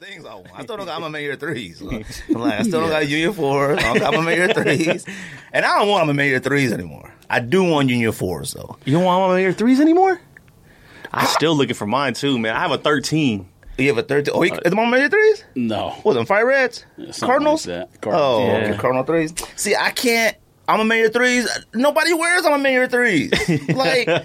things I. I still don't got my major threes. So, I'm like, I still don't got Union fours. I don't got my major threes, and I don't want my major threes anymore. I do want Union fours though. You don't want one of your threes anymore? I'm still looking for mine too, man. I have a 13. You have a thirteen. Oh, you, uh, is my major threes? No. What them fire reds? Something Cardinals? like that. Oh, Yeah. okay, Cardinal threes. See, I can't. A Ma Maniére threes. Nobody wears A Ma Maniére threes. like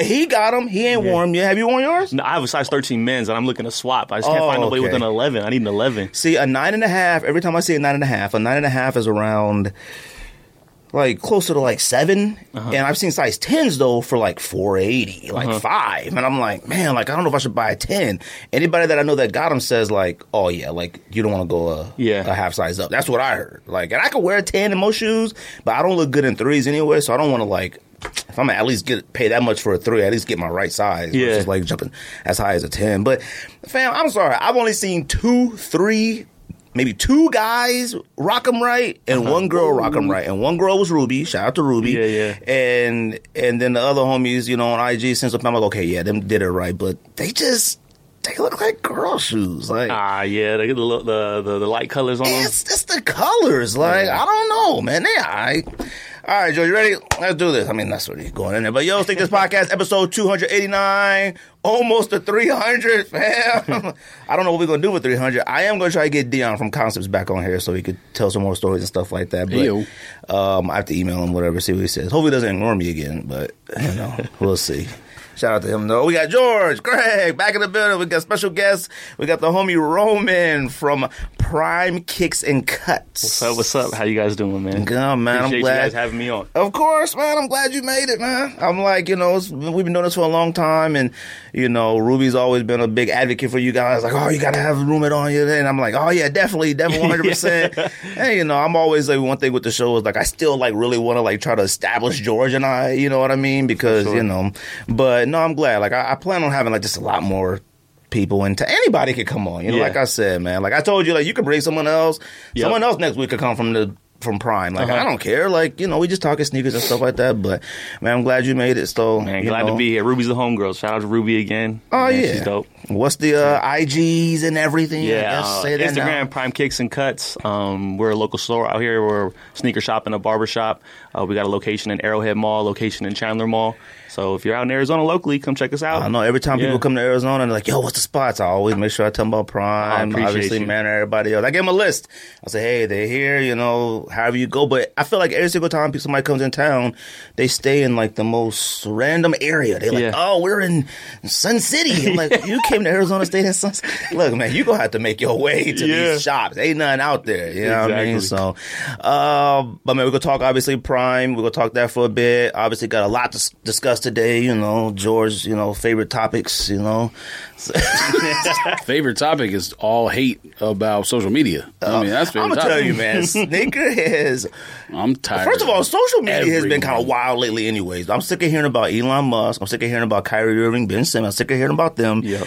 he got them. He ain't worn 'em yet. Have you worn yours? No, I have a size 13 men's, and I'm looking to swap. I just can't Oh, find nobody with an 11. I need an 11. See, a nine and a half. Every time I see a nine and a half, a nine and a half is around like closer to like 7 Uh-huh. And I've seen size tens though for like four eighty, like Uh-huh. five. And I'm like, man, like I don't know if I should buy a ten. Anybody that I know that got them says like, oh yeah, like you don't want to go a Yeah. a half size up. That's what I heard. Like, and I could wear a ten in most shoes, but I don't look good in threes anyway. So I don't want to like. If I'm gonna at least get pay that much for a three, at least get my right size. Yeah. versus like jumping as high as a ten. But fam, I'm sorry, I've only seen two, three, maybe two guys rock them right, and one girl rock them right, and one girl was Ruby. Shout out to Ruby. Uh-huh. Yeah, yeah. And and then the other homies, you know, on IG since I'm like, okay, yeah, them did it right, but they just they look like girl shoes, like. Ah, yeah, the, the, the, the, the light colors on them. It's just the colors. Like, I don't know, man. They all right. All right, Joe, you ready? Let's do this. I mean, that's what he's going in there. But yo, think this podcast, episode 289, almost to 300, fam. I don't know what we're going to do with 300. I am going to try to get Deon from Concepts back on here so he could tell some more stories and stuff like that. But um, I have to email him, whatever, see what he says. Hopefully he doesn't ignore me again, but, you know, we'll see. Shout out to him though. We got George, Greg, back in the building. We got special guests. We got the homie Roman from Prime Kicks and Cuts. What's up? What's up? How you guys doing, man? Good, man. I'm glad. you guys having me on. Of course, man. I'm glad you made it, man. I'm like, you know, it's, we've been doing this for a long time, and you know, Ruby's always been a big advocate for you guys. Like, oh, you gotta have Roommate on you, and I'm like, oh yeah, definitely, definitely, 100. percent And you know, I'm always like, one thing with the show is like, I still like really want to like try to establish George and I, you know what I mean? Because sure. you know, but no, I'm glad. Like, I, I plan on having like just a lot more. People and to anybody could come on. You know, Yeah. like I said, man. Like I told you, like you could bring someone else. Yep. Someone else next week could come from the from Prime. Like Uh-huh. I don't care. Like you know, we just talking sneakers and stuff like that. But man, I'm glad you made it. So Man, glad know. to be here. Ruby's the homegirl. Shout out to Ruby again. Oh Man, yeah, She's dope. What's the uh, IGs and everything? Yeah, uh, say that Instagram now. Prime Kicks and Cuts. Um, we're a local store out here. We're a sneaker shop and a barber shop. Uh, we got a location in Arrowhead Mall, location in Chandler Mall. So if you're out in Arizona locally, come check us out. I know every time Yeah. people come to Arizona they're like, "Yo, what's the spots?" I always make sure I tell them about Prime. Obviously, you. man, everybody else. I give them a list. I say, "Hey, they're here." You know, however you go. But I feel like every single time somebody comes in town, they stay in like the most random area. They're like, Yeah. "Oh, we're in Sun City." I'm like, "You came to Arizona, stayed in Sun City." Look, man, you gonna have to make your way to Yeah. these shops. Ain't nothing out there. You know what I mean? So, um, but man, we're gonna talk obviously Prime. We're gonna talk that for a bit. Obviously, got a lot to discuss today. You know, George. You know, favorite topics. You know, Favorite topic is all hate about social media. I mean, that's favorite I'm gonna topic. tell you, man. Sneakerheads. I'm tired. First of all, social media has been kind of wild lately. Anyways, I'm sick of hearing about Elon Musk. I'm sick of hearing about Kyrie Irving, Ben Simmons. I'm sick of hearing about them. Yep.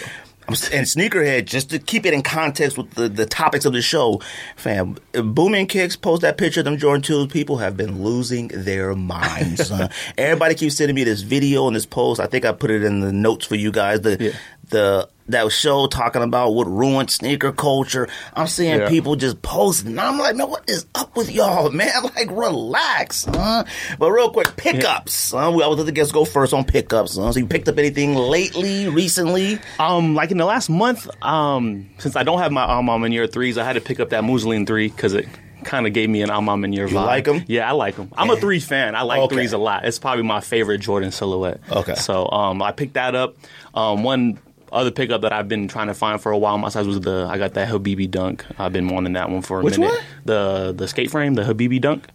And sneakerhead, just to keep it in context with the, the topics of the show, fam. Booming Kicks post that picture of them Jordan 2s. People have been losing their minds. son. Everybody keeps sending me this video and this post. I think I put it in the notes for you guys. The Yeah. The that show talking about what ruined sneaker culture. I'm seeing Yeah. people just posting. I'm like, man, what is up with y'all, man? Like, relax, huh? But real quick, pickups. Huh? We always let the guests go first on pickups. Huh? So you picked up anything lately, recently? Um, like in the last month, um, since I don't have my A Ma Maniére threes, I had to pick up that Muslin three because it kind of gave me an A Ma Maniére vibe. them? Yeah, I like them. I'm a three fan. I like Okay. threes a lot. It's probably my favorite Jordan silhouette. Okay. So um, I picked that up. Um, one other pickup that I've been trying to find for a while. My size was the I got that Habibi Dunk. I've been wanting that one for a minute Which minute. one? The the skate frame, the Habibi Dunk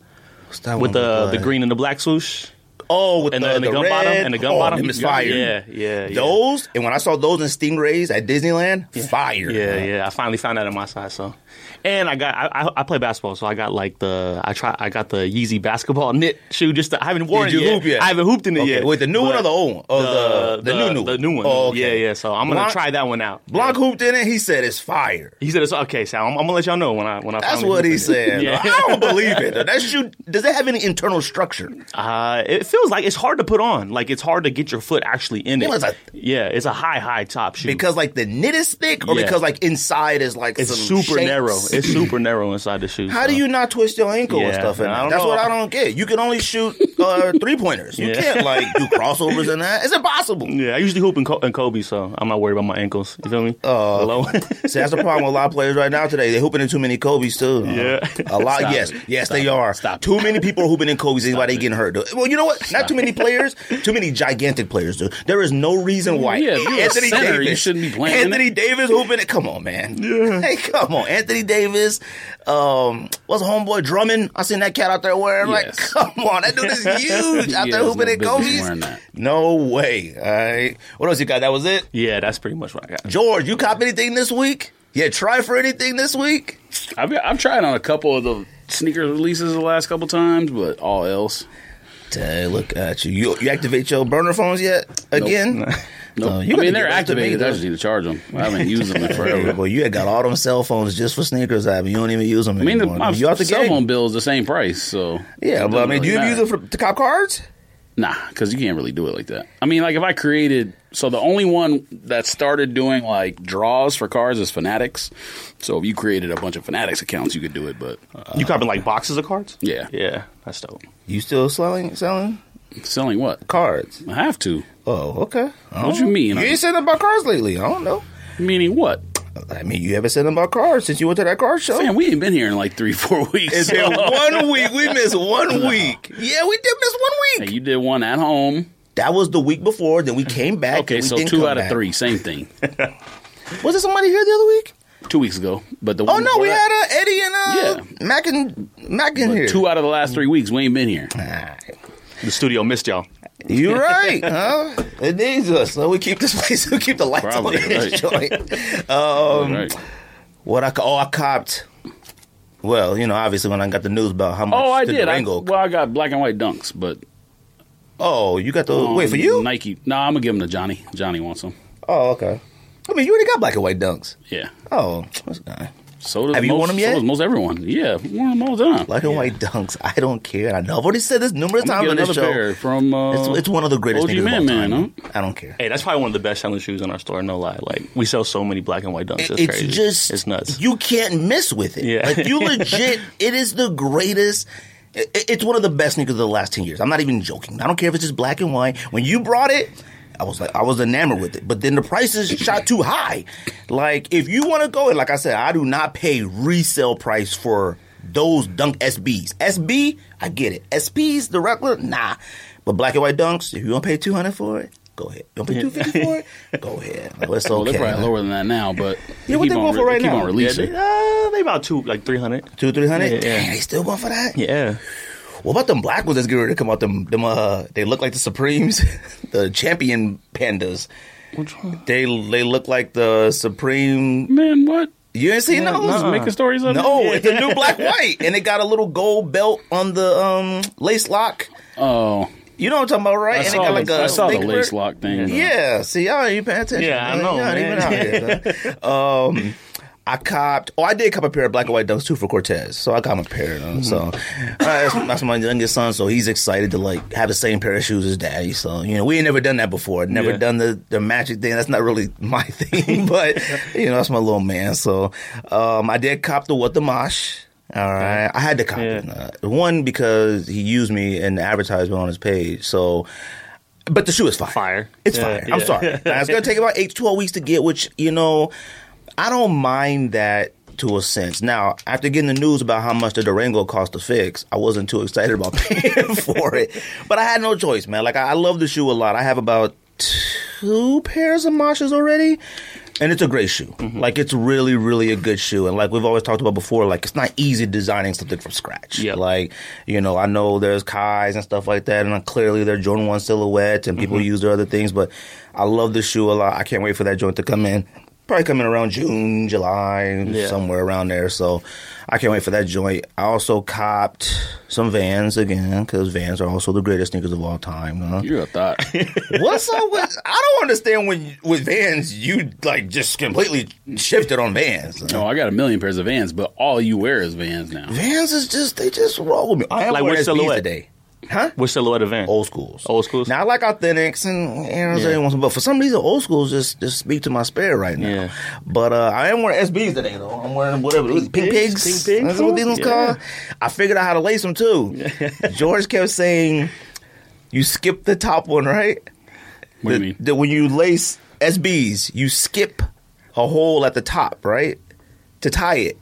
What's that with one the the green and the black swoosh. Oh, with And the, the, and the, the gun red. bottom and the gun oh, bottom. them is fire. Yeah, yeah, yeah. Those and when I saw those in Stingrays at Disneyland, fire. Yeah, yeah. I finally found that in my size. So, and I got I, I, I play basketball, so I got like the I try I got the Yeezy basketball knit shoe. Just to, I haven't worn Did it yet. hoop yet? I haven't hooped in it Okay, yet. wait, the new one or the old one? Oh, the- the new, new the new one. Oh, okay. Yeah, yeah. So I'm gonna Blanc- try that one out. Blanc hooped in it. He said it's fire. He said it's okay. So I'm, I'm gonna let y'all know when I when I. That's what he said. Yeah. I don't believe it. That shoe does it have any internal structure? Uh, it feels like it's hard to put on. Like it's hard to get your foot actually in it. Yeah, it's a- yeah, it's a high, high top shoe. Because like the knit is thick, or Yeah. because like inside is like it's super narrow. It's super narrow inside the shoe. How so. do you not twist your ankle and stuff in I that? don't That's know. what I don't get. You can only shoot uh, three pointers. You Yeah. can't like do crossovers in that. It's impossible. Yeah, I usually hoop in, Kobe, so I'm not worried about my ankles. You feel me? Uh, Hello. See, that's the problem with a lot of players right now today. They're hooping in too many Kobe's too. Yeah. a lot. Stop yes, it. yes, Stop they it. are. Stop it. too many people are hooping in Kobe's. Anybody it. getting hurt? Well, you know what? Not too many players. Too many gigantic players. Dude. There is no reason why. Yeah, if you're a Anthony center, Davis. you shouldn't be playing Anthony. Davis hooping it. Come on, man. Yeah. Hey, come on, Anthony Davis. Um, what's homeboy Drummond? I seen that cat out there wearing like, come on, that dude is huge out there hooping at Kobe's. No way. All right. What else you got? That was it. yeah, that's pretty much what I got. George, you cop anything this week? Yeah, try for anything this week? I've, I've tried on a couple of the sneaker releases the last couple times, but all else. Hey, look at you. You you activate your burner phones yet? Again? Nope. Uh, you I mean, they're get me, activated. I though. just need to charge them. I haven't used them in Hey, forever. boy, you had got all them cell phones just for sneakers, I mean, You don't even use them I mean, the, my you out the cell game? phone bill is the same price, so Yeah, but I mean, do you use it for to cop cards? Nah, because you can't really do it like that. I mean, like if I created, so the only one that started doing like draws for cards is Fanatics. So if you created a bunch of Fanatics accounts, you could do it. But you copping like boxes of cards? yeah, Yeah, that's dope. You still selling selling selling what? cards? I have to. Oh, okay. I What you mean? You ain't saying about cars lately. I don't know. Meaning what? I mean, you haven't said about cars since you went to that car show. Man, we ain't been here in like three, four weeks. It's been one week. We missed one week. Yeah, we did miss one week. Hey, you did one at home. That was the week before. Then we came back. Okay, and we so two out of back. three, same thing. Was there somebody here the other week? Two weeks ago, but the Oh no, we that- had uh, Eddie and uh, Mac and Mac in here. two out of the last three weeks. We ain't been here. Nah, The studio missed y'all. You're right, huh? It needs us, so we keep this place. We keep the lights Probably, on in this joint. Um, right. what I oh I copped. Well, you know, obviously when I got the news about how much Oh, I did. I, well, I got black and white dunks, but oh, you got the um, wait for you? Nike. No, I'm gonna give them to Johnny. Johnny wants them. Oh, okay. I mean, you already got black and white dunks. Yeah. Oh, that's nice. So does Have you most, worn 'em So yet? does most everyone. Yeah, I've worn them all the time. Black and Yeah. white dunks. I don't care. I know. I've already said this numerous I'm times get on this show. pair from. Uh, It's, it's one of the greatest OG sneakers of all Man time. Man, I don't care. Hey, that's probably one of the best selling shoes in our store. No lie, like we sell so many black and white dunks. It's, it's crazy. just it's nuts. You can't miss with it. Yeah. like you legit. It is the greatest. it- It's one of the best sneakers of the last ten years. I'm not even joking. I don't care if it's just black and white. When you brought it, I was like, I was enamored with it. But then the prices shot too high. Like if you want to go, and like I said, I do not pay resale price for those dunk SBs. SB, I get it. SPs, the regular, nah. But black and white dunks, if you want to pay two hundred for it, go ahead. Don't pay two fifty for it? Go ahead. Like, it's well, okay. they're probably lower than that now, but Yeah, what they on going for re- right keep now? on yeah, releasing. they, uh, they about two, like three hundred. Two, three hundred. Yeah, yeah. Damn, they still going for that. Yeah, What about them black ones that's getting ready to come out? Them, them, uh, they look like the Supremes, the champion pandas. which one? They, they look like the Supreme. Man, what? You ain't seen Yeah, those? nuh-uh. Making stories up? No, here? it's a new black white, and it got a little gold belt on the um lace lock. Oh, You know what I'm talking about, right? I and saw, it got like the, a I saw the lace lock thing. Yeah, see, y'all ain't paying attention. Yeah, I know, Y'all ain't even out here. um, I copped. Oh, I did cop a pair of black and white dunks too for Cortez. So I got him a pair. of them. So uh, that's, that's my youngest son. So he's excited to like have the same pair of shoes as daddy. So you know, we ain't never done that before. Never Yeah. done the the magic thing. That's not really my thing, but you know, that's my little man. So um, I did cop the what the mosh. All right, I had to cop it. Uh, one because he used me in the advertisement on his page. So. But the shoe is fire. Fire. It's Yeah, fire. I'm sorry. Now, it's gonna take about eight to twelve weeks to get, which you know, I don't mind that to a sense. Now, after getting the news about how much the Durango cost to fix, I wasn't too excited about paying for it. But I had no choice, man. Like I, I love the shoe a lot. I have about two pairs of Mashas already. And it's a great shoe. Mm-hmm. Like it's really, really a good shoe. And like we've always talked about before, like it's not easy designing something from scratch. Yep. Like, you know, I know there's Kai's and stuff like that, and clearly they're Jordan 1 silhouettes and Mm-hmm. people use their other things, but I love the shoe a lot. I can't wait for that joint to come in. Probably coming around June, July, Yeah. somewhere around there. So I can't wait for that joint. I also copped some Vans again, because Vans are also the greatest sneakers of all time. Huh? You're a thought. What's up with? I don't understand when with Vans you like just completely shifted on Vans. no, oh, I got a million pairs of Vans, but all you wear is Vans now. Vans is just they just roll with me. I am Like wearing which SBs silhouette? today. Huh? Which silhouette of van? Old schools. Old schools? Now I like authentics and Aaron's Yeah. every once in a while, but for some reason old schools just just speak to my spirit right now. Yeah. But uh, I am wearing SBs today though. I'm wearing whatever pink, Pink pigs. Pink pigs, That's what these ones yeah. called. I figured out how to lace them too. George kept saying, "You skip the top one, right?" What do The- you mean? the- when you lace SBs, you skip a hole at the top, right, to tie it.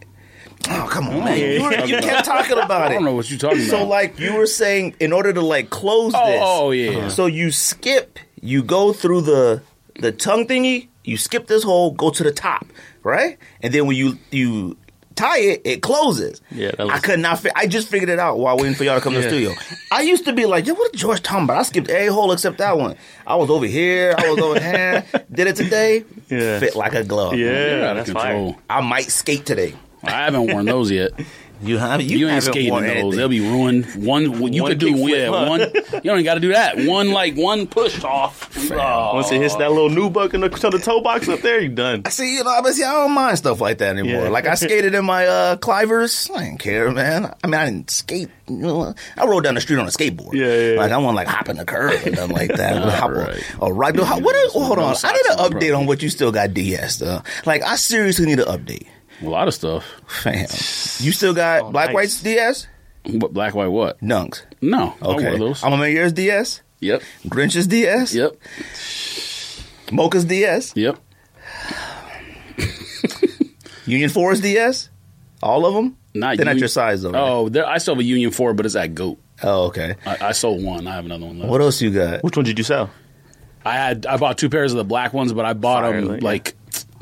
Oh come on, man! You, were- you kept talking about it. I don't know what you're talking about. So like you were saying, in order to like close Oh, this, oh, yeah, yeah. So you skip, you go through the the tongue thingy, you skip this hole, go to the top, right, and then when you you tie it, it closes. Yeah, that I could not. Fi- I just figured it out while waiting for y'all to come to the studio. I used to be like, yo, what is George talking about? I skipped a hole except that one. I was over here, I was over here. Did it today? Yeah. fit like a glove. Yeah, You're out of that's control. fire. I might skate today. I haven't worn those yet. You have You, ain't haven't skating those. anything. They'll be ruined. One, you One could do yeah. huh? One, you don't even got to do that. One like one push off. Oh. Once it hits that little nubuck in the, to the toe box up there, you done. I see, you know, but see, I don't mind stuff like that anymore. Yeah. Like I skated in my uh, Clivers. I didn't care, man. I mean, I didn't skate. You know, I rode down the street on a skateboard. Yeah, yeah. Like I want like hop in the curb and nothing like that. hop on- right. Oh, right. How, what is, hold on. I need an update on what you still got DS though. Like I seriously need an update, A lot of stuff. fam. You still got Oh, Black nice. White's DS? What black, white, what? Dunks. No. I Okay. wear those. A Ma Maniére's DS. Yep. Grinch's DS. Yep. Mocha's DS. Yep. Union Fours DS. All of them. Not They're not Union- your size though. right? Oh, there, I still have a Union Four, but it's at Goat. Oh, okay. I, I sold one. I have another one left. What else you got? Which one did you sell? I had I bought two pairs of the black ones, but I bought Fire, them yeah. like,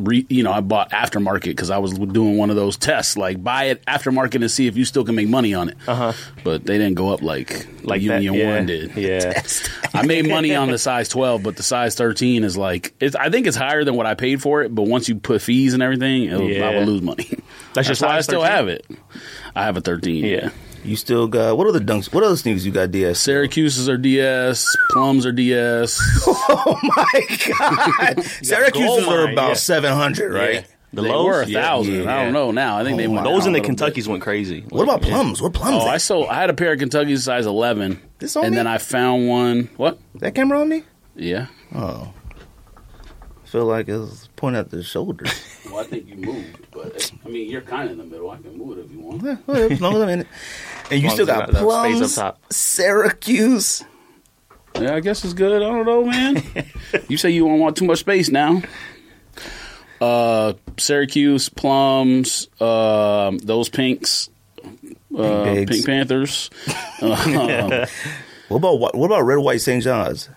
re, you know, I bought aftermarket because I was doing one of those tests, like buy it aftermarket and see if you still can make money on it. Uh-huh. But they didn't go up like Like? Union Yeah. One did. Yeah. I made money on the size twelve, but the size thirteen is like it's, I think it's higher than what I paid for it. But once you put fees and everything, it'll, I would lose money. That's just why I still 13? have it. I have a thirteen. Yeah. You still got what other dunks? What other sneakers you got? DS. Syracuse's are DS, Plums are DS. Oh my god! Syracuse's are about yeah. seven hundred, right? Yeah. The they lows? were a thousand. yeah. I don't know now. I think they Oh went Those in the little bit. Kentuckys went crazy. What about plums? What plums? Oh, I at? sold. I had a pair of Kentucky's size eleven, This on and me? then I found one. What? that camera on me? Yeah. Oh, feel like it's pointing at the shoulders. Well, I think you moved, but I mean, you're kind of in the middle. I can move it if you want. Eh, whatever, as long as I'm in it. And you still got as you got that space plums, up top. Syracuse. Yeah, I guess it's good. I don't know, man. you say you don't want too much space now. Uh, Syracuse plums, um, those pinks, uh, pigs. Pink Panthers. Um, What about what, what about red, white St. John's?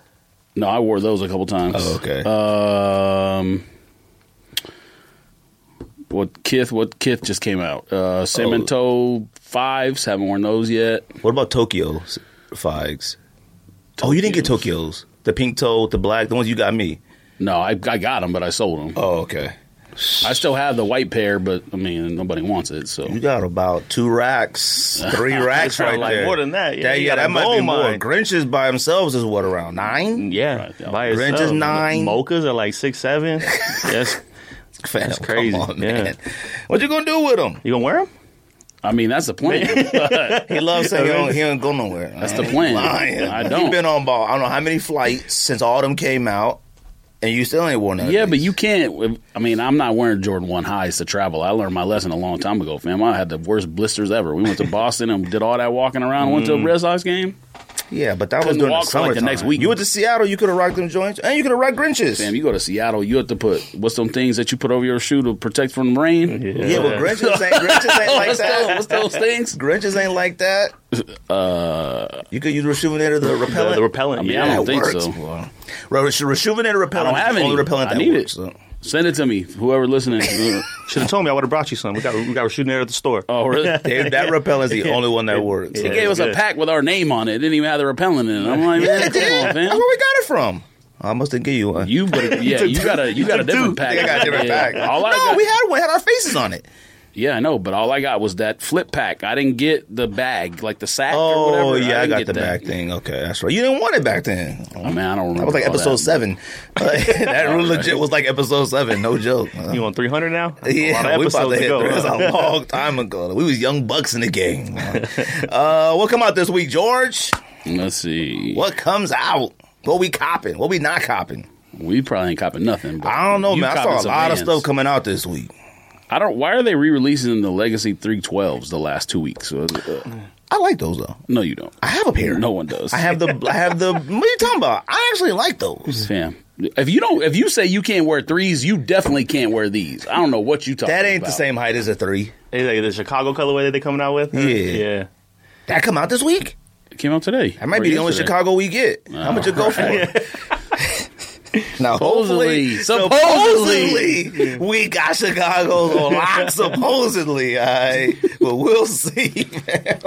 no, I wore those a couple times. Oh, okay. Um, what Kith? What Kith just came out? Uh, Cinnamon Toe fives. Haven't worn those yet. What about Tokyo fives? figs? Oh, you didn't get Tokyo's. The pink toe, the black, the ones you got me. No, I, I got them, but I sold them. Oh, okay. I still have the white pair, but I mean nobody wants it. So You got about two racks, three racks right like there. more than that. Yeah, that, yeah, got a that might be gold more. Grinches by themselves is what around nine. Yeah, Right, by Grinch itself. is nine. Mochas are like six, seven. yes, Fam, That's crazy, Come on, yeah. man. What you gonna do with them? you gonna wear them? I mean that's the plan. He loves saying he don't, he don't go nowhere. That's the plan. Lying. I don't. You've been on ball. I don't know how many flights since all them came out, and you still ain't worn none. of yeah, but you can't. I mean, I'm not wearing Jordan One highs to travel. I learned my lesson a long time ago, fam. I had the worst blisters ever. We went to Boston and did all that walking around. Went to a mm. Red Sox game. Yeah, but that was Couldn't during walk the for, like, summer. the next week. You went to Seattle. You could have rocked them joints, and you could have rocked Grinches. Fam, you go to Seattle, you have to put what's them things that you put over your shoe to protect from the rain. yeah, but Grinches ain't, Grinches ain't like what's, those, that. what's those things? Grinches ain't like that. Uh, You could use Reshoevn8r the repellent. The, the repellent. I mean, yeah. I don't think works. so. Well, Re- Reshoevn8r repellent. I don't have the any. Only repellent I that need works. it. so. Send it to me, whoever listening. Should have told me. I would have brought you some. We got we got shooting there at the store. oh, really? They- that repellent is the only one that works. He Yeah, gave us a pack with our name on it. It didn't even have the repellent in it. I'm like, Yeah, man, it come did. on, That's where we got it from. I must have give you one. You, but yeah, you got a you got a different pack. I got a different Yeah. pack. All I no, got, we had one. Had our faces on it. Yeah, I know, but all I got was that flip pack. I didn't get the bag, like the sack or Oh whatever. yeah, I, didn't got the that. back thing. Okay, that's right. You didn't want it back then. Oh man, I don't remember. That was like episode that. seven. that really legit was like episode seven. No joke. You on three hundred now? That's a lot Yeah, of we about to hit go. there. That's a long time ago. We was young bucks in the game. uh, what come out this week, George? Let's see. What comes out? What we copping? What we not copping? We probably ain't copping nothing. But I don't know, man. I saw a some lot of stuff coming out this week. I don't. Why are they re-releasing the Legacy 312s the last two weeks? Uh, I like those though. no, you don't. I have a pair. No one does. I have the. I have the. What are you talking about? I actually like those. Fam, if you don't, if you say you can't wear threes, you definitely can't wear these. I don't know what you talking. That ain't about. the same height as a three. Is like the Chicago colorway that they coming out with? Yeah. yeah. That come out this week. It came out today. That might Or be the only. Chicago we get. How much it go for? now, Supposedly. Supposedly. supposedly, we got Chicago's on lock. Supposedly, all right, but we'll see. man.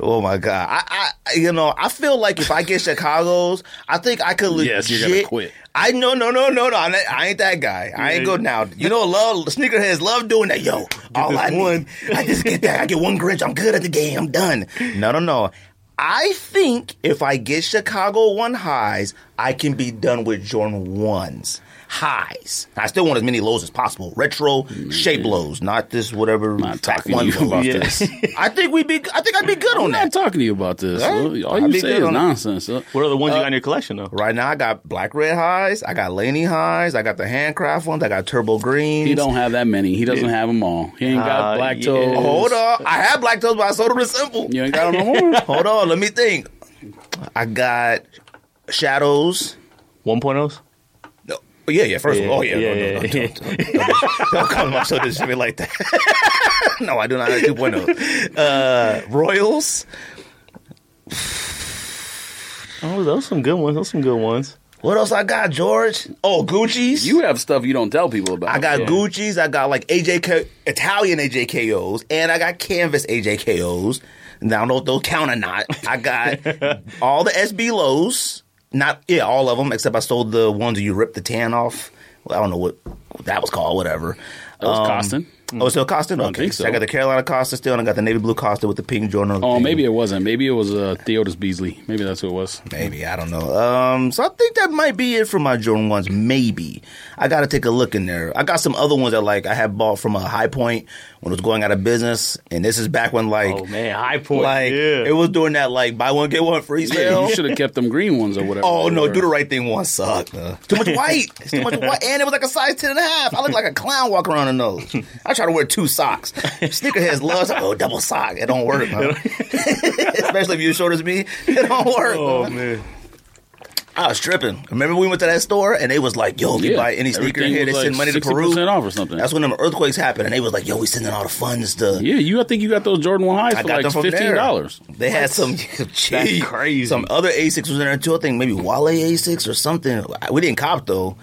oh my god, I, I, you know, I feel like if I get Chicago's, I think I could legit. Yes, you're gonna quit. I know, no, no, no, no. I'm not- I ain't that guy. I ain't go now. You know, love sneakerheads love doing that. Yo, all I one. need, I just get that. I get one Grinch. I'm good at the game. I'm done. No, no, no. I think if I get Chicago one highs, I can be done with Jordan ones highs. I still want as many lows as possible. Retro shape lows, not this whatever. I'm not back talking to you about Yeah. this. I think we'd be. I think I'd be good I'm on not that. talking to you about this. Huh? All you be say is nonsense. Uh, What are the ones you got in your collection though? Right now, I got black red highs. I got Laney highs. I got the handcraft ones. I got turbo greens. He don't have that many. He doesn't have them all. He ain't got Uh, black yeah. toes. Hold on. I have black toes, but I sold them to simple. You ain't got them no more. Hold on. Let me think. I got shadows. 1.0s? No. Oh, yeah, yeah. First Yeah, of all, oh, yeah. yeah, no, no, yeah, no, yeah. Don't, don't, don't come to my show to me like that. no, I do not have 2.0. Uh, Royals. Oh, those some good ones. Those some good ones. What else I got, George? Oh, Gucci's. You have stuff you don't tell people about. I got Yeah. Gucci's, I got like AJK Italian AJKOs, and I got Canvas AJKOs. Now I don't know if those count or not. I got all the SB lows, not yeah, all of them except I sold the ones you ripped the tan off. Well, I don't know what, what that was called, whatever. That was Um, Koston. Oh, it's still Costa? Okay, think so. I got the Carolina Costa still, and I got the navy blue Costa with the pink Jordan. Oh, thing. maybe it wasn't. Maybe it was uh, Theotis Beasley. Maybe that's who it was. Maybe I don't know. Um, so I think that might be it for my Jordan ones. Maybe I got to take a look in there. I got some other ones that like I have bought from a High Point when it was going out of business, and this is back when like Oh man, high point. like yeah. it was doing that like buy one get one free Yeah, sale. you should have kept them green ones or whatever. Oh no, were. do the right thing one sucked. Uh, too much white. It's too much white, and it was like a size ten and a half. I look like a clown walking around in those. I try to wear two socks. Sneakerheads love oh double sock. It don't work, man. especially if you're short as me. It don't work. oh man. man. I was tripping. Remember we went to that store and they was like, "Yo, if you Yeah, buy any sneaker everything here, they was send like money to Peru." 60% off or something. That's when them earthquakes happened, and they was like, "Yo, we sending all the funds to." Yeah, you. I think you got those Jordan One highs I for got like them from fifteen there. dollars. They had some cheap, crazy. Some other Asics was in there too. I think maybe Wale Asics or something. We didn't cop though.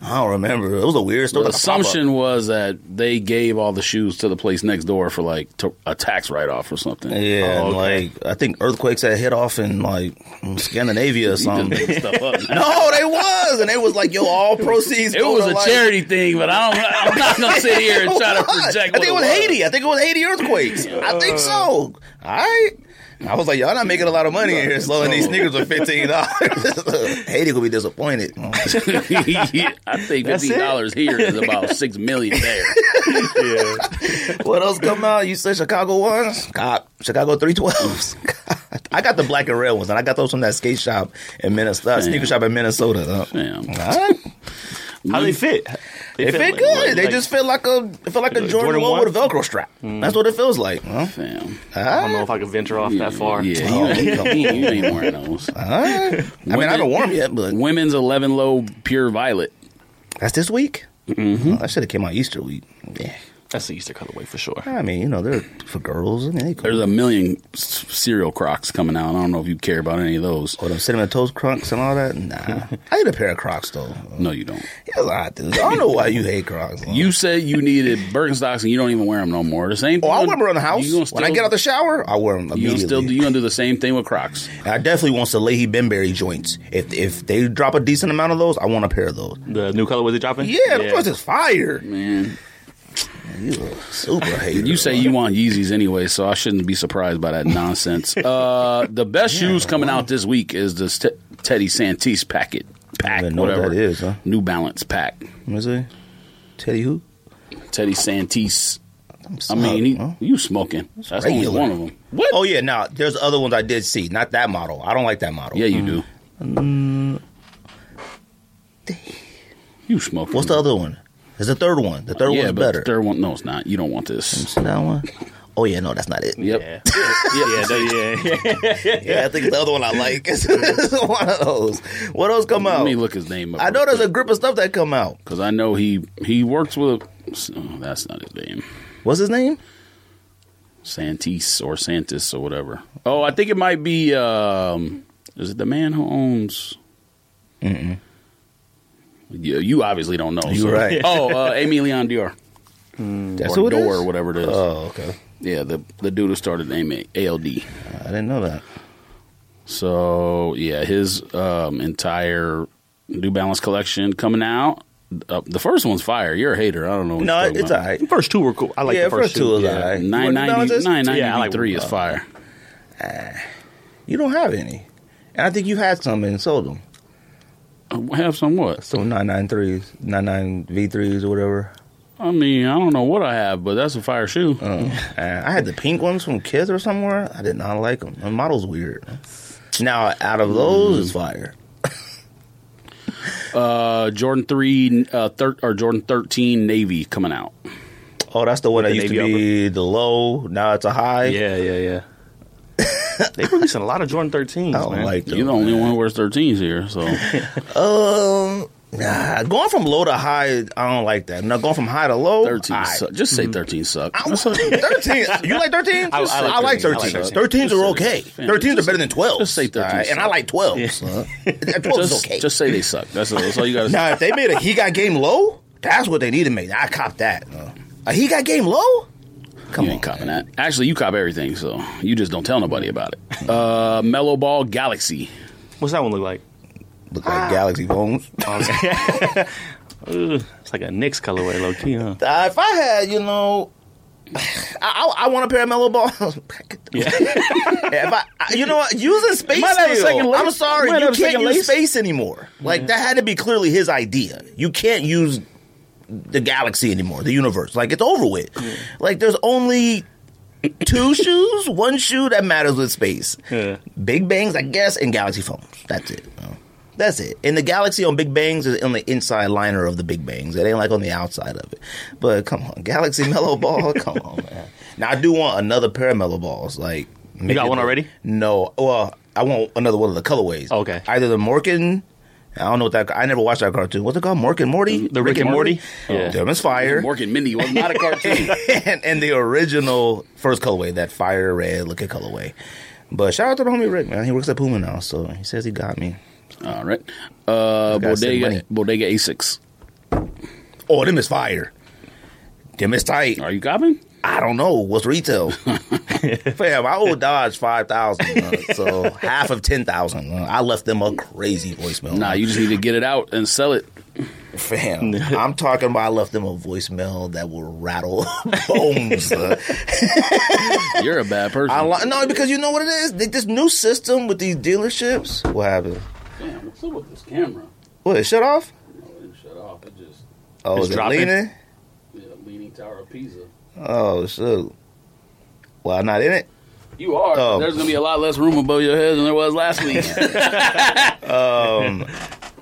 I don't remember. It was a weird store. The assumption was that they gave all the shoes to the place next door for like to, a tax write off or something. Yeah, Oh, okay. like I think earthquakes had hit off in like Scandinavia or something. no, they was, and they was like, "Yo, all proceeds." It was a like- charity thing, but I don't. I'm not gonna sit here and try to project. I think it was Haiti. I think it was Haiti earthquakes. I think uh, so. All right. I was like, y'all not making a lot of money in here selling these sneakers for fifteen dollars. Haiti gonna be disappointed. I think fifteen dollars here is about six million there. Yeah. what else come out? You said Chicago ones? Cop. Chicago three twelves. I got the black and red ones, and I got those from that skate shop in Minnesota, sneaker shop in Minnesota. Uh, Damn. All right. How they fit? They fit like- good. like- they just feel like a it feel like a Jordan, Jordan one one? with a Velcro strap. That's what it feels like. Huh? Damn. I don't know if I can venture off that far. Yeah, Oh, you, come ain't, you ain't wearing those. All right. I mean, I haven't worn them yet, but Women's eleven low pure violet. that's this week. Mm-hmm. that should have came out Easter week. Yeah. That's the Easter colorway for sure. I mean, you know, they're for girls. I mean, they cool. There's a million s- cereal Crocs coming out. I don't know if you care about any of those. Oh, them cinnamon toast crunks and all that. Nah, I need a pair of Crocs though. No, you don't. Yes, I do. I don't know why you hate Crocs. You said you needed Birkenstocks and you don't even wear them no more. The same. Oh, I thing- wear them around the house. You gonna when I get out the shower, I wear them you gonna immediately. still do, you gonna do the same thing with Crocs. I definitely want some Leahy Benberry joints. If if they drop a decent amount of those, I want a pair of those. The new colorways they dropping? Yeah, of course it's fire. Man, You a super hater. you say you want Yeezys anyway, so I shouldn't be surprised by that nonsense. Uh, the best shoes coming out this week is the St- Teddy Santis packet pack, what whatever that is, huh? New Balance pack. Let me see. Teddy who? Teddy Santis. I mean, he, Huh? you smoking. That's only regular. one of them. What? Oh yeah, now there's other ones I did see. Not that model. I don't like that model. Yeah, you do. Mm. You smoking. What's the other one? There's a third one. The third yeah, one's but better. the third one, no, it's not. You don't want this. See that one? Oh yeah, no, that's not it. Yep. Yeah, yeah, that- yeah. Yeah, I think it's the other one I like. It's one of those. What else come Let out? Let me look his name up. I know there's a grip of stuff that come out. because I know he he works with. Oh, that's not his name. What's his name? Santis or Santis or whatever. Oh, I think it might be. Um, is it the man who owns? Mm-mm. You, you obviously don't know. You're right. Oh, uh, Aimé Leon Dore That's or who Dore is? or whatever it is. Oh, okay. yeah, the the dude who started name ALD. I didn't know that. So yeah, his um, entire New Balance collection coming out. Uh, the first one's fire. You're a hater. I don't know. What No, you're it's about. all right. The first two were cool. I like Yeah, the first, first two is Yeah. all right. You Nine want New ninety Balances? nine ninety Yeah, I like three is fire. You don't have any. And I think you had some and sold them. Uh, Have some what? Some 993s, 99 V3s or whatever. I mean, I don't know what I have, but that's a fire shoe. Uh, I had the pink ones from Kids or somewhere. I did not like them. The model's weird. Now, out of those, it's fire. Uh, Jordan three, uh, thir- or Jordan thirteen Navy coming out. Oh, that's the one that The used to navy be the low. Now it's a high. Yeah, yeah, yeah. They releasing a lot of Jordan 13s, I don't man. like them. You're the only one who wears thirteens here, so Um, nah, going from low to high, I don't like that. Now going from high to low, thirteen. aight. Suck. Just say thirteen suck. I- Thirteen. You like thirteen? I- I like 13. I like 13s. 13. 13s are okay. Say- 13s are better than 12s. just say 13s. and I like 12s. huh? 12 is Just, okay. just say they suck. That's all, that's all you got to say. now, if they made a he got game low, that's what they need to make. I cop that. Uh, a he got game low? Come you on. ain't copping that. Actually, you cop everything, so you just don't tell nobody about it. Uh, Melo Ball Galaxy. What's that one look like? Look like Galaxy phones. It's like a Knicks colorway, low key, huh? Uh, if I had, you know, I, I, I want a pair of Melo Balls. Yeah. if I, I- you know what, using space Might have a second. I'm sorry, Might you have can't second use lace. space anymore. Like that had to be clearly his idea. You can't use the galaxy anymore, the universe. Like it's over with. Like there's only two shoes, one shoe that matters with space. Yeah. Big bangs, I guess, and galaxy phones. That's it. That's it. And the galaxy on Big Bangs is on the inside liner of the Big Bangs. It ain't like on the outside of it. But come on, Galaxy Melo Ball, come on, man. Now I do want another pair of Melo Balls. Like You got one already? No. Well, I want another one of the colorways. Okay. Either the Morgan. I don't know what that. I never watched that cartoon. What's it called? Mork and Morty. The Rick and Morty? Yeah. Yeah. Them is fire. Mork and Mindy was not a cartoon. and, and the original first colorway, that fire red looking colorway. But shout out to the homie Rick, man. He works at Puma now, so he says he got me. All right. Uh, Gotta send money. Bodega, Bodega Asics. Oh, them is fire. Them is tight. Are you copping? I don't know what's retail. Fam, I owe Dodge five thousand, uh, so half of ten thousand. Uh, I left them a crazy voicemail. Nah, you just need to get it out and sell it. fam. I'm talking about I left them a voicemail that will rattle bones. uh. You're a bad person. I li- no, because you know what it is. This new system with these dealerships. What happened? Damn, what's up with this camera? What? It shut off? No, it didn't shut off. It just Oh, It's is it dropping? leaning? yeah, leaning tower of Pisa. Oh, shoot. Well, I'm not in it. You are. Oh. There's gonna be a lot less room above your head than there was last week. Um,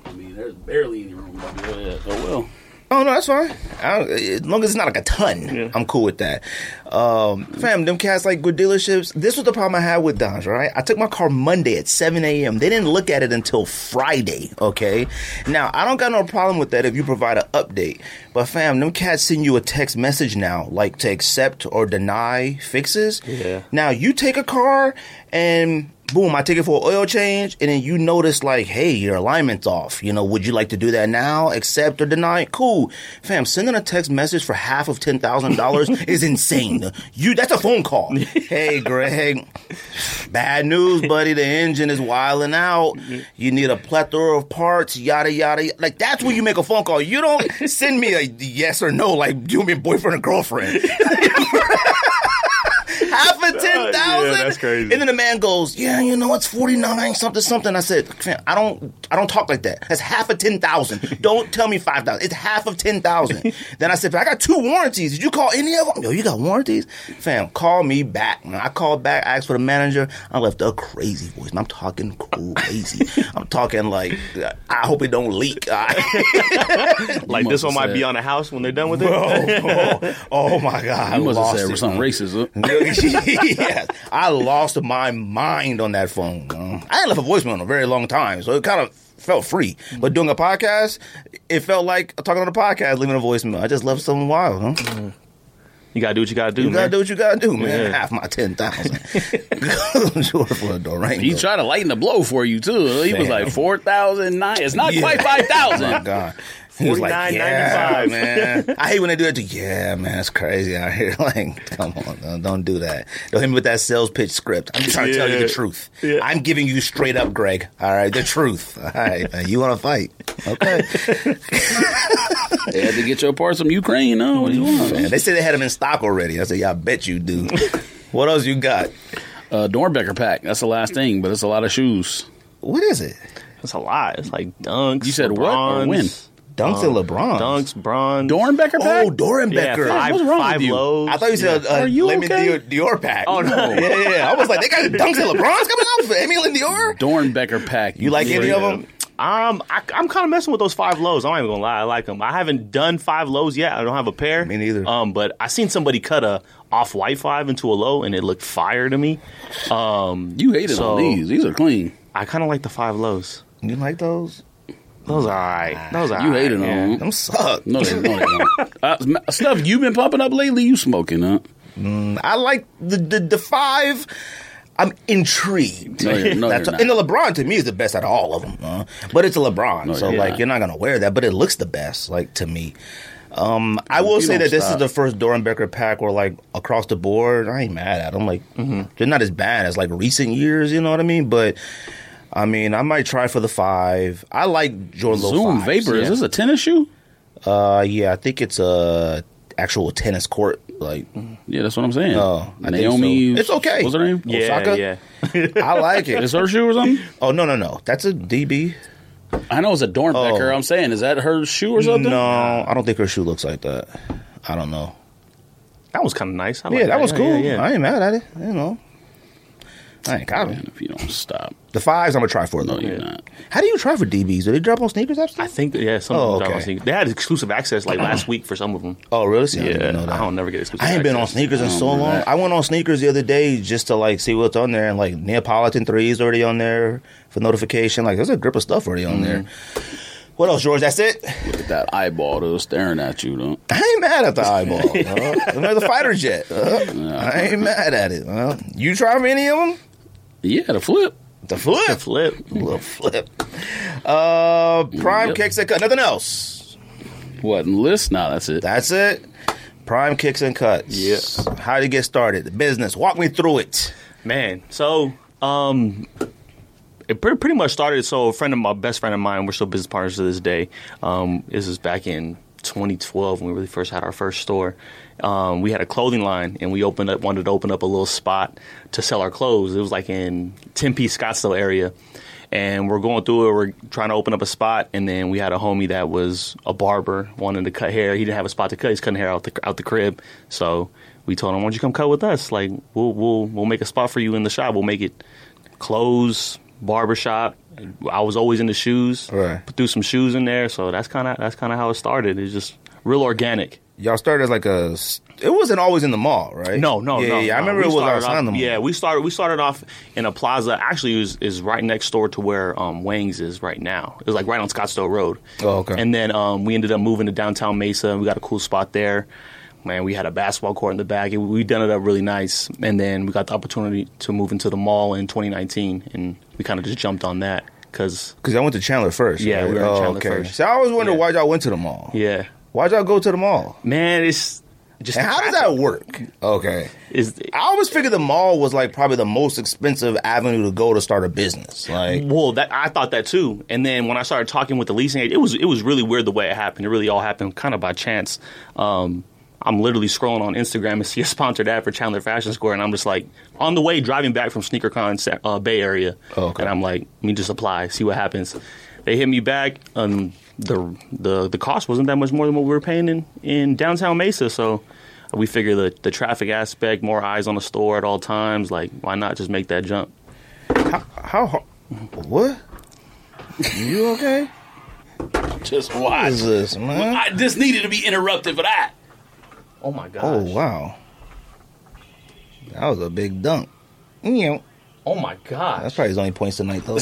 I mean, there's barely any room above your head. Oh well. Oh no, that's fine. I, as long as it's not like a ton, Yeah. I'm cool with that. Um, fam, them cats like good dealerships. This was the problem I had with Dodge. Right, I took my car Monday at 7 a.m. They didn't look at it until Friday. Okay, now I don't got no problem with that if you provide an update. But fam, them cats send you a text message now, like to accept or deny fixes. Yeah. Now you take a car and boom, I take it for an oil change, and then you notice like, hey, your alignment's off. You know, would you like to do that now? Accept or deny? Cool, fam. Sending a text message for half of ten thousand dollars is insane. You that's a phone call. hey, Greg, bad news, buddy. The engine is wilding out. You need a plethora of parts. Yada yada. yada. Like that's when you make a phone call. You don't send me a yes or no like you mean boyfriend or girlfriend. ten thousand. Yeah, that's crazy. And then the man goes, "Yeah, you know it's forty nine something something." I said, "I don't, I don't talk like that. That's half of ten thousand. don't tell me five thousand. It's half of ten thousand. then I said, "I got two warranties. Did you call any of them? Yo, you got warranties, fam? Call me back." Man, I called back, I asked for the manager. I left a crazy voice. I'm talking crazy. I'm talking like, I hope it don't leak. Like this one might said- be on the house when they're done with it. oh, oh, oh my god! I You must have said it, something racist. Huh? yes, I lost my mind on that phone. uh. I ain't left a voicemail in a very long time, so it kind of felt free. But doing a podcast, it felt like talking on a podcast, leaving a voicemail. I just left something wild. Huh? You gotta do what you gotta do, You man. gotta do what you gotta do, man. Yeah. Half my ten thousand. a He tried to lighten the blow for you too. He was like four thousand nine. It's not Yeah. quite five Oh my god. He was like, yeah, man. I hate when they do that. To, yeah, man, it's crazy out here. Like, come on, don't, don't do that. Don't hit me with that sales pitch script. I'm just trying to tell you the truth. Yeah. I'm giving you straight up, Greg. All right, the truth. All right, you want to fight? Okay. They had to get your parts from Ukraine. No, what do you want? Man, they said they had them in stock already. I said, yeah, I bet you do. what else you got? Uh, Doernbecher pack. That's the last thing, but it's a lot of shoes. What is it? That's a lot. It's like dunks. You said what or when? Dunks and LeBron. Dunks, bronze. Doernbecher pack. Oh, Doran Yeah, Becker. five, What's wrong with five you? lows. I thought you said uh, Are you Lemon okay? Dior, Dore pack. Oh, no. yeah, yeah, yeah. I was like, they got Dunks and LeBron's coming out for Aimé Leon Dore. Doernbecher pack. You like any of them? Um, I, I'm kind of messing with those five lows. I'm not even gonna lie, I like them. I haven't done five lows yet. I don't have a pair. Me neither. Um, but I seen somebody cut a off white five into a low, and it looked fire to me. Um, You hated So- on these. These are clean. I kind of like the five lows. You like those? Those are alright. Those are You alright, hated yeah. on them. Them suck. No, they, no, they don't. Uh, stuff you've been pumping up lately. You smoking, huh? I like the the, the five. I'm intrigued. No, you're- no, That's you're not. and the LeBron to me is the best out of all of them. uh, but it's a LeBron, so you're like not. you're not gonna wear that. But it looks the best, like to me. Um, I will say don't that this stop. is the first Doernbecher pack where like across the board, I ain't mad at them. Like Mm-hmm. they're not as bad as like recent years. You know what I mean? But I mean, I might try for the five. I like Jordan Low Zoom fives, Vapor. Yeah. Is this a tennis shoe? Uh, yeah, I think it's a actual tennis court. Like, Yeah, that's what I'm saying. Oh, I think Naomi. so. It's okay. What's her name? Yeah, Osaka? yeah. I like it. Is her shoe or something? Oh no, no, no. That's a DB. I know it's a Doernbecher. Oh. I'm saying, is that her shoe or something? No, I don't think her shoe looks like that. I don't know. That was kind of nice. I yeah, like that was cool. Yeah, yeah. I ain't mad at it. You know, I ain't got Man, it. if you don't stop, The fives, I'm gonna try for no, though. you're not. How do you try for DBs? Do they drop on sneakers after? I think yeah. Some Oh, of them okay. on sneakers. They had exclusive access like last week for some of them. Oh, really? See, I didn't Yeah, know that. I don't never get exclusive. I ain't been on access. sneakers in so long. that. I went on sneakers the other day just to like see what's on there, and like Neapolitan threes already on there for notification. Like there's a grip of stuff already on there. Mm-hmm. What else, George? That's it. Look at that eyeball though, staring at you though. I ain't mad at the eyeball. uh, they're the fighter jet. I ain't mad at it. Uh, you try any of them? Yeah, the flip. The flip. Flip. little flip. Uh, prime Yep. kicks and cut. Nothing else. What list? Nah, that's it. That's it. Prime kicks and cuts. Yeah. How do you get started? The business. Walk me through it. Man, so um, it pretty, pretty much started. So a friend of my best friend of mine, we're still business partners to this day. Um, this is back in 2012 when we really first had our first store. Um, we had a clothing line, and we opened up, wanted to open up a little spot to sell our clothes. It was like in Tempe, Scottsdale area. And we're going through it. We're trying to open up a spot, and then we had a homie that was a barber, wanted to cut hair. He didn't have a spot to cut. He's cutting hair out the out the crib. So we told him, "Why don't you come cut with us? Like we'll we'll we'll make a spot for you in the shop. We'll make it clothes, barbershop. I was always into shoes. Right. Put threw some shoes in there. So that's kind of that's kind of how it started. It's just real organic. Y'all started as like a. It wasn't always in the mall, right? No, no, yeah, no. Yeah, I remember We it was outside off- the mall. Yeah, we started we started off in a plaza. Actually, was, is right next door to where um, Wang's is right now. It was like right on Scottsdale Road. Oh, okay. And then um, we ended up moving to downtown Mesa. and We got a cool spot there. Man, we had a basketball court in the back. It- We done it up really nice. And then we got the opportunity to move into the mall in 2019, and we kind of just jumped on that because Because I went to Chandler first. Yeah, right? we were oh, Chandler okay. first. So I always wondered Yeah. why y'all went to the mall. yeah, Why'd y'all go to the mall? man, it's just And how does that work? Okay. Is I always figured the mall was like probably the most expensive avenue to go to start a business. Like, Well, that I thought that too. And then when I started talking with the leasing agent, it was it was really weird the way it happened. It really all happened kind of by chance. Um, I'm literally scrolling on Instagram and see a sponsored ad for Chandler Fashion Square, and I'm just like on the way driving back from SneakerCon Sa- uh, Bay Area, Oh, okay. and I'm like, let me just apply, see what happens. They hit me back. Um, the the the cost wasn't that much more than what we were paying in, in downtown Mesa, so we figure the the traffic aspect, more eyes on the store at all times. Like, why not just make that jump? How hard? What? You okay? Just What watch. is this, man? I, this needed to be interrupted for that. Oh my gosh! Oh wow, that was a big dunk. Yeah. Oh my god. That's probably his only points tonight, though.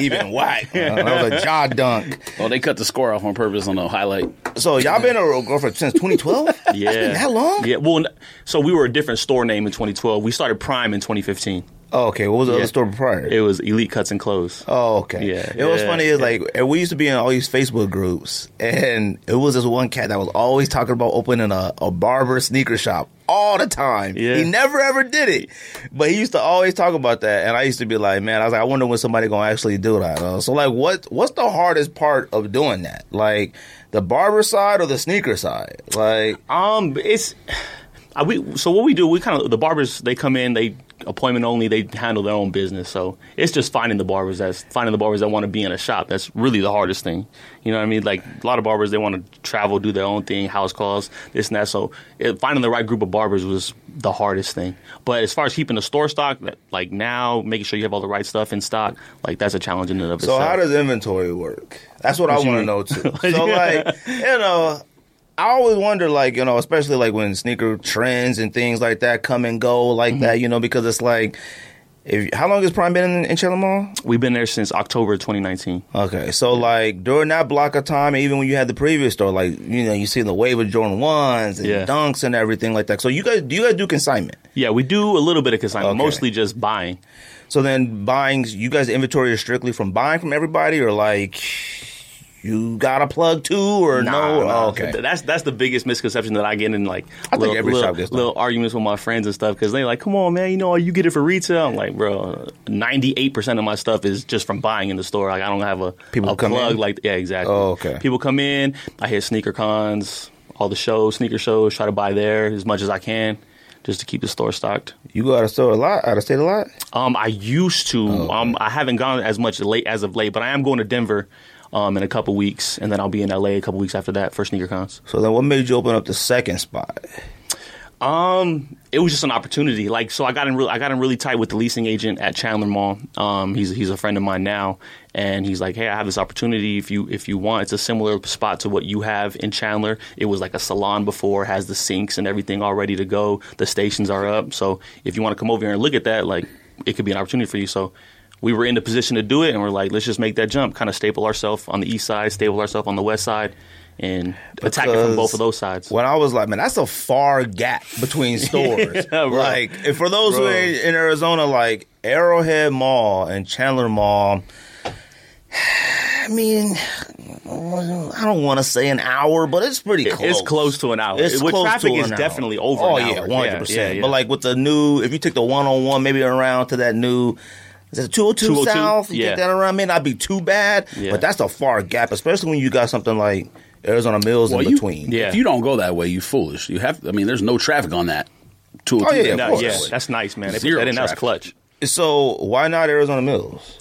Even whack. Uh, that was a jaw dunk. Oh, they cut the score off on purpose on the highlight. So y'all been a girlfriend since 2012? Yeah. It's been that long? Yeah. Well, so we were a different store name in 2012. We started Prime in 2015. Oh, okay. What was the Yeah. other store prior? It was Elite Cuts and Clothes. Oh, okay. Yeah, It was yeah, funny is like and we used to be in all these Facebook groups, and it was this one cat that was always talking about opening a, a barber sneaker shop all the time. Yeah. He never ever did it, but he used to always talk about that, and I used to be like, man, I was like, I wonder when somebody gonna actually do that. Uh, so like, what what's the hardest part of doing that? Like the barber side or the sneaker side? Like, Um, it's we. So what we do, we kind of the barbers. They come in, they appointment only. They handle their own business. So it's just finding the barbers. That's finding the barbers that want to be in a shop. That's really the hardest thing. You know what I mean? Like a lot of barbers, they want to travel, do their own thing, house calls, this and that. So it, finding the right group of barbers was the hardest thing. But as far as keeping the store stock, like now, making sure you have all the right stuff in stock, like that's a challenge in and of So itself. how does inventory work? That's what, I What you want to know too. So like, you know, I always wonder like, you know, especially like when sneaker trends and things like that come and go like Mm-hmm. that, you know, because it's like if how long has Prime been in, in Chandler Mall? We've been there since October 2019. Okay, so like during that block of time, even when you had the previous store, like you know, you see the wave of Jordan ones and Yeah. dunks and everything like that. So you guys, do you guys do consignment? Yeah, we do a little bit of consignment, Okay. mostly just buying. So then buying, you guys inventory is strictly from buying from everybody, or like you got a plug too, or no? Nah, nah. Oh, okay. That's that's the biggest misconception that I get in like I think little, every little, shop gets little arguments with my friends and stuff because they're like, come on, man, you know, you get it for retail. I'm like, bro, ninety eight percent of my stuff is just from buying in the store. Like I don't have a People a come plug in? like yeah, exactly. Oh, okay. People come in. I hit sneaker cons, all the shows, sneaker shows. Try to buy there as much as I can. Just to keep the store stocked. You go out of store a lot, out of state a lot. Um, I used to. Oh, Um, I haven't gone as much late as of late, but I am going to Denver, um, in a couple weeks, and then I'll be in LA a couple weeks after that for sneaker cons. So then, what made you open up the second spot? Um, it was just an opportunity. Like, so I got in. Re- I got in really tight with the leasing agent at Chandler Mall. Um, he's he's a friend of mine now, and he's like, "Hey, I have this opportunity. If you if you want, it's a similar spot to what you have in Chandler. It was like a salon before, has the sinks and everything all ready to go. The stations are up. So if you want to come over here and look at that, like, it could be an opportunity for you. So." We were in the position to do it, and we're like, let's just make that jump, kind of staple ourselves on the east side, staple ourselves on the west side, and attack it from both of those sides. When I was like, man, that's a far gap between stores. Yeah, like, for those who are in Arizona, like Arrowhead Mall and Chandler Mall. I mean, I don't want to say an hour, but it's pretty close. It's close to an hour. It's with close traffic, to it's an hour. definitely over. Oh an yeah, hour. one hundred percent. But like with the new, if you took the one on one, maybe around to that new. Is it 202 202? South? You Yeah. take that around, may not be too bad, Yeah. but that's a far gap, especially when you got something like Arizona Mills Well, in you, between. Yeah. If you don't go that way, you foolish. You have. I mean, there's no traffic on that. Two Oh, oh yeah, of no, course. yeah, that's nice, man. They put Zero that in. That's traffic. clutch. So why not Arizona Mills?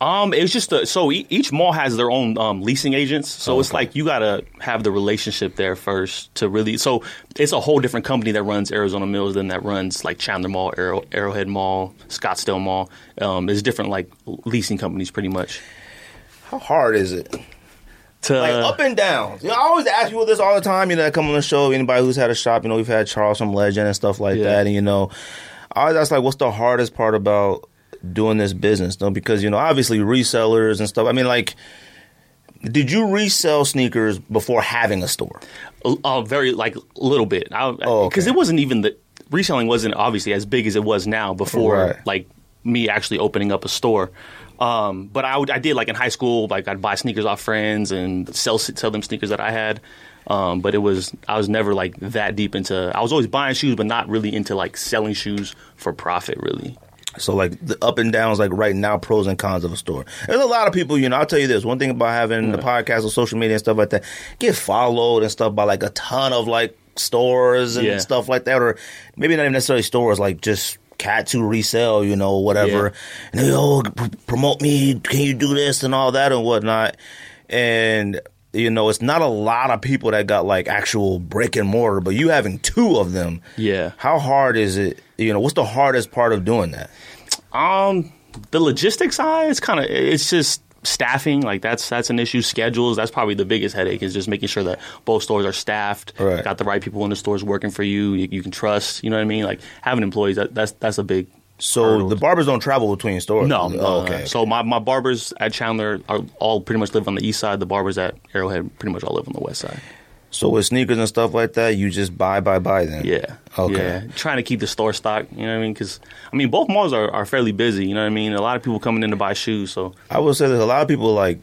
Um, it was just a, so e- each mall has their own um, leasing agents, so it's Okay. like you gotta have the relationship there first to really. So it's a whole different company that runs Arizona Mills than that runs like Chandler Mall, Arrow, Arrowhead Mall, Scottsdale Mall. Um, it's different like leasing companies pretty much. How hard is it? To Like up and down. You know, I always ask people this all the time. You know, that come on the show. Anybody who's had a shop, you know, we've had Charles from Legend and stuff like Yeah. that. And you know, I always ask like, what's the hardest part about doing this business? No, because you know, obviously resellers and stuff. I mean, like, did you resell sneakers before having a store? uh, very like a little bit. Because Oh, okay. it wasn't even the reselling wasn't obviously as big as it was now before Right. like me actually opening up a store. Um, but I would, I did like in high school, like I'd buy sneakers off friends and sell sell them sneakers that I had. Um, but it was I was never like that deep into. I was always buying shoes, but not really into like selling shoes for profit. Really, So like the up and downs, like right now, pros and cons of a store. There's a lot of people, you know. I'll tell you this: one thing about having the podcast or social media and stuff like that, get followed and stuff by like a ton of like stores and Yeah. stuff like that, or maybe not even necessarily stores, like just cat to resell, you know, whatever. And they oh pr- promote me, can you do this and all that and whatnot. And you know, it's not a lot of people that got like actual brick and mortar, but you having two of them, Yeah. How hard is it? You know, what's the hardest part of doing that? Um, the logistics side, it's kind of it's just staffing. Like that's that's an issue. Schedules. That's probably the biggest headache. Is just making sure that both stores are staffed. Right. Got the right people in the stores working for you. You, you can trust. You know what I mean? Like having employees. That, that's that's a big. So hurdle. the barbers don't travel between stores. No, oh, no, Oh, okay. So my, my barbers at Chandler are all pretty much live on the east side. The barbers at Arrowhead pretty much all live on the west side. So with sneakers and stuff like that, you just buy, buy, buy then. Yeah. Okay. Yeah. Trying to keep the store stock. You know what I mean? Because I mean, both malls are, are fairly busy. You know what I mean? A lot of people coming in to buy shoes. So I would say there's a lot of people like,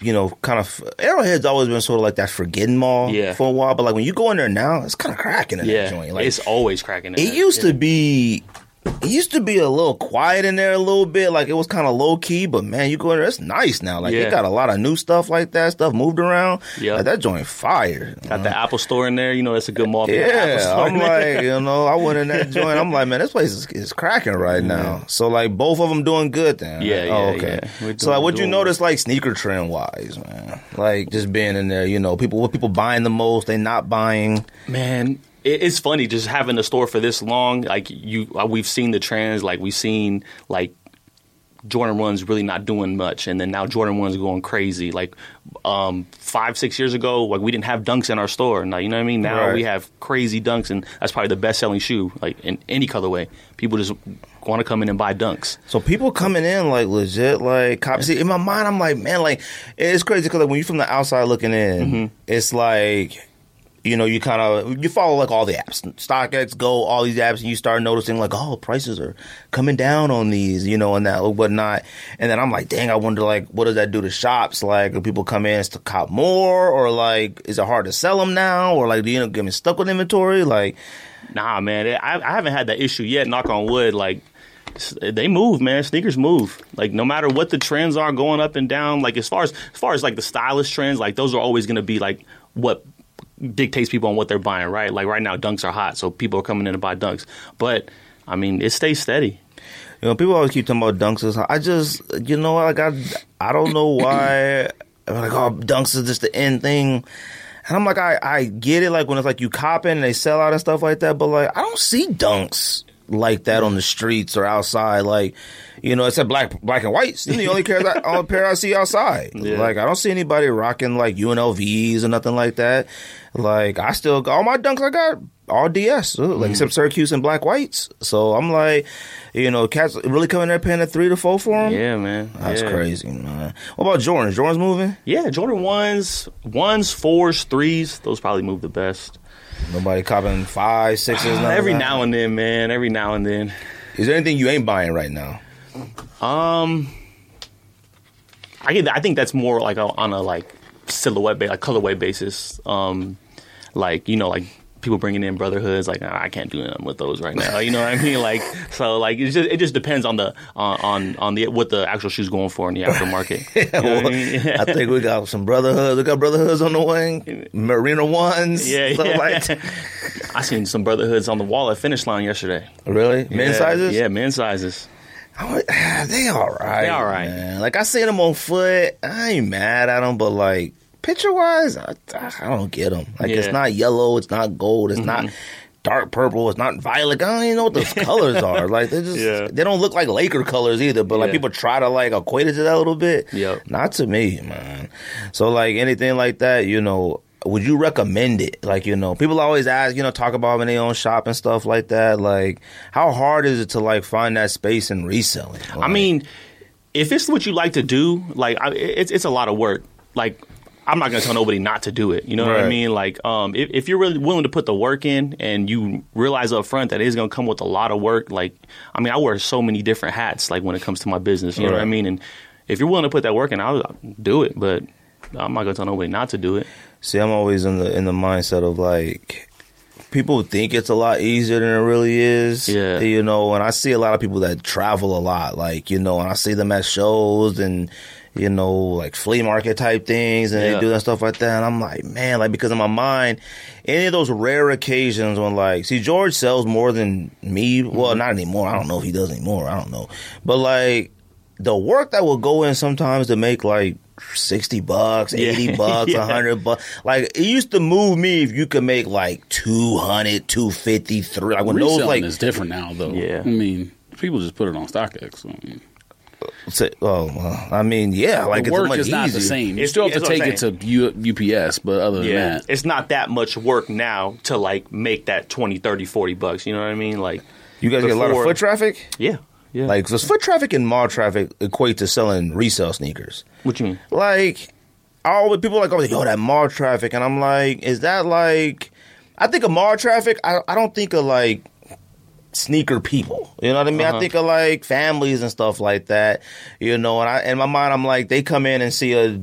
you know, kind of Arrowhead's always been sort of like that forgetting mall Yeah. for a while, but like when you go in there now, it's kind of cracking in yeah, that joint. Like it's always cracking. in it there. used Yeah. to be. It used to be a little quiet in there a little bit, like it was kind of low key. But man, you go in there, it's nice now. Like Yeah. it got a lot of new stuff like that, stuff moved around. Yeah. like that joint fire. Got the uh-huh. Apple Store in there. You know, that's a good mall. Yeah, I'm like, you know, I went in that joint. I'm like, man, this place is, is cracking right now. So like, both of them doing good then. Yeah, oh, yeah, okay. yeah. We're So like, doing- what you notice like sneaker trend wise, man? Like just being in there, you know, people what people buying the most, they not buying. Man, it, it's funny just having the store for this long. Like you, uh, we've seen the trends. Like we've seen like Jordan ones really not doing much, and then now Jordan ones going crazy. Like um, five, six years ago, like we didn't have dunks in our store. Now you know what I mean. Now Right. we have crazy dunks, and that's probably the best selling shoe, like in any colorway. People just want to come in and buy dunks. So people coming in like legit like copy. See, in my mind, I'm like, man, like it's crazy because like, when you're from the outside looking in, Mm-hmm. it's like. You know, you kind of you follow like all the apps, StockX, GOAT, all these apps, and you start noticing like, oh, prices are coming down on these, you know, and that whatnot. And then I'm like, dang, I wonder like, what does that do to shops? Like, do people come in to cop more, or like, is it hard to sell them now, or like, do you up getting stuck with inventory? Like, Nah, man, I, I haven't had that issue yet. Knock on wood. Like they move, man. Sneakers move. Like no matter what the trends are going up and down. Like as far as as far as like the stylist trends, like those are always going to be like what dictates people on what they're buying, right? Like right now, dunks are hot, so people are coming in to buy dunks. But I mean, it stays steady. You know, people always keep talking about dunks. is- I just, you know, like I, I don't know why. I'm like, oh, dunks is just the end thing. And I'm like, I, I get it, like when it's like you cop in and they sell out and stuff like that. But like, I don't see dunks like that on the streets or outside. Like, you know, it's a black, black and whites. They're the only pair, I, only pair I see outside. Yeah. Like, I don't see anybody rocking like UNLVs or nothing like that. Like, I still got all my dunks I got all DS, uh, like except Syracuse and black whites. So I'm like, you know, cats really coming there paying a three to four for them. Yeah, man. That's Yeah. crazy, man. What about Jordan? Jordan's moving. Yeah, Jordan ones, ones, fours, threes. Those probably move the best. Nobody copping five, sixes. Every now and then, man. Every now and then. Is there anything you ain't buying right now? Um, I get. I think that's more like a, on a like silhouette, ba- like colorway basis. Um, like you know, like people bringing in brotherhoods. Like "Ah, I can't do nothing with those right now. You know what I mean? Like so, like it just it just depends on the on on, on the what the actual shoe's going for in the aftermarket. You know what I mean? I think we got some brotherhoods. We got brotherhoods on the wing. Marina ones. Yeah, yeah. like. I seen some brotherhoods on the wall at finish line yesterday. Really? Men Yeah, sizes? Yeah, men's sizes. I would- ah, they all right. They all right. Man. Like I seen them on foot. I ain't mad at them, but like picture wise, I, I don't get them. Like it's not yellow, it's not gold, it's not mm-hmm. dark purple, it's not violet. I don't even know what those colors are. Like they just Yeah. they don't look like Laker colors either. But like Yeah. people try to like equate it to that a little bit. Yep. Not to me, man. So like anything like that, you know. Would you recommend it? Like, you know, people always ask, you know, talk about them in their own shop and stuff like that. Like, how hard is it to like find that space and resell it? I mean, if it's what you like to do, like I, it's it's a lot of work. Like I'm not gonna tell nobody not to do it. You know what I mean? Like um, if, if you're really willing to put the work in and you realize up front that it's gonna come with a lot of work, like I mean, I wear so many different hats. Like when it comes to my business, you know what I mean? And if you're willing to put that work in, I'll do it. But I'm not gonna tell nobody not to do it. See, I'm always in the in the mindset of like people think it's a lot easier than it really is. Yeah. You know, and I see a lot of people that travel a lot, like, you know, and I see them at shows and, you know, like flea market type things and Yeah. they do that stuff like that. And I'm like, man, like, because in my mind, any of those rare occasions when, like, see, George sells more than me. Mm-hmm. Well, not anymore. I don't know if he does anymore. I don't know. But, like, the work that will go in sometimes to make, like, 60 bucks, 80 Yeah. bucks, Yeah. 100 bucks. Like, it used to move me if you could make, like, 200, 250, three. Like, when those, Reselling like, is different now, though. Yeah. I mean, people just put it on StockX. So, I mean, uh, say, oh, well, I mean, yeah, like, the it's work much is not easier. the same. You It's- still have to take it to U- UPS, but other than Yeah, that, it's not that much work now to like make that 20, 30, 40 bucks. You know what I mean? Like, You guys get a lot of foot traffic? yeah, yeah. Like, does foot traffic and mall traffic equate to selling resale sneakers? what you mean? like all the people are like, oh, yo, that mall traffic, and I'm like, is that like? I think of mall traffic. I I don't think of like sneaker people. You know what I mean? I Uh-huh. think of like families and stuff like that. You know, and I in my mind, I'm like, they come in and see a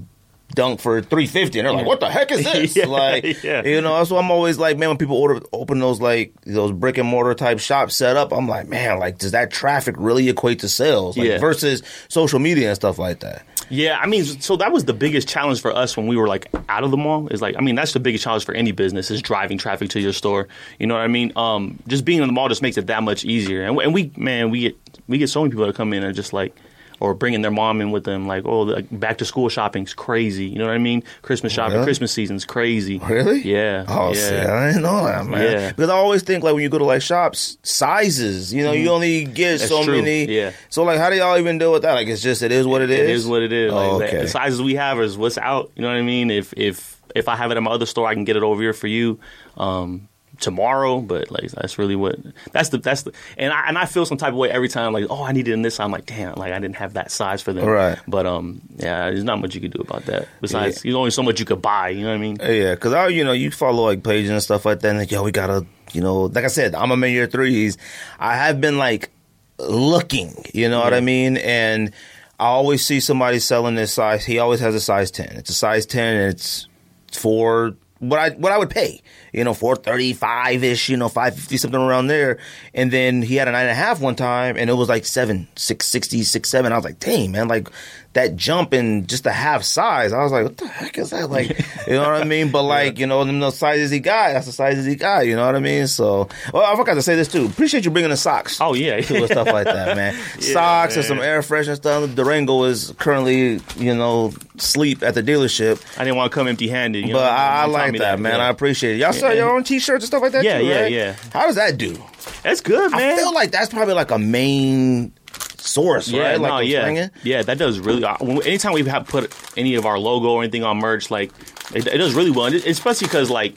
dunk for three fifty, and they're like, "What the heck is this?" Yeah, like, yeah. you know. So I'm always like, man, when people order open those like those brick and mortar type shops set up, I'm like, man, like, does that traffic really equate to sales? Like, Yeah. versus social media and stuff like that. Yeah, I mean, so that was the biggest challenge for us when we were like out of the mall. Is like, I mean, that's the biggest challenge for any business is driving traffic to your store. You know what I mean? Um, just being in the mall just makes it that much easier. And, and we, man, we get we get so many people that come in and just like, or bringing their mom in with them. Like, oh, like back to school shopping's crazy. You know what I mean? Christmas shopping, Really? Christmas season's crazy. Really? Yeah. Oh, yeah. I didn't know that, man. Yeah. Because I always think like when you go to like shops, sizes. You know, you only get Mm-hmm. That's so true, many. yeah. So like, how do y'all even deal with that? Like, it's just it is what it is. It is what it is. Oh, like, the- okay. The sizes we have is what's out. You know what I mean? If if if I have it at my other store, I can get it over here for you um, tomorrow. But like that's really what that's the that's the and I and I feel some type of way every time. Like oh, I need it in this. I'm like damn, like I didn't have that size for them. Right. But um, yeah, there's not much you could do about that. Besides, there's only so much you could buy. You know what I mean? Yeah, because I, you know, you follow like pages and stuff like that. And like, yo, we gotta, you know, like I said, I'm a man year threes. I have been like looking, you know what I mean, and I always see somebody selling this size. He always has a size ten. It's a size ten. And it's for what I what I would pay, you know, four thirty five ish, you know, five fifty something around there. And then he had a nine and a half one time, and it was like seven, six sixty, six seven. I was like, dang man, like that jump in just a half size. I was like, what the heck is that? Like, you know what I mean? But like, you know, them the sizes he got, that's the sizes he got. You know what I mean? So, well, I forgot to say this too. Appreciate you bringing the socks. Oh yeah, too, and stuff like that, man. Socks and some air freshener stuff. Durango is currently, you know, sleep at the dealership. I didn't want to come empty handed. You But know? I, I like that, man. yeah. I appreciate it. Y'all sell your own t-shirts and stuff like that Yeah, too, yeah, right? yeah. How does that do? That's good, man. I feel like that's probably like a main source, Yeah, right? No, I'm yeah, slinging. yeah, that does really. Anytime we have put any of our logo or anything on merch, like it, it does really well, and especially because like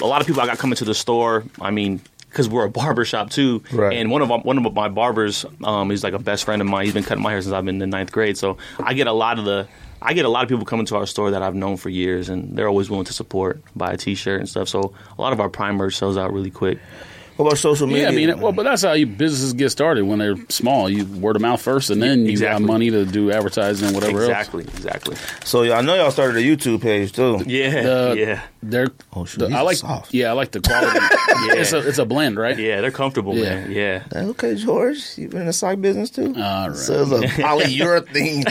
a lot of people I got coming to the store. I mean, because we're a barber shop too, Right. and one of one of my barbers, um, he's like a best friend of mine. He's been cutting my hair since I've been in the ninth grade, so I get a lot of the. I get a lot of people coming to our store that I've known for years, and they're always willing to support, buy a T-shirt and stuff. So a lot of our prime merch sells out really quick. What about social media? Yeah, I mean, well, but that's how you businesses get started when they're small. You word of mouth first, and then you Exactly. got money to do advertising and whatever else. exactly, exactly. so y'all know y'all started a YouTube page too. Yeah, The- yeah, They're, Oh, shoot, the- I are like, soft. yeah, I like the quality. It's a it's a blend, right? yeah. They're comfortable, Yeah. man. Yeah. Okay, George, you've been in the sock business too? All right. So it's a polyurethane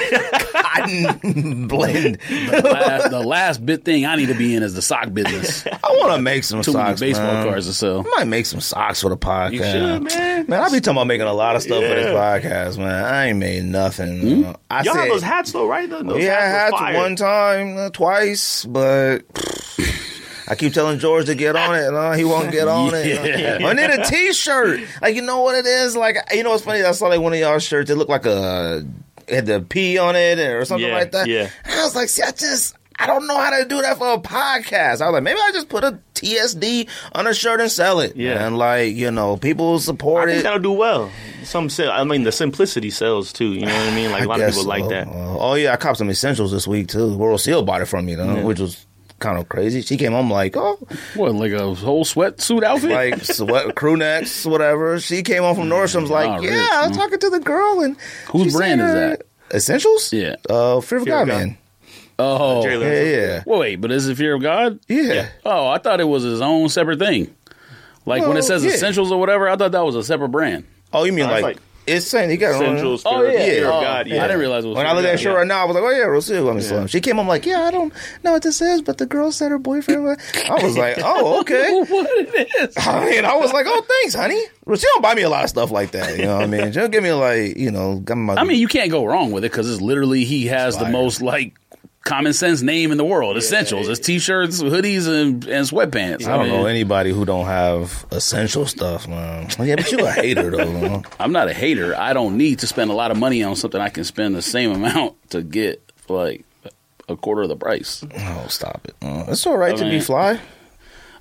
cotton blend. the, last, the last big thing I need to be in is the sock business. I want to make some Too many socks, baseball man. cards to sell. I might make some socks for the podcast. You should, man. Man, I be talking about making a lot of stuff for this podcast, man. I ain't made nothing. Uh, I Y'all said, have those hats though, right? Those yeah, I had hats one time, uh, twice, but I keep telling George to get on it, and uh, he won't get on it. Yeah. I need a T-shirt. Like you know what it is? Like you know what's funny? I saw like one of y'all shirts. It looked like a it had the P on it or something Yeah, like that. yeah. And I was like, see, I just. I don't know how to do that for a podcast. I was like, maybe I just put a TSD on a shirt and sell it. Yeah. And like, you know, people support I think it. that'll do well. Some sell. I mean, the simplicity sells too. You know what I mean? Like a I lot of guess people like that. Uh, oh yeah, I copped some essentials this week too. World Seal bought it from me though, Yeah. which was kind of crazy. She came home like, oh, What, like a whole sweatsuit outfit? like sweat, crew necks, whatever. She came home from Nordstrom's like, yeah, rich, I was mm. talking to the girl and Whose she said, brand is that? Essentials. Yeah. Uh, Fear of Fear God, of God. man. Oh, Jailer. Yeah, yeah, Well, wait, but is it fear of God? yeah. Oh, I thought it was his own separate thing. Like when it says yeah. essentials or whatever, I thought that was a separate brand. Oh, you mean No, like, like it's saying you got Central Oh Spirit, yeah, Fear of Oh, God. I didn't realize it was. When I look at that show Yeah. right now, I was like, "Oh yeah, Rocio got me some." She came, I'm like, "Yeah, I don't know what this is," but the girl said her boyfriend. was- I was like, "Oh, okay." what it is. I mean, I was like, "Oh, thanks, honey." She don't buy me a lot of stuff like that. You know what I mean? She don't give me like, you know, my. I mean, you can't go wrong with it because it's literally he has the most like common sense name in the world. Essentials. It's t-shirts, hoodies, and, and sweatpants. I don't mean, know anybody who don't have essential stuff, man. Yeah, but you're a hater though. man. I'm not a hater. I don't need to spend a lot of money on something I can spend the same amount to get like a quarter of the price. Oh, stop it. Uh, it's all right I to be fly.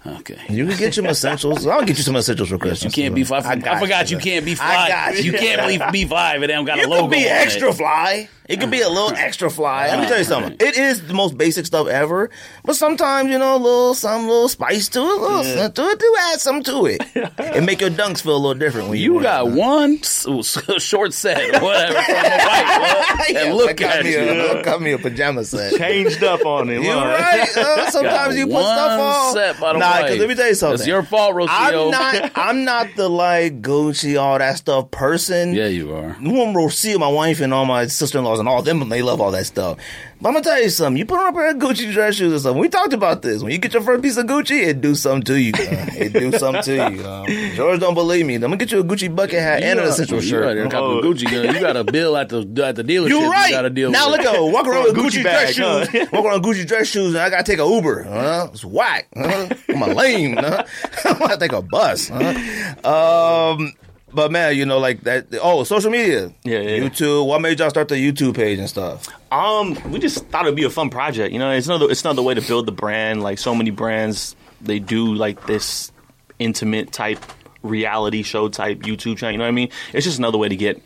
Okay. You can get some essentials. I'll get you some essentials for Christmas. You can't be fly. I, got forgot you, man. can't be I fly. got you. you can't be, be fly if it don't got a You logo. can be on extra It. fly. It can be a little extra fly. Let me tell you something. It is the most basic stuff ever, but sometimes you know a little some little spice to it, a little something to it. Do add some to it, and make your dunks feel a little different. When you, You got one s- s- short set, whatever, from the white, and Yeah, look at me you. A, got me a pajama set. Changed up on it. You huh? right? Uh, sometimes Got you put one stuff on. set by the nah, because let me tell you something. It's your fault, Rocio. I'm not. I'm not the like Gucci all that stuff person. Yeah, you are. One will see my wife and all my sister in laws and all them, they love all that stuff. But I'm gonna tell you something. You put on a pair of Gucci dress shoes or something. We talked about this. When you get your first piece of Gucci, it do something to you. uh, it do something to you. Um, George don't believe me. I'm gonna get you a Gucci bucket hat and an essential you shirt. Right there, copy Oh. Gucci. Girl. You got a bill at the at the dealership. You're right. You got to deal now with. look at walk around with Gucci Gucci, bag, dress huh? shoes. Walk around with Gucci dress shoes, and I gotta take a Uber. Huh? It's whack. Huh? I'm a lame. Huh? I'm gonna take a bus. Huh? Um, but man, you know, like that. Oh, social media. Yeah, yeah. YouTube. What made y'all start the YouTube page and stuff? Um, we just thought it'd be a fun project. You know, it's another it's another way to build the brand. Like so many brands, they do like this intimate type reality show type YouTube channel. You know what I mean? It's just another way to get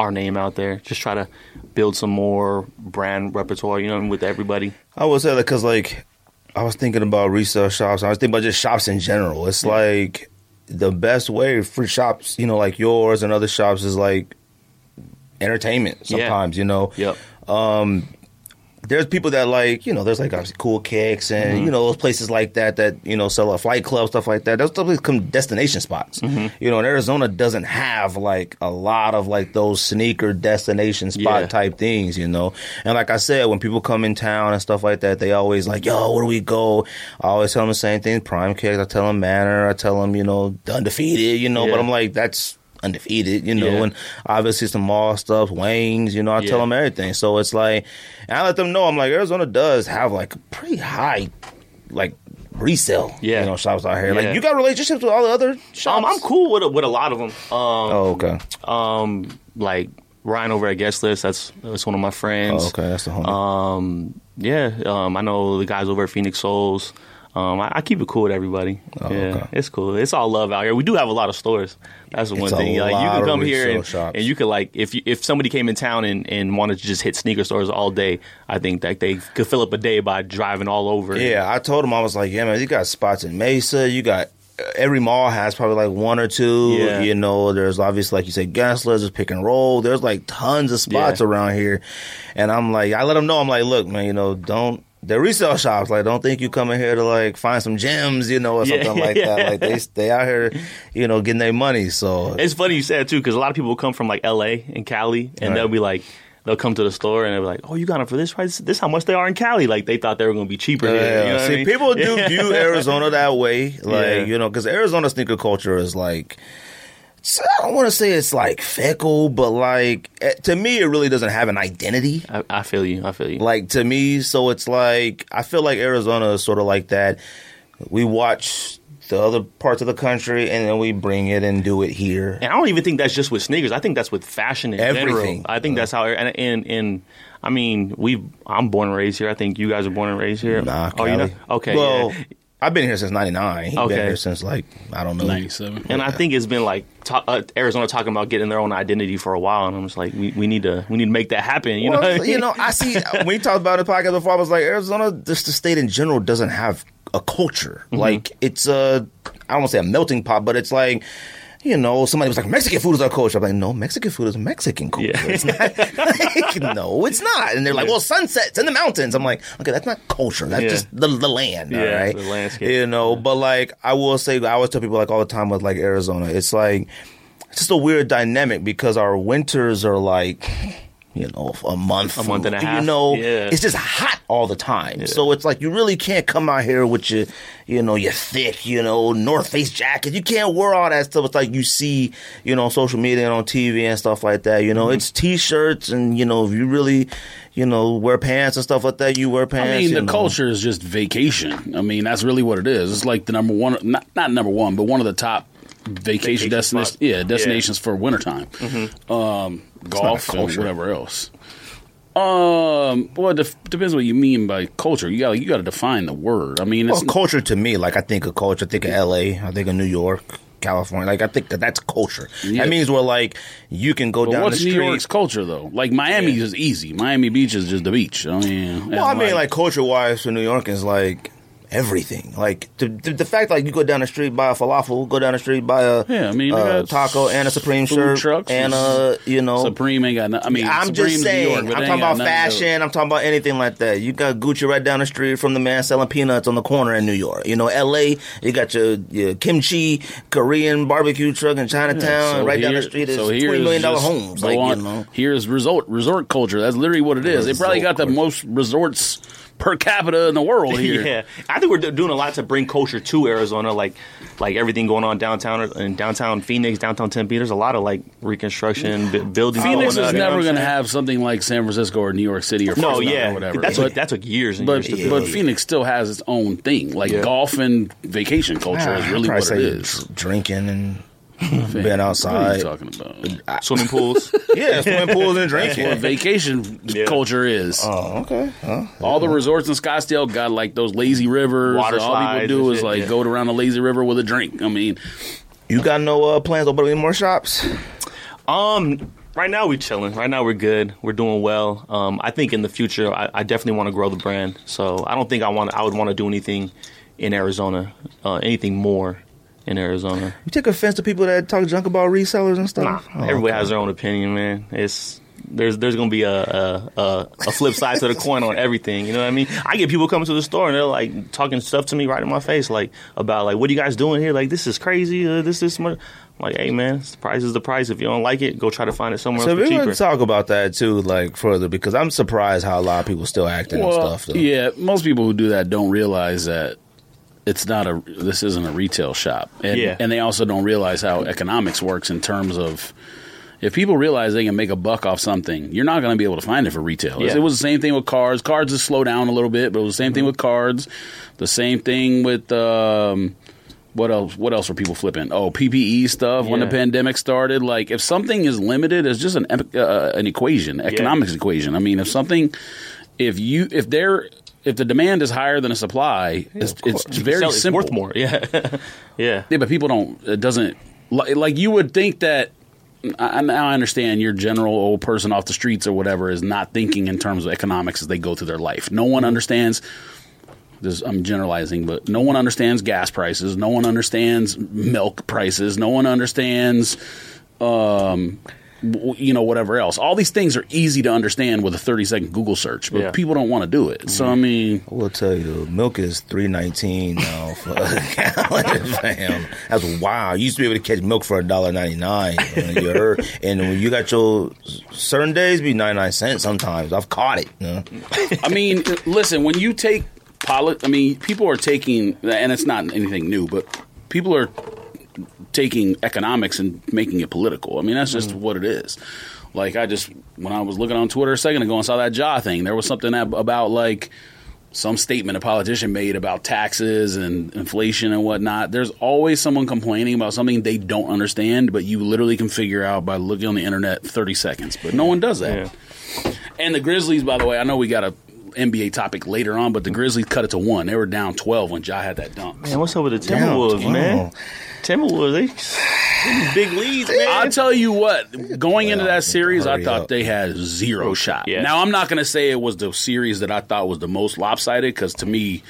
our name out there. Just try to build some more brand repertoire. You know, with everybody. I would say that because like I was thinking about resale shops. I was thinking about just shops in general. It's like the best way for shops, you know, like yours and other shops is like entertainment. Yeah. Sometimes, you know. Yep. Um, there's people that like you know there's like obviously cool kicks and Mm-hmm. you know those places like that that you know sell a flight club stuff like that those stuff become destination spots Mm-hmm. you know and arizona doesn't have like a lot of like those sneaker destination spot Yeah. type things you know and like i said when people come in town and stuff like that they always like yo where do we go i always tell them the same thing prime kicks i tell them manor i tell them you know undefeated you know but i'm like that's undefeated, you know, Yeah. and obviously some mall stuff, Wayne's, you know, I tell them everything. So it's like, and I let them know, I'm like, Arizona does have like a pretty high, like, resale, Yeah. you know, shops out here. Yeah. Like, you got relationships with all the other shops? Um, I'm cool with a, with a lot of them. Um, Oh, okay. um, like Ryan over at Guest List. That's that's one of my friends. Oh, okay. That's the homie. Um, yeah, um, I know the guys over at Phoenix Souls. Um, I, I keep it cool with everybody. Oh, yeah, okay. it's cool. It's all love out here. We do have a lot of stores. That's the one thing. Like you can come here and, and you could like if you, if somebody came in town and, and wanted to just hit sneaker stores all day, I think that they could fill up a day by driving all over. Yeah, I told him I was like, yeah, man, you got spots in Mesa. You got every mall has probably like one or two. Yeah. You know, there's obviously like you said, Gensler's, there's pick and roll. There's like tons of spots Yeah. around here, and I'm like, I let them know, I'm like, look, man, you know, don't. They're resale shops. Like, don't think you coming here to like find some gems, you know, or Yeah, something like that. Like they they out here, you know, getting their money. So It's funny you said too because a lot of people come from like L.A. and Cali, and Right. they'll be like, they'll come to the store and they'll be like, "Oh, you got them for this price? This how much they are in Cali?" Like they thought they were going to be cheaper. Yeah, here, you know what I see, mean? people do view Arizona that way, like Yeah. you know, because Arizona sneaker culture is like. It's- I don't want to say it's like fickle, but like eh, to me, it really doesn't have an identity. I, I feel you. I feel you. Like to me, so it's like I feel like Arizona is sort of like that. We watch the other parts of the country, and then we bring it and do it here. And I don't even think that's just with sneakers. I think that's with fashion in Everything. general. I think that's how. And, and and I mean, we. I'm born and raised here. I think you guys are born and raised here. Nah, oh, you know? Okay. Well, yeah. I've been here since '99. He's been here since like I don't know. Ninety seven. And I think it's been like ta- uh, Arizona talking about getting their own identity for a while, and I'm just like, we, we need to we need to make that happen. You know, Well, what I mean? you know, I see when you talked about it in the podcast before. I was like, Arizona, just the state in general doesn't have a culture. Mm-hmm. Like it's a, I don't want to say a melting pot, but it's like you know, somebody was like, Mexican food is our culture. I'm like, no, Mexican food is Mexican culture. Yeah. It's not, like, no, it's not. And they're like, well, sunsets in the mountains. I'm like, okay, that's not culture. That's Yeah. just the, the land. Yeah, all right. the landscape. You know, but like, I will say, I always tell people like all the time with like Arizona, it's like, it's just a weird dynamic because our winters are like, you know, a month, A month and a half. You know, Yeah. it's just hot all the time. So it's like you really can't come out here with your, you know, your thick, you know, North Face jacket. You can't wear all that stuff. It's like you see, you know, on social media and on TV and stuff like that. You know, Mm-hmm. it's t-shirts and you know, if you really, you know, wear pants and stuff like that, you wear pants. I mean, the know. culture is just vacation. I mean, that's really what it is. It's like the number one, not not number one, but one of the top vacation, Vacation destinations. Yeah, destinations for wintertime. Um, golf and whatever else. Um, well, it def- depends what you mean by culture. You got you got to define the word. I mean, it's Well, culture to me, like I think of culture, I think of L.A., I think of New York, California. Like I think that that's culture. Yeah. That means where like you can go but down what's the New. York's culture though? Like Miami is easy. Miami Beach is just the beach. I mean, Well, I and, mean, like culture wise for New York is like everything. Like the, the the fact like you go down the street buy a falafel, go down the street buy a Yeah, I mean, a taco and a Supreme shirt trucks. and a you know. Supreme ain't got. No, I mean, I'm Supreme's just New saying. York, I'm talking about fashion. I'm talking about anything like that. You got Gucci right down the street from the man selling peanuts on the corner in New York. You know, L.A. You got your, your kimchi Korean barbecue truck in Chinatown. So right down the street is so twenty million dollar homes. Like on- you know. here's resort resort culture. That's literally what it is. They probably got the Resort most resorts per capita in the world here. Yeah, I think we're doing a lot to bring culture to Arizona, like like everything going on downtown in downtown Phoenix, downtown Tempe. There's a lot of like reconstruction, bu- buildings. Phoenix going is up, you know never going to have something like San Francisco or New York City or No, Fresno yeah, or whatever. That's but, what, that took years and but, years to build. but Phoenix still has its own thing. Like Yeah. golf and vacation culture is Ah, really what probably it say is. dr- Drinking and Man, being What are outside. you talking about? swimming pools. Yeah, swimming pools and That's drinking. what vacation Yeah. culture is. Oh, okay. Huh? All the resorts in Scottsdale got like those lazy rivers. Water All people slides do and is shit, like yeah. go around the lazy river with a drink. I mean, You got no uh, plans to open any more shops? Um, right now we're chilling. Right now we're good. We're doing well. Um, I think in the future I, I definitely want to grow the brand. So I don't think I want. I would want to do anything in Arizona, uh, anything more in Arizona. You take offense to people that talk junk about resellers and Nah, stuff? Oh, everybody okay. has their own opinion, man. It's there's there's gonna be a, a a a flip side to the coin on everything. You know what I mean? I get people coming to the store and they're like talking stuff to me right in my face, like about like what are you guys doing here? Like this is crazy. Uh, this is smart. I'm like, hey man, the price is the price. If you don't like it, go try to find it somewhere So else for we're gonna talk about that too, like further, because I'm surprised how a lot of people still acting and stuff. Though. yeah, most people who do that don't realize that it's not a. This isn't a retail shop, and Yeah. and they also don't realize how economics works in terms of. If people realize they can make a buck off something, you're not going to be able to find it for retail. Yeah. It was the same thing with cards. Cards has slowed down a little bit, but it was the same thing with cards. The same thing with um, what else? What else were people flipping? Oh, PPE stuff when the pandemic started. Like if something is limited, it's just an uh, an equation, economics equation. I mean, if something, if you if there if the demand is higher than the supply, it's, it's very Sell- it's simple. worth more. Yeah, yeah. Yeah, but people don't. It doesn't like, like you would think that. I, now I understand your general old person off the streets or whatever is not thinking in terms of economics as they go through their life. No one understands. This, I'm generalizing, but no one understands gas prices. No one understands milk prices. No one understands, um, you know, whatever else. All these things are easy to understand with a 30 second Google search, but Yeah. people don't want to do it. So I mean, I will tell you, milk is three nineteen now for a gallon. Fam, that's wild. You used to be able to catch milk for a dollar ninety nine. You heard, and when you got your certain days, be ninety nine cents. Sometimes I've caught it. You know? I mean, listen, when you take polit, I mean, people are taking, and it's not anything new, but people are taking economics and making it political. I mean, that's just what it is. Like, I just, when I was looking on Twitter a second ago and saw that Ja thing, there was something that, about like some statement a politician made about taxes and inflation and whatnot. There's always someone complaining about something they don't understand, but you literally can figure out by looking on the internet 30 seconds. But no one does that. Yeah. And the Grizzlies, by the way, I know we got a NBA topic later on, but the Grizzlies cut it to one. They were down twelve when Ja had that dunk. Man, what's up with the Damn, Timberwolves, man? Timberwolves, they, they big leads, man. I'll tell you what, going into that series, I thought up. they had zero oh, shot. Yeah. Now, I'm not going to say it was the series that I thought was the most lopsided because to me,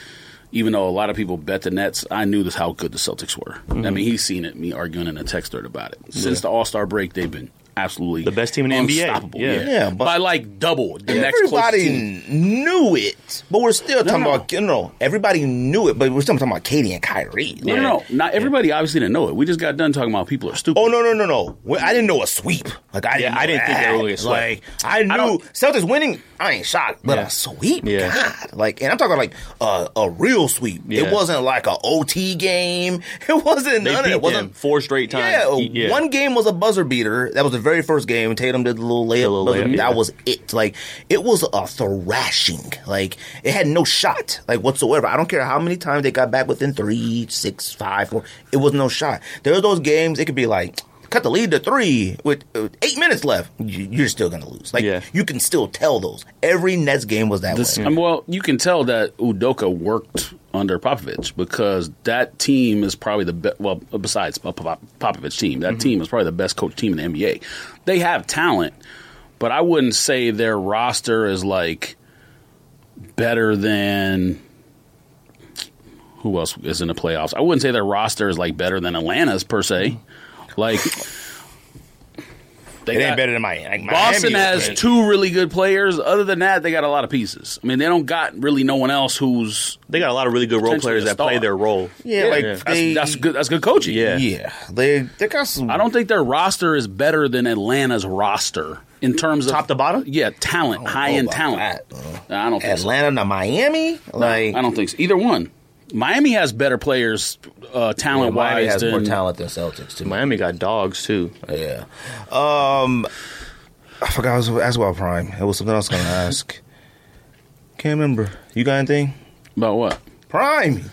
even though a lot of people bet the Nets, I knew this how good the Celtics were. I mm-hmm. mean, he's seen it. Me arguing in a text thread about it. Since the All Star break, they've been absolutely The best team in the NBA. unstoppable. Yeah. Yeah, Yeah, but- by like double the next Everybody knew it, but we're still talking no. about you know everybody knew it, but we're still talking about KD and Kyrie. No, no, no. Not everybody obviously didn't know it. We just got done talking about people are stupid. Oh no no no no! Well, I didn't know a sweep. Like I didn't. Know I didn't think that. they were gonna sweep. Like I knew don't- Celtics winning. I ain't shocked, but Yeah. a sweep. Yeah. God, like, and I'm talking like a a real sweep. Yeah. It wasn't like a OT game. It wasn't They none of beat it. them Wasn't four straight times. Yeah, Yeah. one game was a buzzer beater. That was the very first game. Tatum did the little layup. little layup, beater. yeah. That was it. Like it was a thrashing. Like it had no shot, like whatsoever. I don't care how many times they got back within three, six, five, four. It was no shot. There were those games. It could be like. Cut the lead to three with eight minutes left. You- You're still gonna lose. Like Yeah. you can still tell those. Every Nets game was that This, way. Well, you can tell that Udoka worked under Popovich because that team is probably the best. Well, besides Pop- Pop- Popovich team, that mm-hmm. team is probably the best coach team in the NBA. They have talent, but I wouldn't say their roster is like better than who else is in the playoffs. I wouldn't say their roster is like better than Atlanta's per se. Mm-hmm. Like they It ain't better than Miami. Like, Boston Miami has was- two really good players. Other than that, they got a lot of pieces. I mean, they don't got really no one else who's They got a lot of really good role players that play their role. Yeah, like Yeah. that's, they, that's good. That's good coaching. Yeah. Yeah, they they got some. I don't think their roster is better than Atlanta's roster in terms of Top to bottom? Yeah, talent, high end talent. that, uh, I don't think so. Atlanta to Miami. Like I don't think so. Either one. Miami has better players, uh, talent Miami wise. has more talent than Celtics too. Miami got dogs too. Yeah. Um, I forgot I was asked about Prime. It was something else I was gonna ask. Can't remember. You got anything? about what? Prime.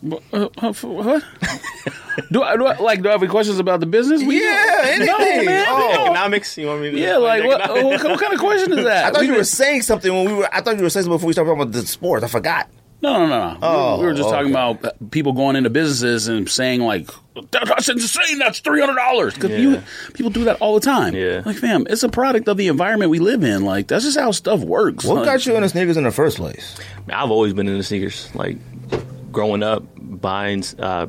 What? Uh, for what? do, I, do I like? Do I have any questions about the business? We- Yeah, anything. No, man. Oh. no. Economics? You want me to? Yeah, like what, what? What kind of question is that? I thought We you been- were saying something when we were. I thought you were saying something before we started talking about the sports. I forgot. No, no, no, no. Oh, we were just talking okay. about people going into businesses and saying like, "That's insane. That's three hundred dollars." Because you Yeah. people do that all the time. Yeah. like fam, it's a product of the environment we live in. Like that's just how stuff works. What Like, got you into sneakers in the first place? I've always been into sneakers. Like growing up, buying uh,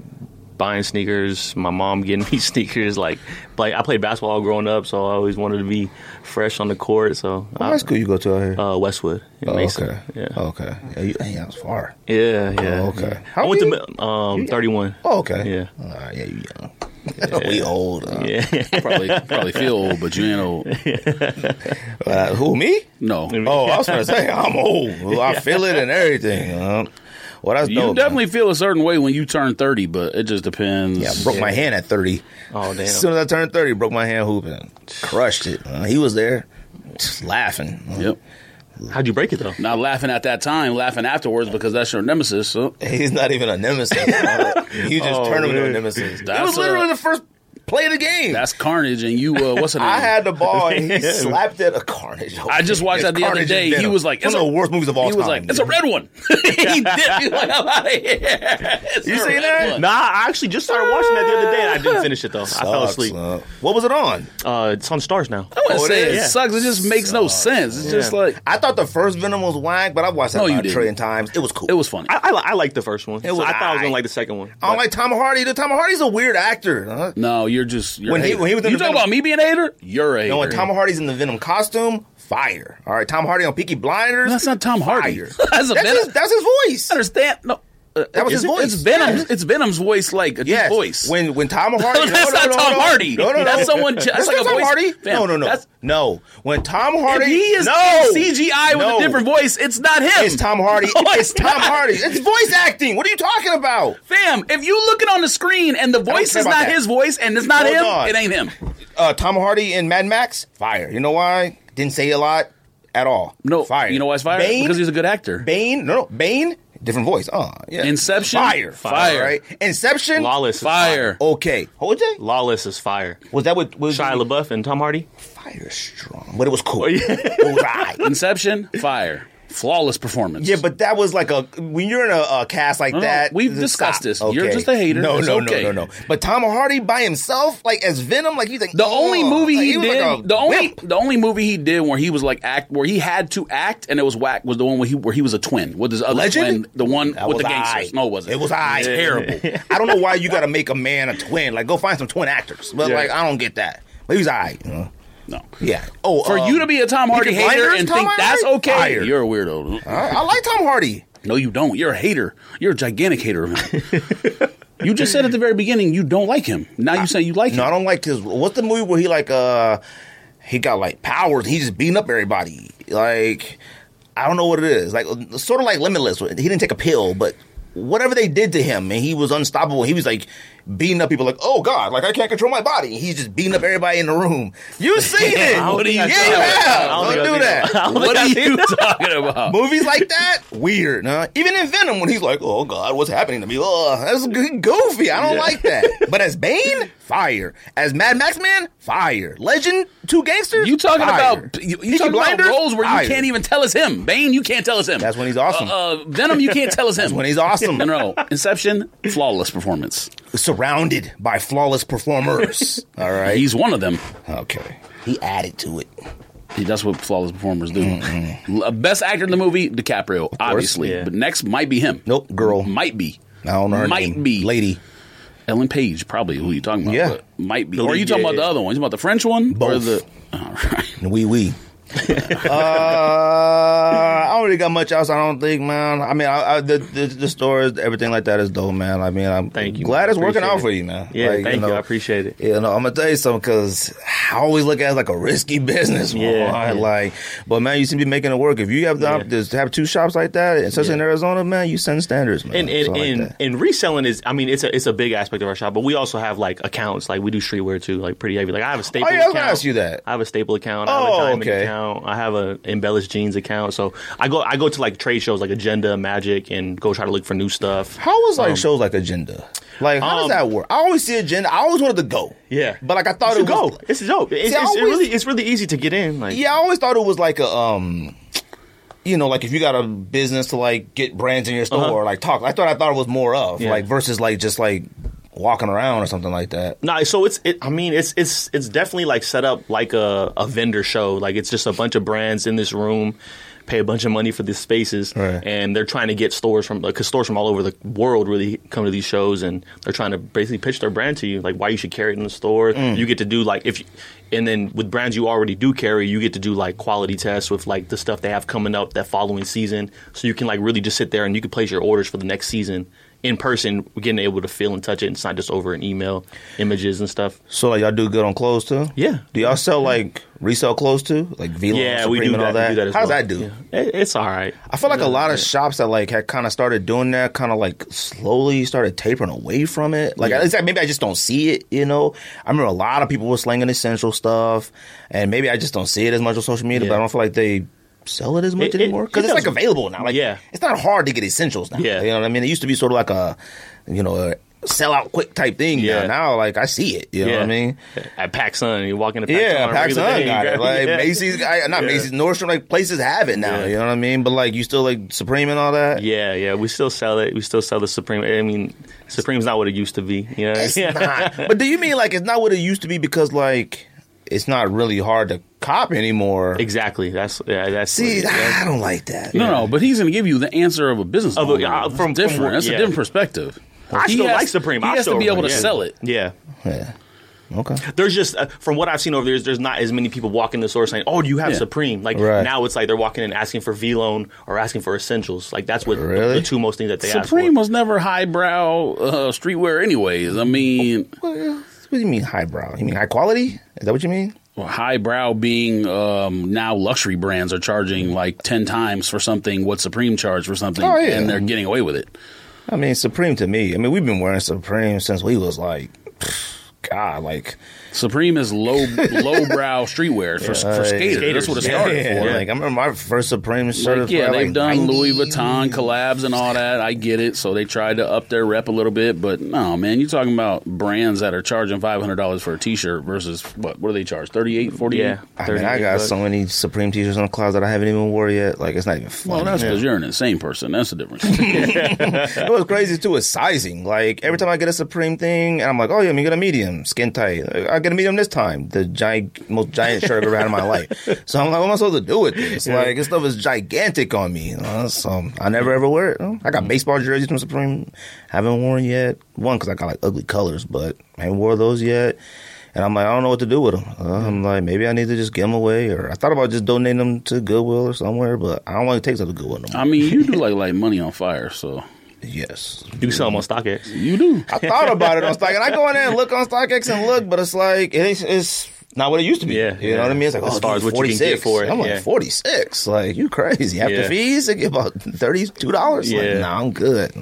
buying sneakers. My mom getting me sneakers. Like, like I played basketball growing up, so I always wanted to be fresh on the court. So, What I- high school you go to out here? uh, Westwood in oh, Mesa. okay. Yeah. Okay. Yeah, you, hey, that was far. Yeah, yeah. Oh, okay. yeah. How I went old to um, 31. Oh, okay. Yeah. All right, yeah, you young. we old. Uh, Yeah. probably probably feel old, but you ain't old. uh, who me? No, Oh, I was gonna say I'm old. I feel it and everything. Uh, well, that's you dope. man. definitely feel a certain way when you turn thirty, but it just depends. Yeah, I broke my hand at 30. Oh, damn. As soon as I turned 30, broke my hand hooping. Crushed it. Uh, he was there, just laughing. Yep. How'd you break it though? Not laughing at that time, laughing afterwards because that's your nemesis. So. He's not even a nemesis. you just Oh, turned him into a man. nemesis. it That's was literally a- the first play the game. That's carnage, and you uh, what's the name? I had the ball and he slapped it a carnage. I just watched It's that the other day. He was like, one of the worst movies of all He time. was like, "It's a red one." he did. He was like, "I'm out of here." It's You a seen that? one. Nah, I actually just started watching that the other day and I didn't finish it though. I fell asleep. uh, what was it on? Uh, it's on Starz now. I wouldn't Oh, it say it, is? sucks. It just makes no sense. It's just like I thought the first Venom was whack, but I've watched that No, you about a didn't. trillion times. It was cool. it was funny. I, I, I like the first one. It So was I thought I was gonna like the second one. I don't like Tom Hardy. The Tom Hardy's a weird actor. Huh? no, you're just you're When a he- when he was in you the talking Venom- about me being a hater? You're a hater. No, when Tom Hardy's in the Venom costume, fire. All right, Tom Hardy on Peaky Blinders. that's not Tom Hardy. Fire. that's a That's Venom. his, that's his voice. understand? No, uh, That was his it- voice. It's Venom's. Yeah. It's Venom's voice, like a Yes. voice. When when Tom Hardy. That's no, no, not no, Tom no. Hardy. No, no, no. That's someone- that's That's like not a Tom voice- Hardy. Fam, No, no, no. that's- no. When Tom Hardy. if he is no. CGI with No. a different voice, it's not him. It's Tom Hardy. No, it's Tom. Hardy. It's voice acting. What are you talking about? Fam, if you looking on the screen and the voice is not that. his voice and it's not Hold him, on. it ain't him. Uh, Tom Hardy in Mad Max. Fire. You know why? Didn't say a lot at all. No, Fire. You know why it's fire? Bane. Because he's a good actor. Bane. No, no. Bane. Different voice. Oh, yeah. Inception? Fire. Fire. Right. Inception. Lawless, is Fire. Okay. Hold it. Lawless is fire. Was that what was Shia LaBeouf and Tom Hardy. Fire strong, but it was cool. Oh, yeah. It was right. Inception, fire. Flawless performance. Yeah, but that was like a when you're in a, a cast like No, that. we've stop. discussed this. You're just a hater. No, It's no, okay. no, no, no. But Tom Hardy by himself, like as Venom, like he's like The only movie like, he, was did, like the only the only movie he did where he was like act, where he had to act, and it was whack, was the one where he where he was a twin with his other Legend? twin, the one That with the gangsters. I. No, wasn't. It was I. Terrible. I don't know why you got to make a man a twin. Like, go find some twin actors. But Yeah. like, I don't get that. But he was I. You know? No. Yeah. Oh, For um, you to be a Tom Hardy hater and Tom think that's okay, Fire. you're a weirdo. I, I like Tom Hardy. No, you don't. You're a hater. You're a gigantic hater of him. you just said at the very beginning you don't like him. Now you say you like him. No, I don't like his. What's the movie where he like uh he got like powers? He just beating up everybody. Like I don't know what it is. Like sort of like Limitless. He didn't take a pill, but whatever they did to him, and he was unstoppable. He was like beating up people. Like oh god, like I can't control my body. He's just beating up everybody in the room. You seen it? What do you I think? saw that. Yeah, I don't don't do that. What are you talking about? Movies like that, weird. Huh? Even in Venom, when he's like, "Oh God, what's happening to me?" Oh, that's g- goofy. I don't like that. But as Bane, fire. As Mad Max Man, fire. Legend, two gangsters. You talking fire. about you, you Peaky talking about Blinders? roles where Fire. you can't even tell us him. Bane, you can't tell us him. That's when he's awesome. Uh, uh, Venom, you can't tell us him. That's when he's awesome. No, no, no. Inception, flawless performance. Surrounded by flawless performers. All right. He's one of them. okay. He added to it. He- That's what flawless performers do. Mm-hmm. L- uh, Best actor in the movie, DiCaprio, obviously. yeah. But next might be him. Nope, girl. Might be. I don't know her Might name. be. Lady. Ellen Page, probably who you talking about. Yeah. but might be. Or are you talking yeah, about the other one? You talking about the French one? Or Both. the, all right. Wee wee. uh, I don't really got much else. I don't think, man. I mean, I, I, the, the the stores, everything like that is dope, man. I mean, I'm Thank you, glad man. it's working out it. for you, man. Yeah, Like, thank you. know, I appreciate it. You know, I'm gonna tell you something because I always look at it like a risky business. Yeah, Yeah, yeah. like, but man, you seem to be making it work. If you have the Yeah. to have two shops like that, especially in Arizona, man, you send standards, man. And and, I like and, reselling is, I mean, it's a it's a big aspect of our shop, but we also have like accounts, like we do streetwear too, like pretty heavy. Like I have a staple. Oh, yeah, I was account. gonna ask you that. I have a staple account. I have Oh, a diamond okay. account. I have a embellished jeans account. So I go I go to like trade shows like Agenda, Magic, and go try to look for new stuff. How was like shows like Agenda? Like, how does um, that work? I always see Agenda. I always wanted to go. Yeah. but like I thought You it was. go. It's dope. It's, See, it's always- really it's really easy to get in. Like Yeah, I always thought it was like a um you know, like if you got a business to like get brands in your store Uh-huh. or like talk. I thought I thought it was more of Yeah. like versus like just like walking around or something like that. No, so it's it. I mean, it's it's it's definitely like set up like a a vendor show. Like it's just a bunch of brands in this room, pay a bunch of money for these spaces, Right. and they're trying to get stores from because stores from all over the world really come to these shows, and they're trying to basically pitch their brand to you, like why you should carry it in the store. Mm. You get to do like if. You, and then with brands you already do carry, you get to do like quality tests with like the stuff they have coming up that following season. So you can like really just sit there and you can place your orders for the next season in person, getting able to feel and touch it. It's not just over an email, images and stuff. So like y'all do good on clothes too? Yeah. Do y'all sell like resell clothes too? Like Vlone, Yeah, Supreme we do and all that. that? That as How does well. that do? Yeah. It- it's all right. I feel like a lot of shops that like had kind of started doing that, kind of like slowly started tapering away from it. Like Yeah. like maybe I just don't see it. You know, I remember a lot of people were slanging essential stuff, and maybe I just don't see it as much on social media. Yeah. But I don't feel like they sell it as much It- anymore because it it's like available now. Like Yeah. it's not hard to get essentials now. Yeah. you know what I mean. It used to be sort of like a, you know, a sell out quick type thing. Yeah. Now, now like I see it. You know what I mean. At PacSun, you walk into PacSun. Yeah, PacSun got it. Like yeah. Macy's, I, not Yeah. Macy's, Nordstrom, like places have it now. Yeah. You know what I mean? But like, you still like Supreme and all that. Yeah, yeah, we still sell it. We still sell the Supreme. I mean, Supreme's not what it used to be. You know, It's yeah. not. But do you mean like it's not what it used to be because like it's not really hard to cop anymore? Exactly. That's yeah. That's See, what it is. I don't like that. No, no, but he's going to give you the answer of a business Of a- owner. uh, That's from- from different. what- That's a yeah. different perspective. I He still has- like Supreme. He I has to be able to yeah. sell it. Yeah. Yeah. Okay. There's just uh, from what I've seen over there, there's not as many people walking the store saying, "Oh, do you have Yeah. Supreme?" Like Right. now, it's like they're walking in asking for Vlone or asking for essentials. Like that's what the- Really? the, two most things that they ask Supreme for. was never highbrow uh, streetwear, anyways. I mean, What, what do you mean highbrow? You mean high quality? Is that what you mean? Highbrow being um, now luxury brands are charging like ten times for something what Supreme charged for something, Oh, yeah. and they're getting away with it. I mean, Supreme to me. I mean, we've been wearing Supreme since we was like, God, like Supreme is low lowbrow streetwear for, for uh, skaters. That's what it yeah, started yeah. for. Like I remember my first Supreme shirt. Like, yeah, they've like, done 90. Louis Vuitton collabs and all that. I get it. So they tried to up their rep a little bit, but no, man, you're talking about brands that are charging five hundred dollars for a T-shirt versus what? What do they charge? 38 48 Yeah. I mean, I got bucks. so many Supreme t-shirts in the closet that I haven't even wore yet. Like it's not even funny. Well, that's because you're an insane person. That's the difference. it was crazy too is sizing. Like every time I get a Supreme thing, and I'm like, oh yeah, let me get a medium, skin tight. I get meet him this time. The giant, most giant shirt I've ever had in my life. So I'm like, what am I supposed to do with this? Like this stuff is gigantic on me. You know? So I never ever wear it. I got baseball jerseys from Supreme, haven't worn yet. One because I got like ugly colors, but I haven't wore those yet. And I'm like, I don't know what to do with them. Uh, I'm like, maybe I need to just give them away, or I thought about just donating them to Goodwill or somewhere, but I don't want to take stuff to Goodwill no more. I mean, you do like like money on fire, so yes, You sell them on StockX. you do. I thought about it on Stock, and I go in there and look on StockX and look, but it's like it's, it's not what it used to be. Yeah, you know what I mean. It's like As oh, far dude, as what you can get 46. for it, I'm like yeah. forty six. Like you crazy after Yeah. fees, they get about thirty two dollars. Like, Yeah. nah, I'm good.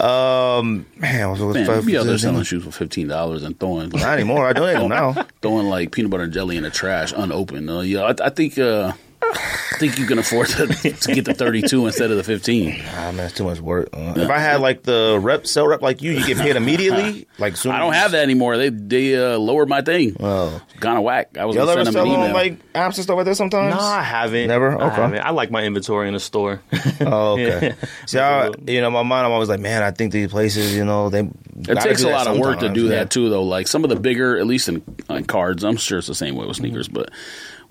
Um, man, what was Man, you be out there selling shoes for fifteen dollars and throwing Not anymore. I donate them now. throwing like peanut butter and jelly in the trash unopened. Uh, yeah, I, I think uh, I think you can afford to, to get the thirty two instead of the fifteen. Ah, man, it's too much work. Uh, if I had like the rep, sell rep like you, you get paid immediately. Like soon. I don't have that anymore. They they uh, lowered my thing. Oh. kind of whack. I was Y'all gonna ever send them sell an on like apps and stuff like that sometimes? No, I haven't. Never? I Okay. haven't. I like my inventory in the store. Oh, okay. Yeah. See, I, you know, my mind, I'm always like, man, I think these places, you know, they. It takes a lot of work to do that too. too, though. Like some of the bigger, at least in, in cards, I'm sure it's the same way with sneakers. But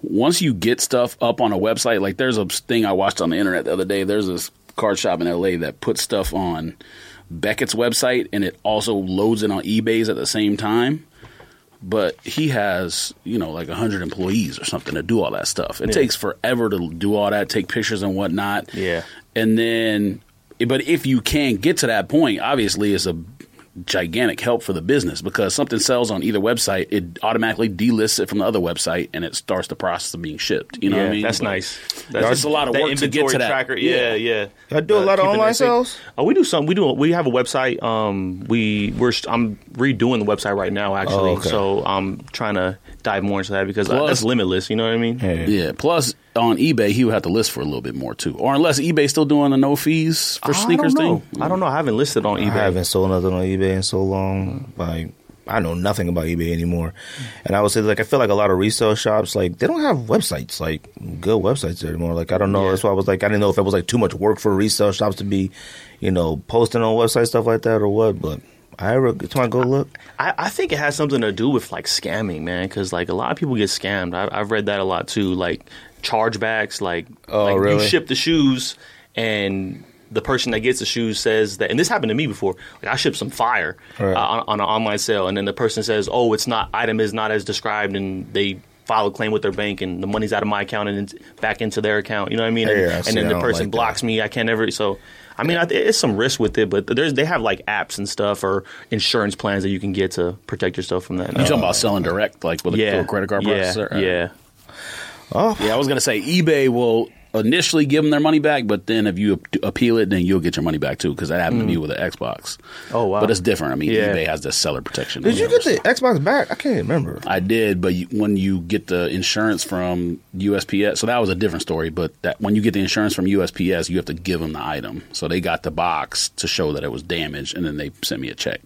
once you get stuff up on a website, like there's a thing I watched on the internet the other day. There's this card shop in LA that puts stuff on Beckett's website, and it also loads it on eBay's at the same time. But he has, you know, like hundred employees or something to do all that stuff. It Yeah. takes forever to do all that, take pictures and whatnot. Yeah. And then, but if you can get to that point, obviously it's a gigantic help for the business because something sells on either website, it automatically delists it from the other website and it starts the process of being shipped. You know yeah, what I mean? that's But nice. That's a lot of work to get inventory to that. Tracker. Yeah, yeah. Y'all do a lot of online sales? Oh, we do some. We do. We have a website. Um, we we're I'm redoing the website right now. Actually, Oh, okay. so I'm trying to dive more into that because uh, Plus- that's limitless. You know what I mean? Yeah. Plus, on eBay, he would have to list for a little bit more too, or unless eBay's still doing the no fees for sneakers I don't know. thing. I don't mm. know. I haven't listed on eBay. I haven't sold nothing on eBay in so long. Like, I know nothing about eBay anymore. And I would say, like, I feel like a lot of resale shops, like, they don't have websites, like, good websites anymore. Like, I don't know. Yeah. That's why I was like, I didn't know if it was, like, too much work for resale shops to be, you know, posting on websites, stuff like that, or what. But I ever, time I go look. I, I think it has something to do with like scamming, man. Because like a lot of people get scammed. I, I've read that a lot too. Like chargebacks. Like, Oh, like really? you ship the shoes and the person that gets the shoes says that, and this happened to me before. Like I shipped some fire Right. uh, on, on an online sale, and then the person says, "Oh, it's not item is not as described," and they file a claim with their bank, and the money's out of my account and it's back into their account. You know what I mean? And, Yeah, and see, then the person like that. blocks me. I can't ever. So, I mean, I, th- it's some risk with it, but there's they have like apps and stuff or insurance plans that you can get to protect yourself from that. You talking about selling direct, like with a, yeah, a credit card yeah, processor? Yeah, Oh, Yeah, I was gonna say eBay will initially give them their money back, but then if you appeal it, then you'll get your money back too. Because that happened to mm. me with the Xbox. Oh, wow. But it's different. I mean, Yeah. eBay has the seller protection. did you get the Xbox back? I can't remember. I did, but you, when you get the insurance from USPS, so that was a different story. But that when you get the insurance from USPS, you have to give them the item. So they got the box to show that it was damaged, and then they sent me a check.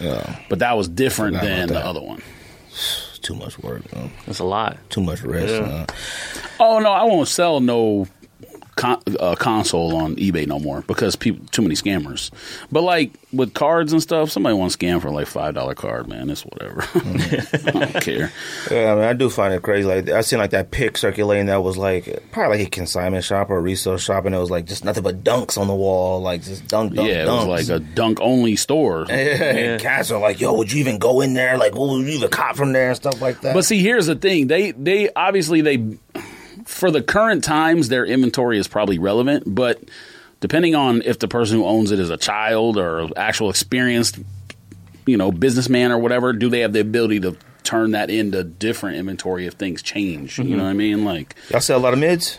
Yeah, But that was different than the other one. it's too much work. man. that's a lot. Too much rest. Yeah. Oh no, I won't sell no con- uh, console on eBay no more because people too many scammers. But like with cards and stuff, somebody wants to scam for like five dollar card, man. It's whatever. I don't care. Yeah, I mean, I do find it crazy. Like, I seen like that pic circulating that was like probably like a consignment shop or a resale shop, and it was like just nothing but dunks on the wall, like just dunk, dunk, yeah, it was dunks. like a dunk only store. Yeah, and cats are like, "Yo, would you even go in there? Like, would you even cop from there and stuff like that?" But see, here's the thing: they they obviously they for the current times their inventory is probably relevant, but depending on if the person who owns it is a child or actual experienced, you know, businessman or whatever, do they have the ability to turn that into different inventory if things change? You know mm-hmm. what I mean? Like, y'all sell a lot of mids.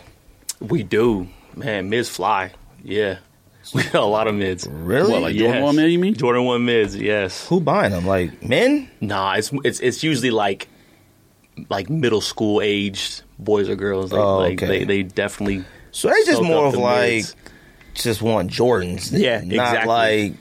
We do, man. Mids fly. Yeah, We got a lot of mids. Really? What, like Jordan one mid, you mean? Jordan one mids, yes. Who buying them? Like men? Nah, it's it's it's usually like like middle school aged boys or girls. Like, Oh, like they they definitely So they just more of like mids. just want Jordans. Yeah, not exactly. like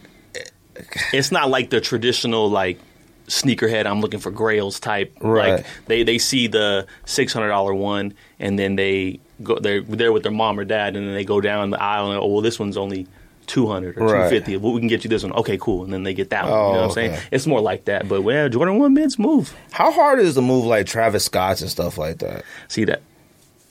it's not like the traditional like sneakerhead I'm looking for grails type. Right. Like they they see the six hundred dollar one and then they go they're there with their mom or dad and then they go down the aisle and oh well this one's only two hundred or Right. two fifty. Well we can get you this one. Okay, cool. And then they get that one. Oh, you know what I'm okay. saying? It's more like that. But yeah, Jordan one mids move. how hard is to move like Travis Scott's and stuff like that? See that?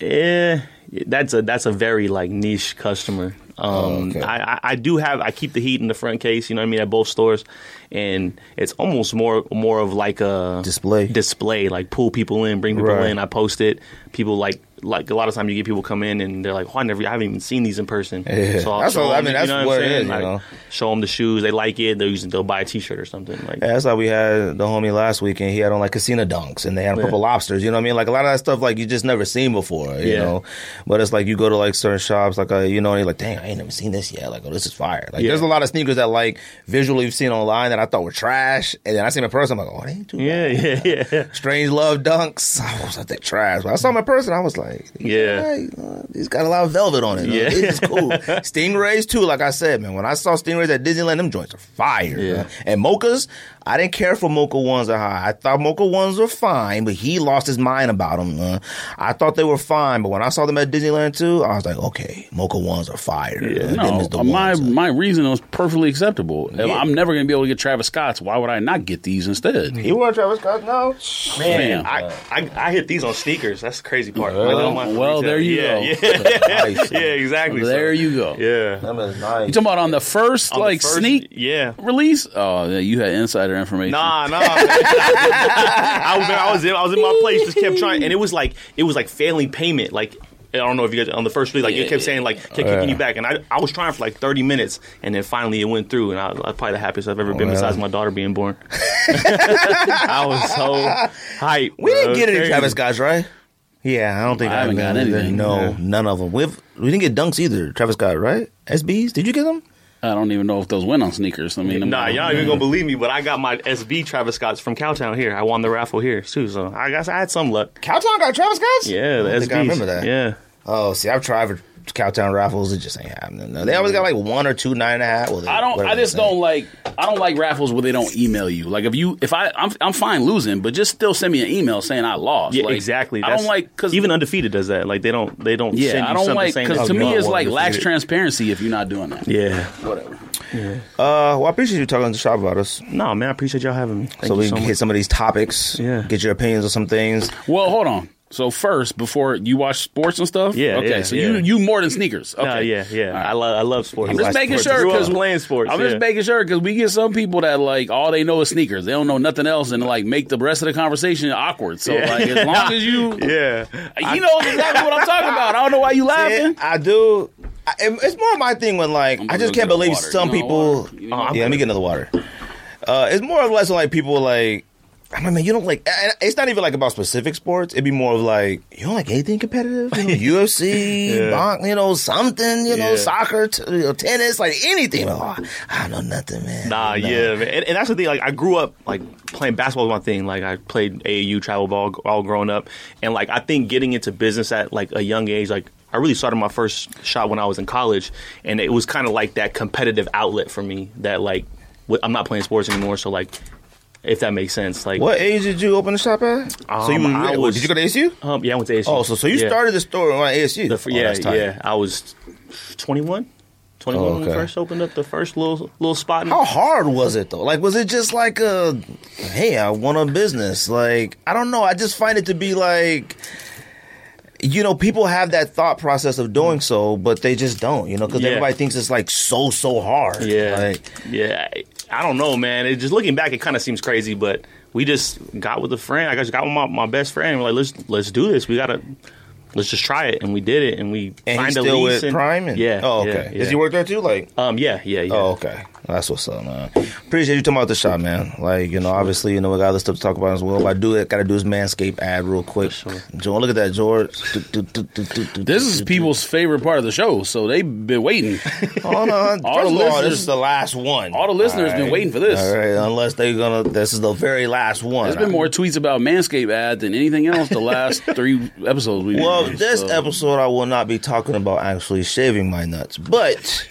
Eh, that's a that's a very like niche customer. Um, Oh, okay. I, I I do have I keep the heat in the front case. You know what I mean at both stores, and it's almost more more of like a Display. display like pull people in, bring people Right. in. I post it. People like like a lot of times you get people come in and they're like, "Oh, I never I haven't even seen these in person." Yeah. So I'll That's show what- I mean, that's you know what I'm it is, you know. Show them the shoes. They like it. They'll use they'll buy a T-shirt or something. Like Yeah, that's like we had the homie last weekend. He had on like casino dunks and they had purple lobsters. You know what I mean? Like a lot of that stuff like you just never seen before. You Yeah. know, but it's like you go to like certain shops, like uh, you know, and you're like, dang, I ain't never seen this yet. Like, oh, this is fire. Like, Yeah. there's a lot of sneakers that like visually you've seen online that I thought were trash, and then I see them in person, I'm like, oh, they ain't too yeah, bad. yeah, yeah. Strange Love dunks. I was like, that trash. But I saw my person. I was like, Yeah. alright, uh, he's got a lot of velvet on it. Yeah. Yeah, it's cool. Stingrays too. Like I said, man, when I saw Stingrays at Disneyland, them joints are fire. Yeah. man. And mochas, I didn't care for mocha ones at high. I thought mocha ones were fine, but he lost his mind about them. Uh, I thought they were fine, but when I saw them at Disneyland too, I was like, okay, mocha ones are fire. Uh, No, is the my ones. my reason was perfectly acceptable. Yeah. I'm never going to be able to get Travis Scott's. Why would I not get these instead? He wore Travis Scott now. Man, Fam. I, I I hit these on sneakers. That's the crazy part. Well, Like, well, there you yeah, go. Yeah, Nice. yeah, exactly. There So, you go. Yeah. Them is nice. You talking about on the first On the like first- sneak Yeah. release? Oh, yeah, you had insider information. Nah, nah. I was I was in I was in my place, just kept trying, and it was like it was like failing payment. Like I don't know if you guys on the first week, like it kept saying like kept kicking you back, and I I was trying for like thirty minutes, and then finally it went through, and I, I was probably the happiest I've ever oh, been Wow. besides my daughter being born. I was so hyped. We bro. didn't get any Travis guys, right? Yeah, I don't think I haven't got anything. No, Yeah. none of them. We've, we didn't get dunks either. Travis Scott, right? SBs. Did you get them? I don't even know if those went on sneakers. I mean, I'm- Nah, y'all ain't even gonna believe me, but I got my SB Travis Scott's from Cowtown here. I won the raffle here too, so I guess I had some luck. Cowtown got Travis Scotts. Yeah, the I SBs. I remember that. Yeah. Oh, see, I've tried for Cowtown raffles. It just ain't happening. No. They always got like one or two nine and a half. Well, I don't. whatever I just they don't like. I don't like raffles where they don't email you. Like if you, if I, I'm, I'm fine losing, but just still send me an email saying I lost. Yeah, Like, exactly. I don't like because even undefeated does that. Like they don't they don't send yeah, you I don't like saying because to me won. it's like lacks undefeated. transparency if you're not doing that. yeah. Whatever. Yeah. Uh, well, I appreciate you talking to the shop about us, No, man, I appreciate y'all having me. Thank so you we so can much. hit some of these topics. Yeah. get your opinions on some things. Well, hold on. So first, before you watch sports and stuff, Yeah, okay. yeah, so yeah. you you more than sneakers. Okay, No, yeah, yeah. Right. I love I love sports. I'm just making sports. sure because playing sports. I'm yeah. just making sure because we get some people that like all they know is sneakers. They don't know nothing else and like make the rest of the conversation awkward. So like as long as you, yeah. you know exactly what I'm talking about. I don't know why you laughing. Yeah, I do. I, it's more my thing when like I just can't believe water. some You people. You yeah, let me get another water. Uh, it's more or less like people like. I mean, you don't like. It's not even like about specific sports. It'd be more of like you don't like anything competitive. You know, UFC, Yeah. bonk, you know, something. You know, Yeah. soccer, t- you know, tennis, like anything. Oh, I know nothing, man. Nah, yeah, man. And, and that's the thing. Like, I grew up like playing basketball was my thing. Like, I played AAU travel ball all growing up, and like I think getting into business at like a young age, like I really started my first shot when I was in college, and it was kind of like that competitive outlet for me. That like I'm not playing sports anymore, so like if that makes sense, like What age did you open the shop at? so Um, you I what, was- did you go to ASU? Um, yeah, I went to ASU. Oh, so so you Yeah. started the store on ASU? The, Oh, yeah, yeah. I was 21. 21 Oh, when we first opened up the first little little spot. In, How hard was it though? Like, was it just like a, hey, I want a business? Like, I don't know. I just find it to be like, you know, people have that thought process of doing so, but they just don't, you know, because Yeah. everybody thinks it's like so, so hard. Yeah, Like, yeah. I- don't know, man. It just looking back, it kind of seems crazy, but we just got with a friend. I just got with my, my best friend. We're like, let's let's do this. We gotta let's just try it, and we did it, and we and signed he's a still lease. with and, Prime? And, yeah. oh, yeah, okay. yeah. Does he work there too? Like, Um, yeah, yeah, yeah. oh, okay. That's what's up, man. Appreciate you talking about the shop, man. Like, you know, obviously, you know, we got other stuff to talk about as well. But I do it. Got to do this Manscaped ad real quick. sure. George, look at that, George. Do, do, do, do, do, do, This is do, people's favorite part of the show, so they've been waiting. do. Hold on. All First the of all, listeners- this is the last one. all the listeners been waiting for this. All right, unless they're gonna. This is the very last one. There's been more tweets about Manscaped ad than anything else the last three episodes we've Well, done, this so- episode I will not be talking about actually shaving my nuts, but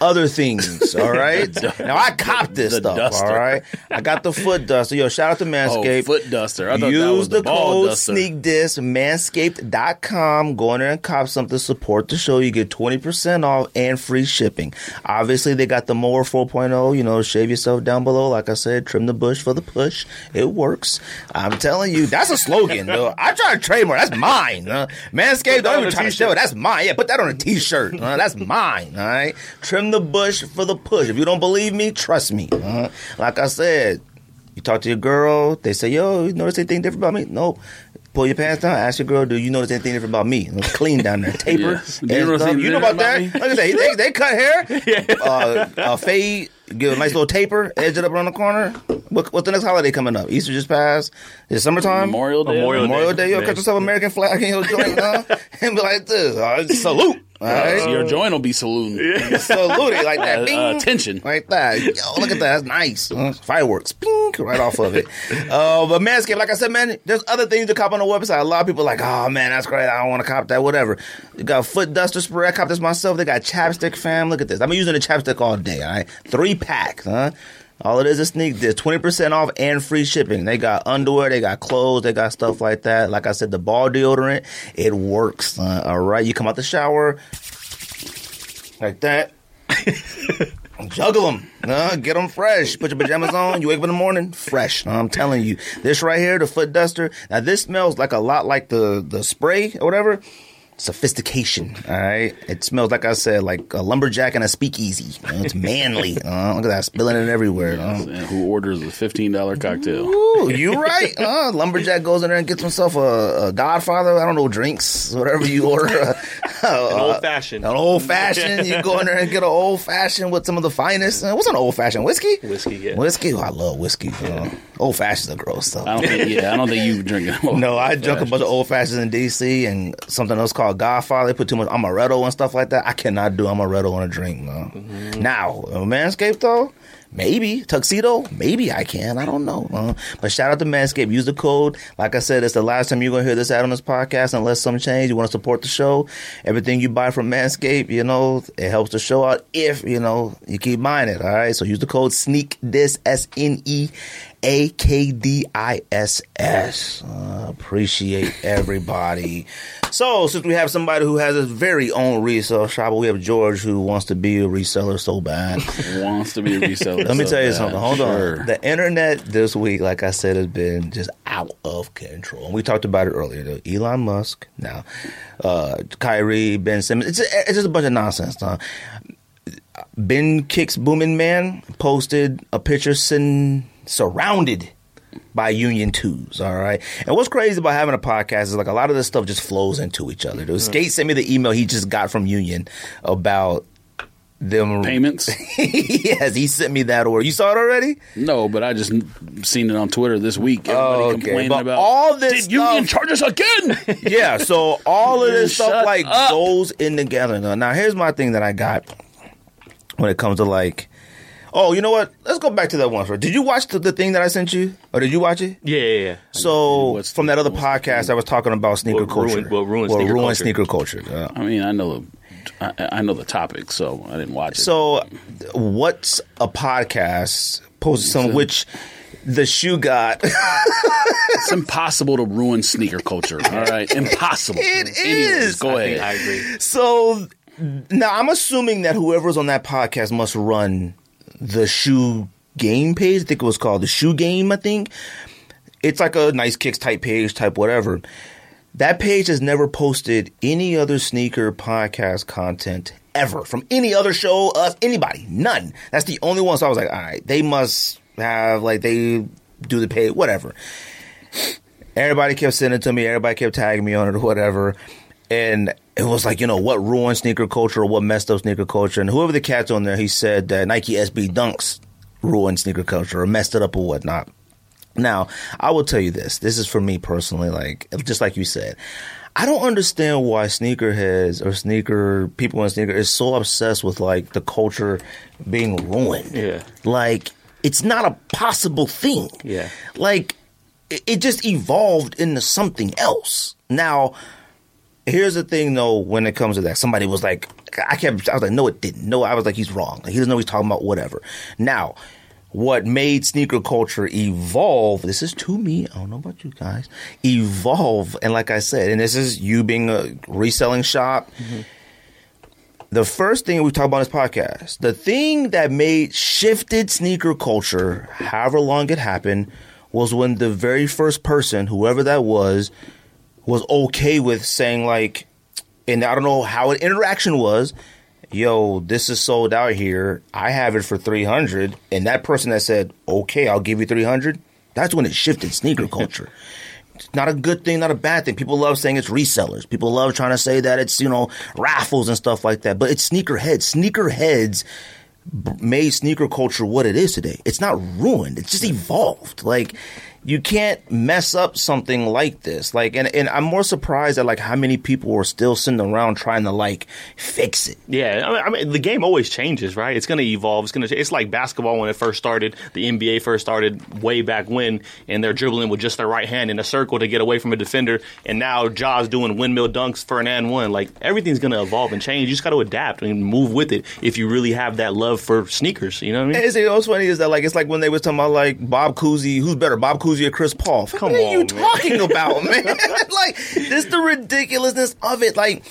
other things. All right. now I copped this The stuff. duster. All right. I got the foot duster. Yo, shout out to Oh, Manscaped. foot duster. I thought that Use was the, the, ball code duster. sneak diss manscaped.com. Go in there and cop something. Support the show. You get 20% off and free shipping. Obviously, they got the mower 4.0. You know, shave yourself down below. Like I said, trim the bush for the push. It works. I'm telling you, that's a slogan. though. I try to trademark. That's mine. Uh, Manscaped, don't on even try to t-shirt. show it. That's mine. Yeah, put that on a t-shirt. Uh, that's mine. All right. Trim the bush for the push. If you don't believe me, trust me. Uh, like I said, you talk to your girl, they say, "Yo, you notice anything different about me?" Nope. Pull your pants down. Ask your girl, "Do you notice anything different about me?" It's clean down there, taper. Yes. you notice You know about that? different Look at that. They, they cut hair, uh, uh, fade, give a nice little taper, edge it up around the corner. What, what's the next holiday coming up? Easter just passed. It's summertime. Memorial Day. Memorial Memorial Day. Yo, Yeah. cut yourself American flag in your joint, huh? and be like this. Uh, salute. All right. Your joint will be saluting. Salute it like that. Uh, uh, attention. Like that. Yo, look at that. That's nice. Uh, fireworks. Bing, right off of it. Uh, but Manscaped, like I said, man, there's other things to cop on the website. A lot of people are like, oh, man, that's great. I don't want to cop that, whatever. You got foot duster spray. I cop this myself. They got chapstick, fam. Look at this. I'm using the chapstick all day, all right? Three packs, huh? All it is is sneak diss 20% off and free shipping. They got underwear, they got clothes, they got stuff like that. Like I said, the ball deodorant, it works. Uh, all right. You come out the shower, like that. Juggle them. Uh, get them fresh. Put your pajamas on. You wake up in the morning, fresh. I'm telling you. This right here, the foot duster. Now, this smells like a lot like the, the spray or whatever. Sophistication. All right. It smells, like I said, like a lumberjack and a speakeasy. Uh, it's manly. Uh, look at that. Spilling it everywhere. Uh, And who orders a fifteen dollar cocktail? Ooh, you right. Uh, lumberjack goes in there and gets himself a, a Godfather. I don't know drinks, whatever you order. Uh, An old fashioned. An old fashioned. You go in there and get an old fashioned with some of the finest. Uh, what's an old fashioned whiskey? Whiskey, yeah. Whiskey. Oh, I love whiskey. Uh, old fashions are gross stuff. I don't think. Yeah, I don't think you drinking. Them. No, I drank a bunch of old fashions in DC and something else called Godfather. They put too much amaretto and stuff like that. I cannot do amaretto on a drink, no. Now, uh, Manscaped though, maybe tuxedo, maybe I can. I don't know. Uh, but shout out to Manscaped. Use the code. Like I said, it's the last time you're gonna hear this ad on this podcast. Unless some change, you want to support the show. Everything you buy from Manscaped, you know, it helps the show out. If you know you keep buying it, all right. So use the code Sneak Diss S N E A K D I S S. Uh, Appreciate everybody. So, since we have somebody who has his very own resale shop, we have George who wants to be a reseller so bad. wants to be a reseller. Let me so tell you bad. something. Hold Sure. on. The internet this week, like I said, has been just out of control. And we talked about it earlier. Though. Elon Musk, now, uh, Kyrie, Ben Simmons. It's, it's just a bunch of nonsense. Huh? Ben Kicks Booming Man posted a picture sitting surrounded by Union Twos, all right? And what's crazy about having a podcast is like a lot of this stuff just flows into each other. Dude. Skate sent me the email he just got from Union about them payments. yes, he sent me that order. You saw it already? No, but I just seen it on Twitter this week. Everybody Oh, okay. complaining But about all this Did Union stuff- charge us again? Yeah, so all of this Shut stuff like up. goes in together. Now, here's my thing that I got when it comes to like, oh, you know what? Let's go back to that one. Did you watch the, the thing that I sent you, or did you watch it? Yeah, yeah, yeah. So What's from that other what's the podcast, I was talking about sneaker What ruined- culture. what ruined sneaker ruined culture. sneaker culture. Yeah. I mean, I know the I, I know the topic, so I didn't watch it. So, what's a podcast posted some which the shoe got? it's impossible to ruin sneaker culture. All right, impossible. It Anyways, is. Go I, ahead. I agree. So now I'm assuming that whoever's on that podcast must run the shoe game page. I think it was called the shoe game. I think it's like a nice kicks type page, type whatever. That page has never posted any other sneaker podcast content ever from any other show, us, anybody, none. That's the only one. So I was like, all right, they must have like they do the pay, whatever. Everybody kept sending to me. Everybody kept tagging me on it or whatever. And it was like you know what ruined sneaker culture or what messed up sneaker culture. And whoever the cat's on there, he said that Nike SB Dunks ruined sneaker culture or messed it up or whatnot. Now, I will tell you this. This is for me personally, like just like you said. I don't understand why sneakerheads or sneaker people in sneaker is so obsessed with like the culture being ruined. Yeah. Like it's not a possible thing. Yeah. Like it, it just evolved into something else. Now, here's the thing though, when it comes to that, somebody was like, I kept, I was like, no, it didn't. No, I was like, he's wrong. Like, he doesn't know what he's talking about, whatever. Now, what made sneaker culture evolve, this is to me, I don't know about you guys, evolve, and like I said, and this is you being a reselling shop. Mm-hmm. The first thing we talk about in this podcast, the thing that made shifted sneaker culture, however long it happened, was when the very first person, whoever that was, was okay with saying like, and I don't know how an interaction was. Yo, this is sold out here. I have it for three hundred, and that person that said, "Okay, I'll give you 300 That's when it shifted sneaker culture. It's not a good thing, not a bad thing. People love saying it's resellers. People love trying to say that it's you know raffles and stuff like that. But it's sneakerheads. Sneakerheads made sneaker culture what it is today. It's not ruined. It's just evolved. Like you can't mess up something like this. Like and, and I'm more surprised at like how many people are still sitting around trying to like fix it. Yeah, I mean, I mean, the game always changes, right? It's going to evolve. It's going to. It's like basketball when it first started. The NBA first started way back when, and they're dribbling with just their right hand in a circle to get away from a defender. And now Ja's doing windmill dunks for an and one. Like everything's going to evolve and change. You just got to adapt and move with it if you really have that love for sneakers. You know what I mean? And see, what's funny is that like it's like when they was talking about like Bob Cousy, who's better, Bob Cousy or Chris Paul? Come what are you on, man. talking about, man? like this the ridiculousness of it. Like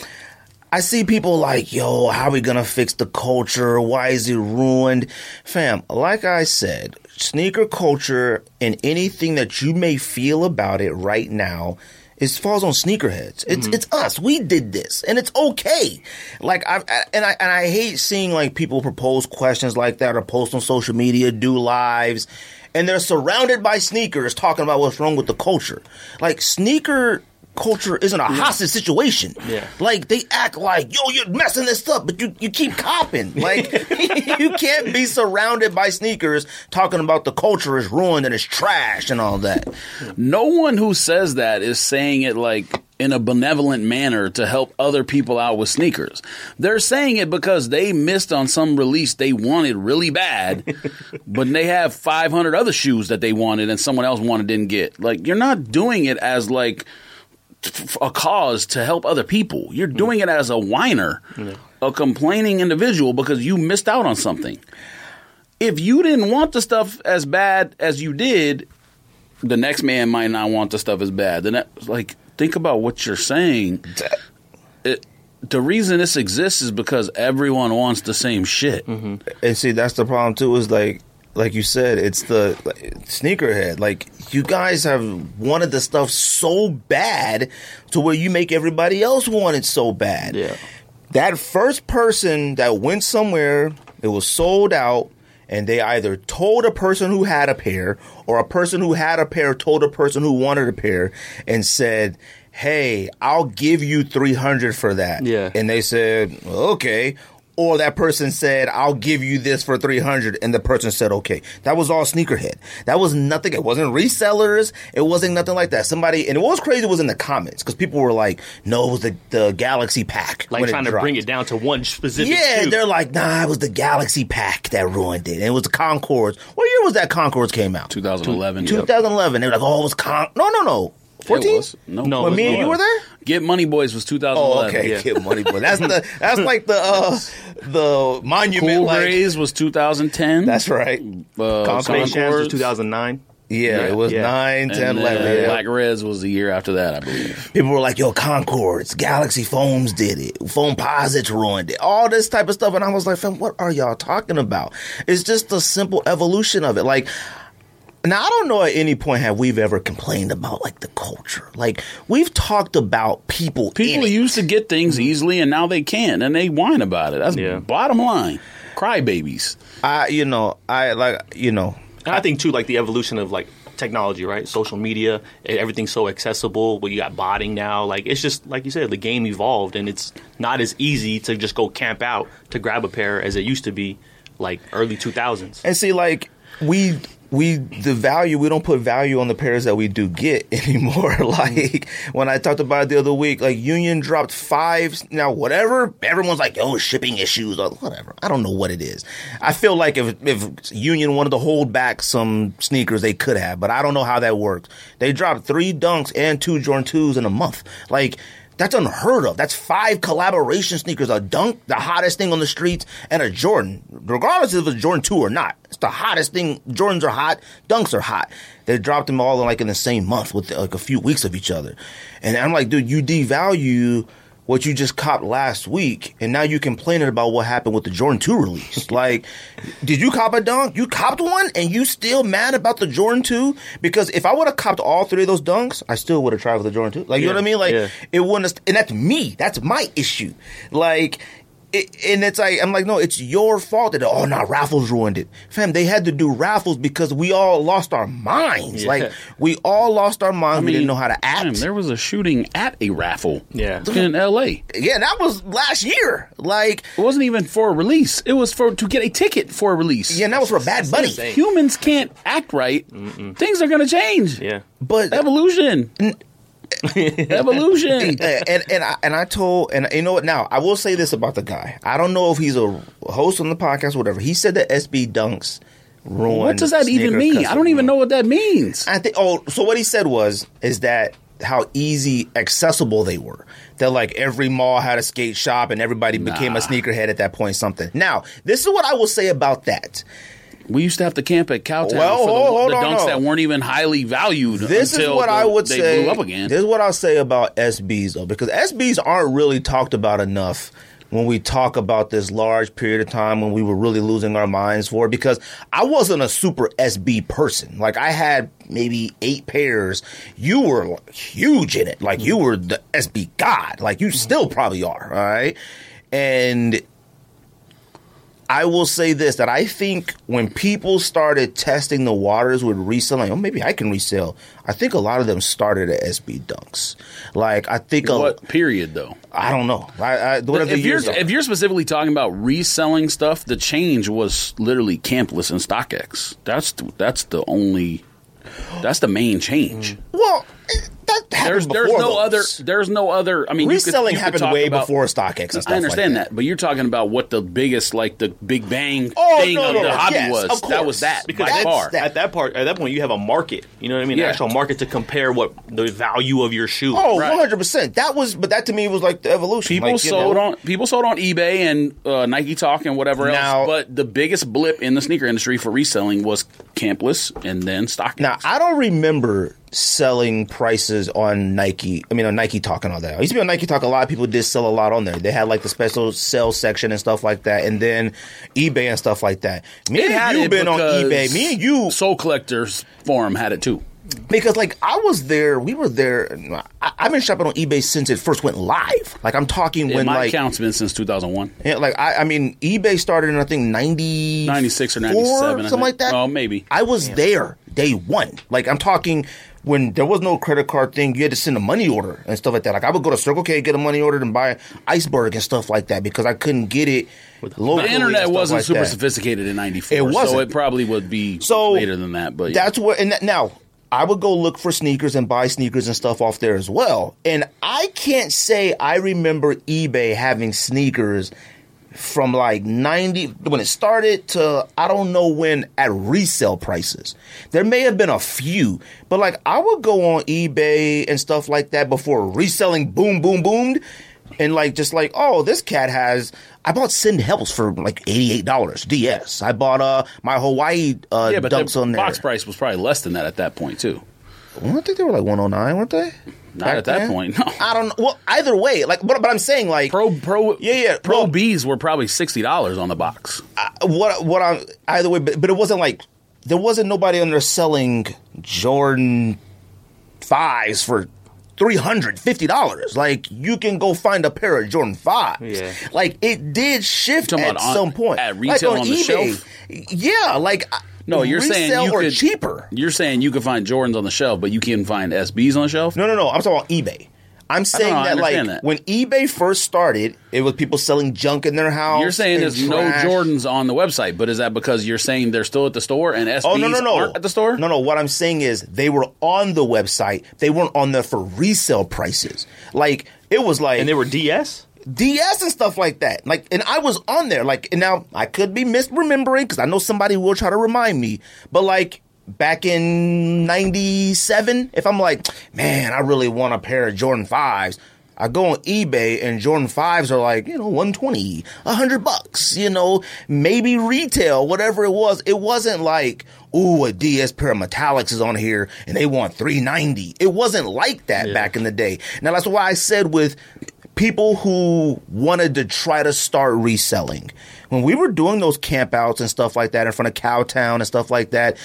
I see people like, yo, how are we gonna fix the culture? Why is it ruined? Fam, like I said, sneaker culture and anything that you may feel about it right now is falls on sneakerheads. It's mm-hmm. it's us. We did this, and it's okay. Like I and I and I hate seeing like people propose questions like that or post on social media, do lives, and they're surrounded by sneakers talking about what's wrong with the culture. Like sneaker culture isn't a hostage situation. Yeah. Like they act like, yo, you're messing this up, but you, you keep copping. Like you can't be surrounded by sneakers talking about the culture is ruined and it's trash and all that. No one who says that is saying it like in a benevolent manner to help other people out with sneakers. They're saying it because they missed on some release they wanted really bad, but they have 500 other shoes that they wanted and someone else wanted didn't get. Like you're not doing it as like f- a cause to help other people. You're mm. doing it as a whiner, a complaining individual because you missed out on something. If you didn't want the stuff as bad as you did, the next man might not want the stuff as bad. The ne- like think about what you're saying. It, the reason this exists is because everyone wants the same shit. Mm-hmm. And see, that's the problem too. Is like, like you said, it's the like, sneakerhead. Like you guys have wanted the stuff so bad to where you make everybody else want it so bad. Yeah. That first person that went somewhere, it was sold out, and they either told a person who had a pair, or a person who had a pair told a person who wanted a pair, and said. Hey, I'll give you 300 for that. Yeah. And they said, okay. Or that person said, I'll give you this for 300. And the person said, okay. That was all sneakerhead. That was nothing. It wasn't resellers. It wasn't nothing like that. Somebody, and what was crazy was in the comments because people were like, no, it was the, the Galaxy pack. Like when trying to bring it down to one specific. Yeah, shoe. they're like, nah, it was the Galaxy pack that ruined it. And it was the Concords. What year was that Concords came out? 2011. yep. 2011. They were like, oh, it was Con. No, no, no. It 14? was. No, No, When me and you were there? Get Money Boys was Oh, okay. yeah. Kid Money Boy. That's the that's like the uh the monument. Cool like, Grays was 2010. That's right. uh, Concord. Was 2009. Yeah, it was yeah. 9, 10, And 11. then yeah. Black Reds was the year after that, I believe. People were like, yo, Concords, Galaxy Foams did it. Foamposites ruined it. All this type of stuff. And I was like, fam, what are y'all talking about? It's just a simple evolution of it. Like, now I don't know at any point have we've ever complained about like the culture. Like we've talked about people. People in it. used to get things mm-hmm. easily, and now they can't, and they whine about it. That's Yeah. bottom line. Crybabies. I, you know, I like, you know, I think too, like the evolution of like technology, right? Social media, everything's so accessible. Well, you got botting now. Like it's just like you said, the game evolved, and it's not as easy to just go camp out to grab a pair as it used to be, like early two thousands. And see, like we we the value we don't put value on the pairs that we do get anymore. Mm-hmm. like when I talked about it the other week, like Union dropped five. Now whatever, everyone's like, oh, shipping issues or whatever. I don't know what it is. I feel like if if Union wanted to hold back some sneakers, they could have, but I don't know how that works. They dropped three dunks and two Jordan twos in a month. Like. That's unheard of. That's five collaboration sneakers: a dunk, the hottest thing on the streets, and a Jordan. Regardless if it's Jordan two or not, it's the hottest thing. Jordans are hot, dunks are hot. They dropped them all in like in the same month with like a few weeks of each other, and I'm like, dude, you devalue what you just copped last week, and now you complaining about what happened with the Jordan 2 release. like, did you cop a dunk? You copped one, and you still mad about the Jordan 2? Because if I would have copped all three of those dunks, I still would have tried with the Jordan 2. Like, you know what I mean? Like, yeah. it wouldn't have, and that's me. That's my issue. Like, it, and it's like I'm like, no, it's your fault that oh no, raffles ruined it, fam. They had to do raffles because we all lost our minds. Yeah. Like we all lost our minds. we didn't know how to act. damn, there was a shooting at a raffle. Yeah. in L.A. yeah, that was last year. Like, It wasn't even for a release. It was for to get a ticket for a release. yeah, and that was for a Bad Bunny. Humans can't act right. Things are going to change. Yeah. But Evolution. Evolution. And and I, and I told and you know what? Now I will say this about the guy. I don't know if he's a host on the podcast or whatever. He said that SB dunks ruined What does that even mean? I don't even know what that means. I think oh so what he said was is that how easy accessible they were. That like every mall had a skate shop and everybody became a sneakerhead at that point something. Now this is what I will say about that We used to have to camp at Cowtown Well, for the, hold- the on, dunks no. that weren't even highly valued. This is what the- I would say. blew up again. This is what I'll say about SBs though, because SBs aren't really talked about enough when we talk about this large period of time when we were really losing our minds for. it, Because I wasn't a super SB person. Like I had maybe eight pairs. You were like, huge in it. Like you were the SB god. Like you mm-hmm. still probably are. All right, and. I will say this that I think when people started testing the waters with reselling, oh, maybe I can resell. I think a lot of them started at SB Dunks. Like I think a, what period though? I don't know. I, I, If you're years if you're specifically talking about reselling stuff, the change was literally Campless and StockX. That's the, that's the only that's the main change. well, eh, that happened There's there's no those. other there's no other. I mean, you could- reselling you happened talk way about- before StockX and stuff. I understand like that. but you're talking about what the biggest, like the Big Bang Oh, thing no, of the no. hobby Yes, was. of That was that Because by far. that- At that part, at that point, you have a market. You know what I mean? Yeah. An actual market to compare what the value of your shoe. Oh, 100 percent. That was, but that to me was like the evolution. People Like, you sold know, on people sold on eBay and uh, Nike Talk and whatever Now- else. But the biggest blip in the sneaker industry for reselling was Campless and then StockX. Now I don't remember selling prices on Nike. I mean on Nike Talk and all that. I used to be on Nike Talk. A lot of people did sell a lot on there. They had like the special sales section and stuff like that, and then eBay and stuff like that. Me It and you been on eBay. Me and you Sole Collectors Forum had it too. because like I was there. We were there. I, I've been shopping on eBay since it first went live. Like I'm talking Yeah, when my like. account's been since 2001. Yeah, like I, I mean, eBay started in I think ninety 96 or 97, I something like that. Oh, maybe. I was there day one. Like I'm talking when there was no credit card thing. You had to send a money order and stuff like that. Like I would go to Circle K get a money order and buy iceberg and stuff like that because I couldn't get it. The internet wasn't like super that. sophisticated in '94. It wasn't. so it probably would be So later than that. But yeah. that's what. And that, now I would go look for sneakers and buy sneakers and stuff off there as well. And I can't say I remember eBay having sneakers from like 90 when it started to I don't know when at resale prices. There may have been a few, but like I would go on eBay and stuff like that before reselling boom boom boomed and like just like oh this cat has I bought Send Helps for like $88 DS. I bought uh my Hawaii uh yeah, but dunks the on there. box price was probably less than that at that point too. Well, I think they were like 109, weren't they? Not Back at that then? point, no. I don't know. Well, either way, like, but, but I'm saying, like, Pro Pro Yeah, yeah, Pro well- Bs were probably sixty dollars on the box. what what I'm either way, but, but it wasn't like there wasn't nobody on there selling Jordan fives for three hundred fifty dollars. Like you can go find a pair of Jordan 5s. Yeah. Like it did shift at on- some point at retail like on the shelf? Yeah, like. I- No, you're saying you or could cheaper. You're saying you can find Jordans on the shelf, but you can't find SBs on the shelf. No, no, no. I'm talking about eBay. I'm saying know, that like that. when eBay first started, it was people selling junk in their house. You're saying and there's no. Jordans on the website, but is that because you're saying they're still at the store and SBs Oh no no no aren't at the store? No no. What I'm saying is they were on the website. They weren't on there for resale prices. Like it was like And they were DS. DS and stuff like that. Like, and I was on there. Like, and now I could be misremembering because I know somebody will try to remind me. But like back in '97, if I'm like, man, I really want a pair of Jordan fives. I go on eBay and Jordan fives are like, you know, 120, 100 bucks, you know, maybe retail, whatever it was. It wasn't like, ooh, a DS pair of metallics is on here and they want 390. It wasn't like that back in the day. Now that's why I said with people who wanted to try to start reselling. When we were doing those campouts and stuff like that in front of Cowtown and stuff like that,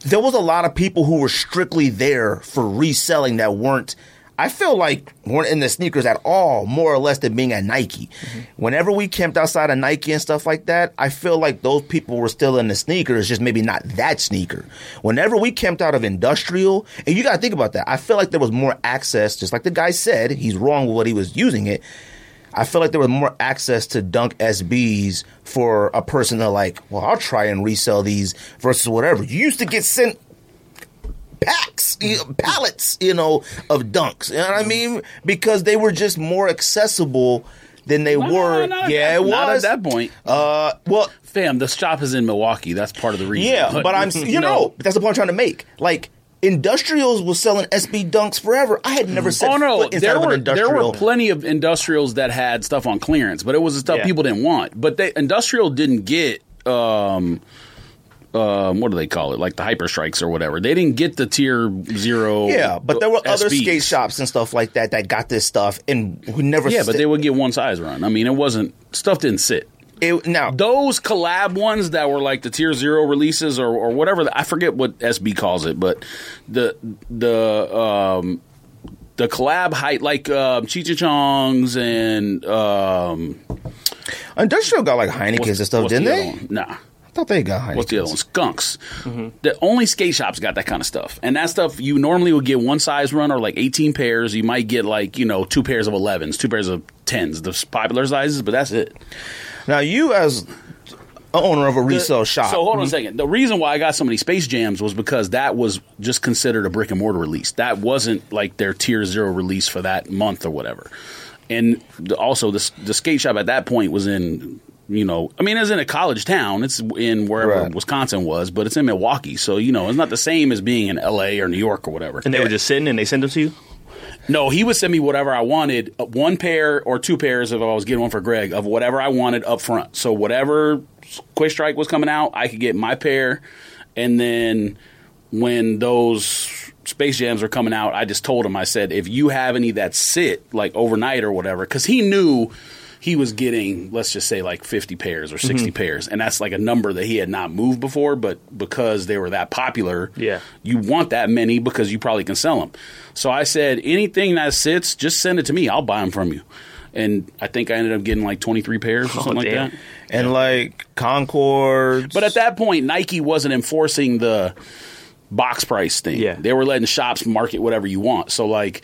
there was a lot of people who were strictly there for reselling that weren't I feel like weren't in the sneakers at all, more or less than being at Nike. Mm-hmm. Whenever we camped outside of Nike and stuff like that, I feel like those people were still in the sneakers, just maybe not that sneaker. Whenever we camped out of industrial, and you gotta think about that, I feel like there was more access, just like the guy said, he's wrong with what he was using it. I feel like there was more access to dunk SBs for a person to like, well, I'll try and resell these versus whatever. You used to get sent packs, you know, pallets, you know, of dunks. You know what I mean? Because they were just more accessible than they No, were. not at yeah, it Not at that point. Uh, well, Fam, the shop is in Milwaukee. That's part of the reason. yeah, but I'm, you know, that's the point I'm trying to make. Like, Industrials was selling SB dunks forever. I had never set Oh no, foot inside there were there were plenty of industrials that had stuff on clearance, but it was the stuff Yeah. people didn't want. But they industrial didn't get um um what do they call it? Like the hyper strikes or whatever. They didn't get the tier zero. yeah, but there were other skate shops and stuff like that that got this stuff and who never. Yeah, but they would get one size run. I mean, it wasn't stuff didn't sit. it, now Those collab ones that were like the tier zero releases or, or whatever I forget what SB calls it, but the the um the collab height like um Cheech and Chong's and um industrial got like Heineken's and stuff, didn't the they? Nah. I thought they got Heineken. What's the other one? Skunks. Mm-hmm. The only skate shops got that kind of stuff, and that stuff you normally would get one size run or like eighteen pairs. You might get like you know two pairs of elevens, two pairs of tens, the popular sizes, but that's it. Now you as owner of a resale shop. So hold on a second. The reason why I got so many Space Jams was because that was just considered a brick and mortar release. That wasn't like their tier zero release for that month or whatever. And also, the, the skate shop at that point was in, you know, I mean, it's in a college town. It's in wherever Right. Wisconsin was, but it's in Milwaukee. So, you know, it's not the same as being in L.A. or New York or whatever. And they were just sitting and they sent them to you? No, he would send me whatever I wanted, uh, one pair or two pairs if I was getting one for Greg of whatever I wanted up front. So whatever Quick Strike was coming out, I could get my pair, and then when those Space Jams were coming out, I just told him I said if you have any that sit like overnight or whatever, because he knew he was getting let's just say like 50 pairs or 60 pairs and that's like a number that he had not moved before but because they were that popular Yeah. you want that many because you probably can sell them. So I said, anything that sits, just send it to me. I'll buy them from you. And I think I ended up getting like 23 pairs or something like that. and like Concord. But at that point, Nike wasn't enforcing the box price thing. Yeah. They were letting shops market whatever you want. So like,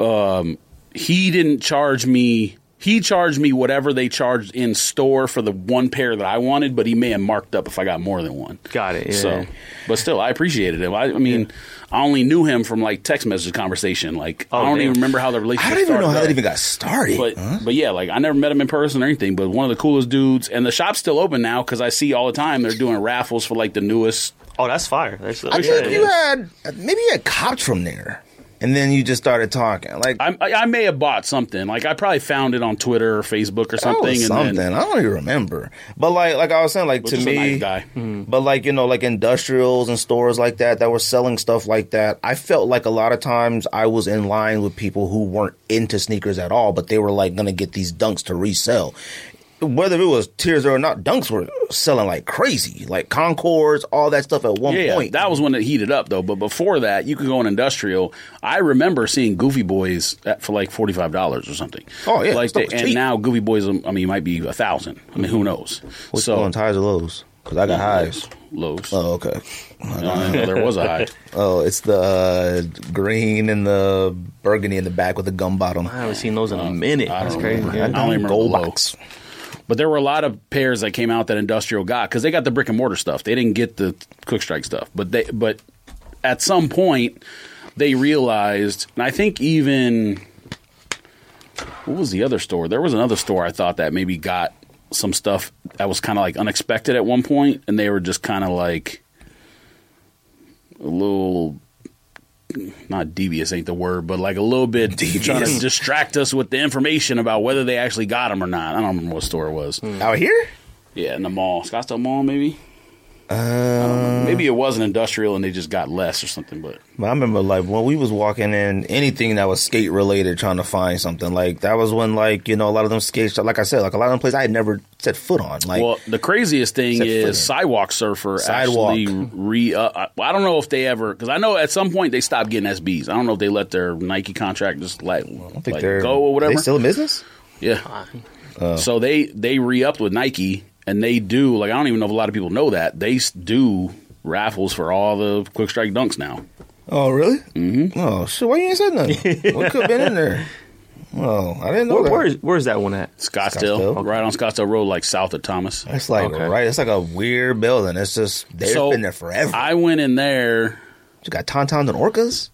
um, he didn't charge me. He charged me whatever they charged in store for the one pair that I wanted, but he may have marked up if I got more than one. Got it, yeah. So, but still, I appreciated him. I, I mean, I only knew him from like text message conversation. Like, Oh, I don't damn. even remember how the relationship. I don't even know how out. that even got started. But huh? but yeah, like I never met him in person or anything. But one of the coolest dudes, and the shop's still open now because I see all the time they're doing raffles for like the newest. Oh, that's fire. That's, I sure think it you had maybe you had cops from there, and then you just started talking. Like I, I, I may have bought something. Like I probably found it on Twitter or Facebook or something. Oh, and something. then, I don't even remember. But like, like I was saying, like to just a me, nice guy. Mm-hmm. but like you know, like industrials and stores like that that were selling stuff like that. I felt like a lot of times I was in line with people who weren't into sneakers at all, but they were like going to get these dunks to resell. Whether it was tiers or not, dunks were selling like crazy, like Concords, all that stuff at one Yeah, yeah, point. that was when it heated up though. But before that, you could go in industrial. I remember seeing Goofy Boys at, for like forty five dollars or something. Oh, yeah, like stuff they, was and now Goofy Boys, um, I mean, you might be a thousand. I mean, who knows? What's so on ties or lows? Because I got highs. lows. Oh, okay. I didn't there was a high. Oh, it's the uh, green and the burgundy in the back with the gum bottom. I haven't seen those in a minute. I That's crazy. remember. Yeah. I don't even remember Gold the low. But there were a lot of pairs that came out that Industrial got because they got the brick and mortar stuff. They didn't get the Quick Strike stuff. But they but at some point they realized, and I think even what was the other store? There was another store I thought that maybe got some stuff that was kind of like unexpected at one point, and they were just kind of like a little. Not devious ain't the word, but like a little bit trying to distract us with the information about whether they actually got them or not. I don't remember what store it was. Out here? Yeah, in the mall, Scottsdale Mall, maybe. Uh, Maybe it wasn't industrial and they just got less or something. But I remember like when we was walking in anything that was skate related, trying to find something like that was when like you know a lot of them skate. Like I said, like a lot of them places I had never set foot on. Like well, the craziest thing is Sidewalk Surfer Sidewalk. actually re. Uh, I- well, I don't know if they ever because I know at some point they stopped getting SBs. I don't know if they let their Nike contract just let, I don't think like, they're go or whatever. They still in business? Yeah. so they they re upped with Nike, and they do like I don't even know if a lot of people know that they do raffles for all the Quick Strike dunks now. Oh really? Mm-hmm. Oh shit! Why you ain't said nothing? what could have been in there? Oh, I didn't know Where, that. where's where's that one at? Scottsdale, Scottsdale. right on Scottsdale Road, like south of Thomas. It's like Okay. right. It's like a weird building. It's just they've So, been there forever. I went in there. you got tauntauns and orcas.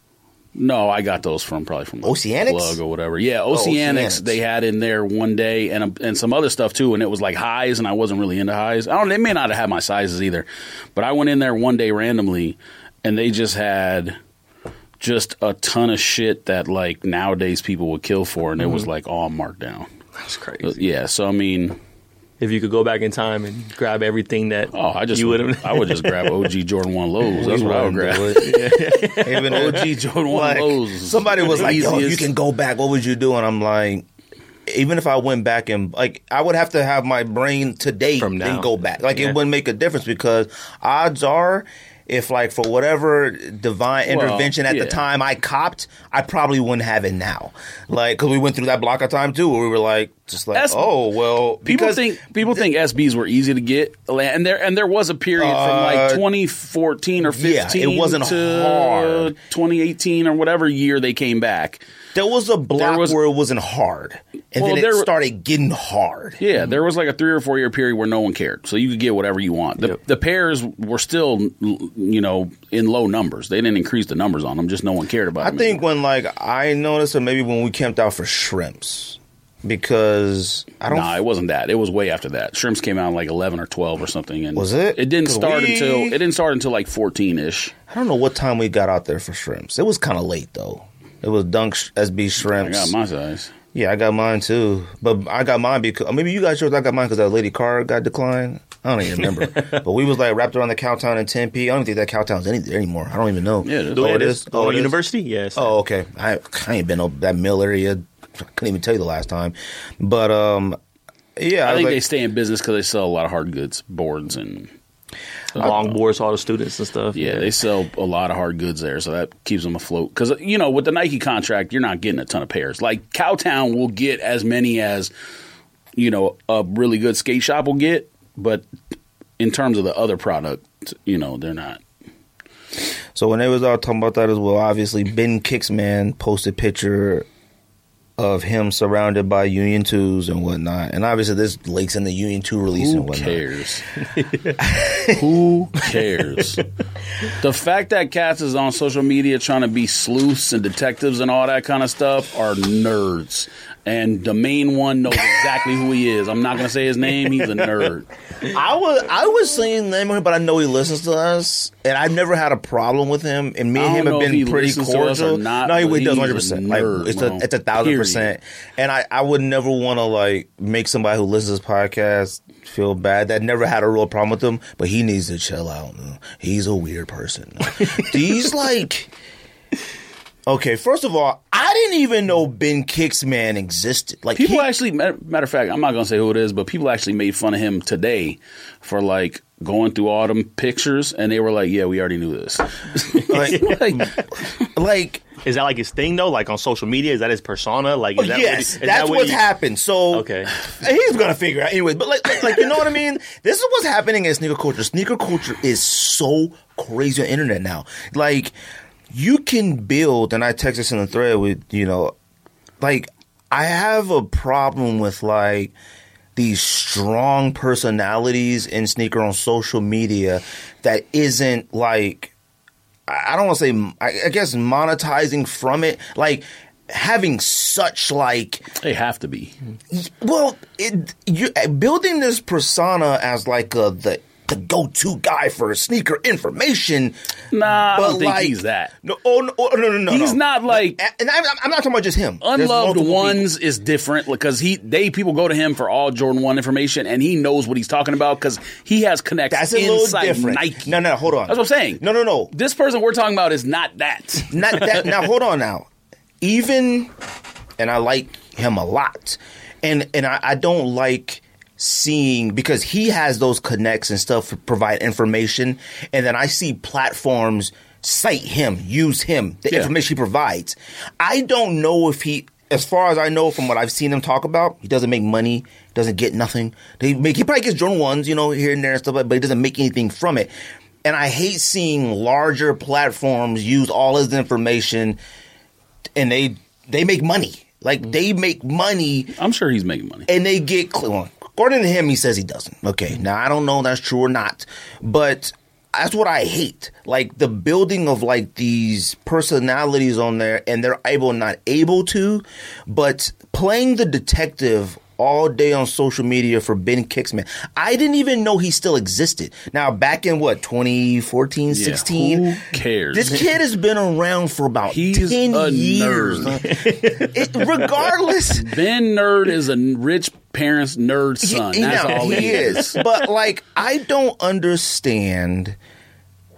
No, I got those from probably from Oceanics? Plug or whatever. Yeah, Oceanics. Oceanics. They had in there one day and and some other stuff too, and it was like highs, and I wasn't really into highs. I don't. They may not have had my sizes either, but I went in there one day randomly, and they just had just a ton of shit that like nowadays people would kill for, and it Mm-hmm. was like all marked down. That's crazy. Yeah, so I mean, If you could go back in time and grab everything that oh, I just you would would I would just grab OG Jordan One lows. That's what I would grab. Even OG Jordan One like, lows. somebody was like, "Yo, you can go back. What would you do?" And I'm like, even if I went back and like, I would have to have my brain today date From now. and go back. Like, Yeah. it wouldn't make a difference because odds are. If like for whatever divine Well, intervention at yeah. the time I copped, I probably wouldn't have it now. Like because we went through that block of time too, where we were like, just like, That's- oh well, People think people think SBs were easy to get, and there and there was a period from Uh, like 2014 or 15 yeah, it wasn't to hard. 2018 or whatever year they came back. There was a block was- where it wasn't hard, and Well, then it there- started getting hard. Yeah, there was like a three or four year period where no one cared, so you could get whatever you want. The, Yep. the pairs were still, you know, in low numbers. They didn't increase the numbers on them; just no one cared about. It. I think anymore. when like I noticed it maybe when we camped out for shrimps because I don't. Nah, it wasn't that. It was way after that. Shrimps came out in like 11 or 12 or something. And Was it? It didn't start we- until it didn't start until like 14 ish. I don't know what time we got out there for shrimps. It was kind of late though. It was Dunk SB I shrimps. got my size. yeah, I got mine too. But I got mine because maybe you got yours. I got mine because that lady car got declined. I don't even remember. but we was like wrapped around the Cowtown in Tempe. I don't even think that Cowtown's any there anymore. I don't even know. Yeah, is. Oh, it is. is. Oh, Oh, it is? University? Yes. Oh, okay. I, I ain't been up that mill area. I couldn't even tell you the last time. But um, yeah, I was think like- they stay in business because they sell a lot of hard goods, boards, and long boards, all the students and stuff. yeah, they sell a lot of hard goods there, so that keeps them afloat. Because you know, with the Nike contract, you're not getting a ton of pairs. Like Cowtown will get as many as you know a really good skate shop will get, but in terms of the other product, you know, they're not. So when they was all talking about that as well, obviously Ben Kicksman posted picture of him surrounded by Union twos and whatnot, and obviously this links in the Union two release Who and whatnot. cares? Who cares? the fact that Cats is on social media trying to be sleuths and detectives and all that kind of stuff are nerds. And the main one knows exactly who he is. I'm not going to say his name. He's a nerd. I was I was saying name, but I know he listens to us, and I've never had a problem with him. And me and him have been pretty listens to us or cordial. not, no, he, he does a 100. percent Like it's a it's a thousand percent. And I I would never want to like make somebody who listens to this podcast feel bad. That never had a real problem with him, but he needs to chill out. man. He's a weird person. These like. Okay, first of all, I didn't even know Ben Kicksman existed. Like People he- actually, matter, matter of fact, I'm not gonna say who it is, but people actually made fun of him today for like going through all them pictures, and they were like, "Yeah, we already knew this." like, like, like Is that like his thing though? Like on social media, is that his persona? Like, is oh, that what he- yes, is that's that what what's he- happened. So Okay. he's gonna figure out anyway. But like, like, like, you know what I mean? This is what's happening in sneaker culture. Sneaker culture is so crazy on the internet now. Like, you can build, and I text this in the thread with you know, like I have a problem with like these strong personalities in sneaker on social media that isn't like I don't want to say I I guess monetizing from it like having such like they have to be. well it you building this persona as like a the the go-to guy for sneaker information Nah, I but don't think like- he's that. no oh no oh, no no no He's no. not like and I'm, I'm not talking about just him unloved ones is different because he they people go to him for all Jordan One information, and he knows what he's talking about because he has connects That's a little different. Nike. No, no, hold on. That's what I'm saying. No, no, no. This person we're talking about is not that. not that now hold on now even and i like him a lot and and i, I don't like seeing because he has those connects and stuff to provide information and then i see platforms cite him use him the Yeah. information he provides i don't know if he as far as I know from what I've seen him talk about, he doesn't make money, doesn't get nothing. He make he probably gets Jordan ones, you know, here and there and stuff, but he doesn't make anything from it. And I hate seeing larger platforms use all his information and they they make money. Like mm. they make money I'm sure he's making money. and they get well, according to him he says he doesn't. Okay mm-hmm. now i don't know if that's true or not but that's what i hate. Like the building of like these personalities on there and they're able not able to but playing the detective all day on social media for Ben Kicksman. I didn't even know he still existed. Now, back in what, 2014, Yeah, 16? who cares? This kid has been around for about He's 10 a years. nerd. It- regardless, Ben Nerd is a rich parent's nerd son. He- That's now, all he, he is. is. but like, I don't understand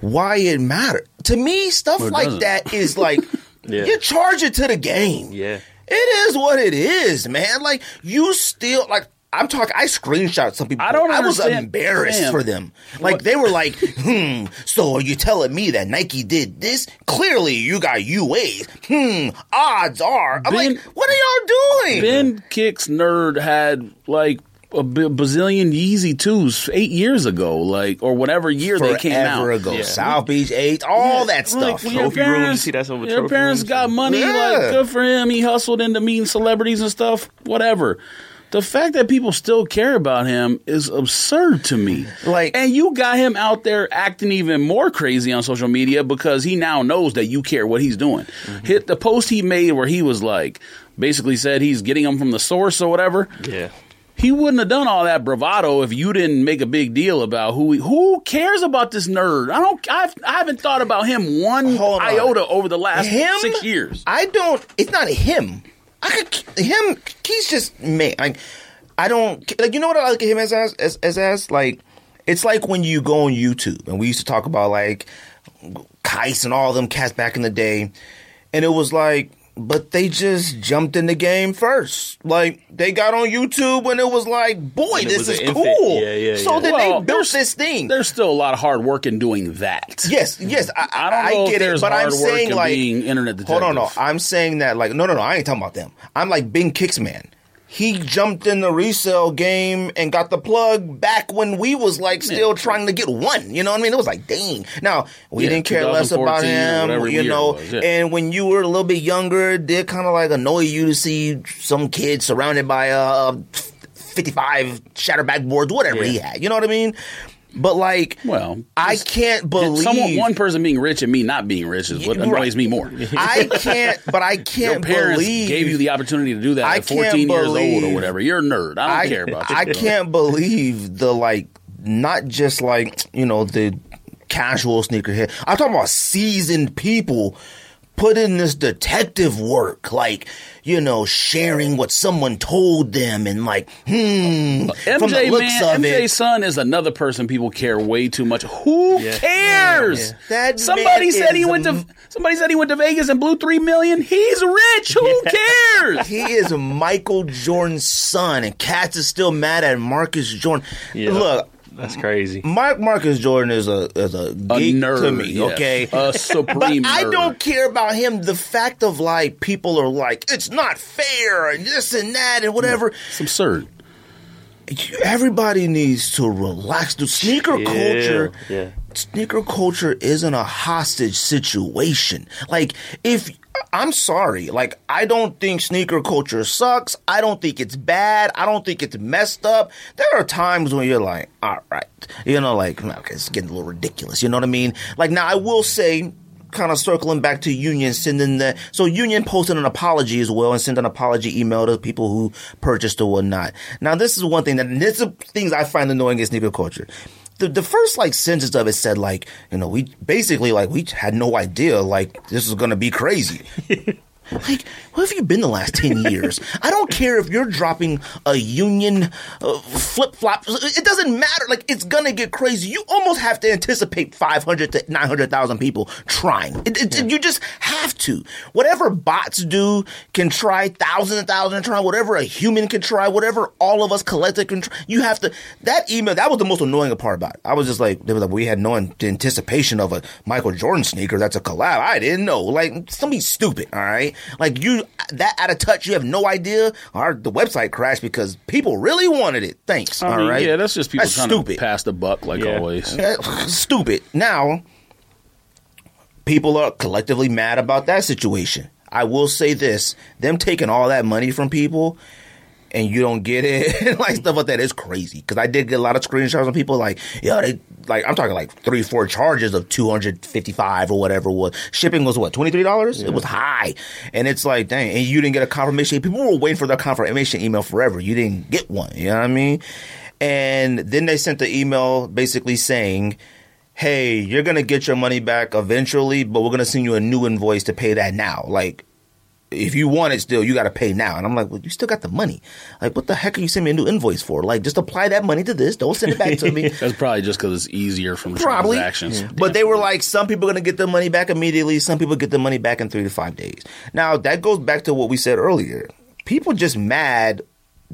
why it matters. To me, stuff Well, like doesn't. that is like Yeah. you charge it to the game. Yeah. It is what it is, man. Like you still like. I'm talking. I screenshot some people. I don't I was embarrassed Sam, for them. Like what- they were like, "Hmm. So are you telling me that Nike did this? Clearly, you got UAs. Hmm. Odds are. I'm Ben- like, what are y'all doing? Ben Kicks Nerd had like a b- bazillion Yeezy twos eight years ago, like or whatever year they came out. ago. Yeah. South Beach Eight, all that Like, stuff. when your Trophy room, you parents- see that stuff with Your parents rooms got and- money, Yeah. like good for him. He hustled into meeting celebrities and stuff. Whatever. The fact that people still care about him is absurd to me. Like- and you got him out there acting even more crazy on social media because he now knows that you care what he's doing. Mm-hmm. Hit the post he made where he was like, basically said he's getting them from the source or whatever Yeah. He wouldn't have done all that bravado if you didn't make a big deal about who he, who cares about this nerd. I don't. I've, I haven't thought about him one Hold on. iota over the last him six years. I don't. It's not him. I could him. He's just me. Like I don't like. You know what I like him as as as, as as like. It's like when you go on YouTube and we used to talk about like Kais and all them cats back in the day, and it was like. But they just jumped in the game first. Like they got on YouTube when it was like, boy, When this is cool. Yeah, yeah, so yeah. then Well, they built this thing. There's still a lot of hard work in doing that. Yes, yes, I, I I, don't know I if get it, there's but I'm hard work saying like being internet Hold on, no. I'm saying that like no, no, no, I ain't talking about them. I'm like Ben Kicksman. He jumped in the resale game and got the plug back when we was like still trying to get one. You know what I mean? It was like, dang. Now we Yeah, didn't care less about him. You know, was, yeah. and when you were a little bit younger, it did kind of like annoy you to see some kid surrounded by uh 55 shatter backboards, whatever Yeah. he had. You know what I mean? But like, Well, I can't believe someone one person being rich and me not being rich is what annoys right. me more. I can't, but I can't parents believe gave you the opportunity to do that I at 14 can't years old or whatever. You're a nerd. I don't I, care about you. I can't believe the like, not just like you know the casual sneakerhead. I'm talking about seasoned people put in this detective work, like you know, sharing what someone told them, and like, hmm, from the MJ looks man, of MJ's it, son is another person people care way too much. Who cares? Yeah. That somebody said he went to somebody said he went to Vegas and blew three million. He's rich. Who cares? he is Michael Jordan's son, and cats is still mad at Marcus Jordan. Yeah. Look, That's crazy. Mark Marcus Jordan is a is a A geek nerd to me. yes. Okay, a supreme. But I don't care about him. The fact of like people are like it's not fair and this and that and whatever. It's absurd. Everybody needs to relax. The sneaker Yeah, culture, yeah. sneaker culture isn't a hostage situation. Like if I'm sorry, like I don't think sneaker culture sucks. I don't think it's bad. I don't think it's messed up. There are times when you're like, all right, you know, like okay, it's getting a little ridiculous. You know what I mean? Like now, I will say. Kind of circling back to Union, sending the so Union posted an apology as well and sent an apology email to people who purchased or whatnot. Now, this is one thing that this is things I find annoying in sneaker culture the, the first like sentence of it said like you know we basically like we had no idea like this was gonna be crazy like where have you been the last 10 years? I don't care if you're dropping a union uh, flip-flop. It doesn't matter. Like it's gonna get crazy. You almost have to anticipate 500 to 900000 people trying. It, it, you just have to. Whatever bots do can try thousands and thousands and try whatever a human can try whatever all of us collective can try. You have to that email that was the most annoying part about it. I was just like they were like we had no anticipation of a michael jordan sneaker that's a collab. I didn't know. Like somebody stupid all right like you that out of touch you have no idea our the website crashed because people really wanted it thanks I all mean, right yeah, that's just people That's trying stupid to pass the buck, like Yeah. always. stupid. Now, people are collectively mad about that situation. I will say this: them taking all that money from people and you don't get it, like stuff like that is crazy. Because I did get a lot of screenshots of people like, yeah, they like I'm talking like three, four charges of two hundred fifty five or whatever was. Shipping was what twenty three dollars. It was high, and it's like, dang, and you didn't get a confirmation. People were waiting for their confirmation email forever. You didn't get one. You know what I mean? And then they sent the email basically saying. Hey, you're gonna get your money back eventually, but we're gonna send you a new invoice to pay that now. Like, if you want it still, you got to pay now. And I'm like, well, you still got the money. Like, what the heck are you sending me a new invoice for? Like, just apply that money to this. Don't send it back to me. That's probably just because it's easier from Probably. transactions. But they were like, some people are going to get the money back immediately. Some people get the money back in three to five days. Now, that goes back to what we said earlier. People just mad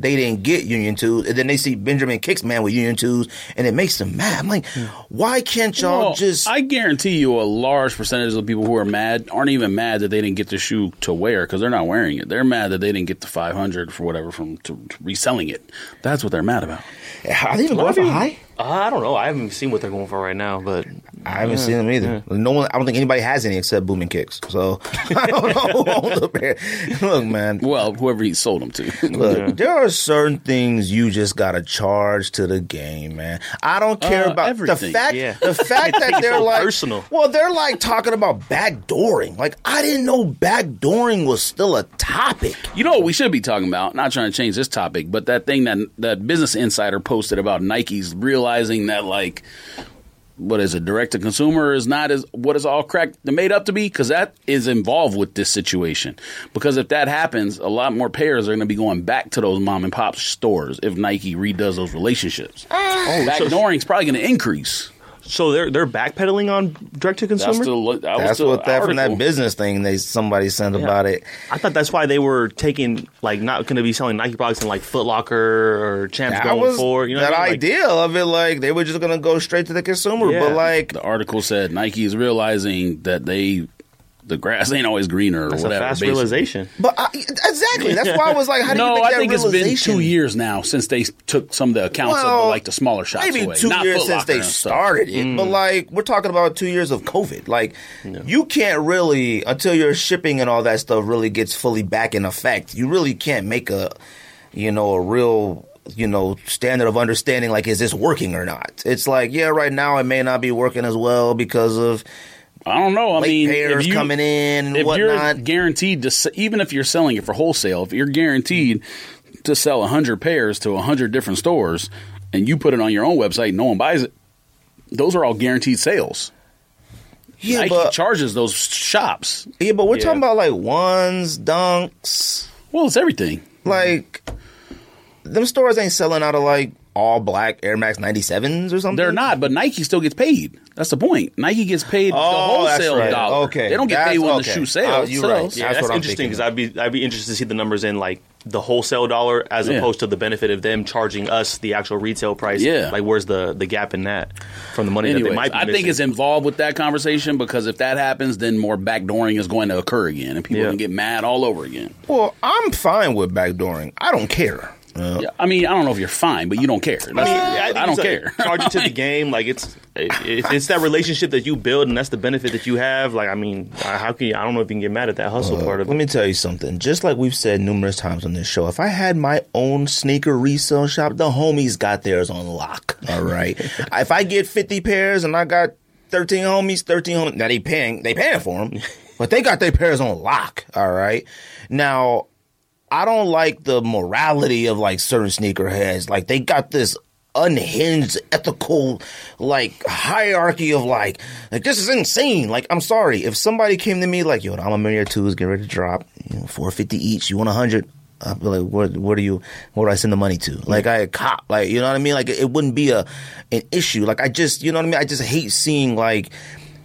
they didn't get Union 2, and then they see Benjamin Kicks man with Union 2s, and it makes them mad. I'm like, hmm. why can't y'all Well, just. I guarantee you, a large percentage of the people who are mad aren't even mad that they didn't get the shoe to wear because they're not wearing it. They're mad that they didn't get the five hundred for whatever from to, to reselling it. That's what they're mad about. are they even going for high? Uh, I don't know. I haven't seen what they're going for right now, but I haven't seen them either. No one. I don't think anybody has any except Booming Kicks. So I don't know who owns the pair. Look, man. Well, whoever he sold them to. Look, there are certain things you just gotta charge to the game, man. I don't care Uh, about everything. the fact. Yeah. The fact that they're so like personal. Well, they're like talking about backdooring. Like I didn't know backdooring was still a topic. You know what we should be talking about? Not trying to change this topic, but that thing that that Business Insider posted about Nike's realizing that like what is it, direct to consumer is not as what is all cracked made up to be because that is involved with this situation. Because if that happens, a lot more payers are going to be going back to those mom and pop stores if Nike redoes those relationships. Ah. oh, backdooring is probably going to increase. So they're they're backpedaling on direct to That's consumer. the that was That's the what that from that business thing they somebody sent about it. I thought that's why they were taking like not going to be selling Nike products in like Foot Locker or Champs That going was forward. You know that what I mean? Like, idea of it. Like they were just gonna go straight to the consumer, Yeah. but like The article said Nike is realizing that they the grass ain't always greener or That's a whatever. fast basically. realization. But I, exactly, that's why I was like, how do you No, make I think it's been two years now since they took some of the accounts of the, like the smaller shops Maybe away. two Not years since they started it, mm. but like we're talking about two years of COVID. Like you can't really until your shipping and all that stuff really gets fully back in effect. You really can't make a, you know, a real you know standard of understanding like is this working or not. It's like yeah, right now it may not be working as well because of I don't know. I late mean, payers if you, coming in and if you're whatnot. guaranteed to, s- even if you're selling it for wholesale, if you're guaranteed to sell hundred pairs to hundred different stores, and you put it on your own website, no one buys it. Those are all guaranteed sales. Yeah, Nike but charges those shops. yeah, but we're Yeah. talking about like ones, dunks. Well, it's everything. Like them stores ain't selling out of like all black Air Max 97s or something. They're not, but Nike still gets paid. That's the point. Nike gets paid Oh, the wholesale right. dollar. Okay. They don't get That's paid when okay. the shoe Oh, sells. Uh, you're right. Yeah, That's that's, what I'm interesting because I'd be I'd be interested to see the numbers in like the wholesale dollar as Yeah. opposed to the benefit of them charging us the actual retail price. Yeah. like where's the the gap in that from the money that Anyways, they might be I think missing. it's involved with that conversation because if that happens, then more backdooring is going to occur again, and people Yeah. can get mad all over again. Well, I'm fine with backdooring. I don't care. Uh, Yeah, I mean, I don't know if you're fine, but you don't care. I, That's- mean, I, think don't it's a- care. charge it to the game, like it's it, it's that relationship that you build, and that's the benefit that you have. Like, I mean, how can you, I don't know if you can get mad at that hustle part of Let it. Let me tell you something. Just like we've said numerous times on this show, if I had my own sneaker resale shop, the homies got theirs on lock. All right. if I get 50 pairs and I got 13 homies, 13 homies, now they paying, they paying for them, but they got their pairs on lock. All right. Now, I don't like the morality of like certain sneakerheads. Like they got this unhinged ethical like hierarchy of like like this is insane. Like I'm sorry if somebody came to me like yo, I'm a million twos getting ready to drop, you know, four fifty each. You want a hundred? I'd be like, where, where do you, where do I send the money to? Like, I cop, like, you know what I mean? Like, it, it wouldn't be a, an issue. Like, I just, you know what I mean? I just hate seeing, like,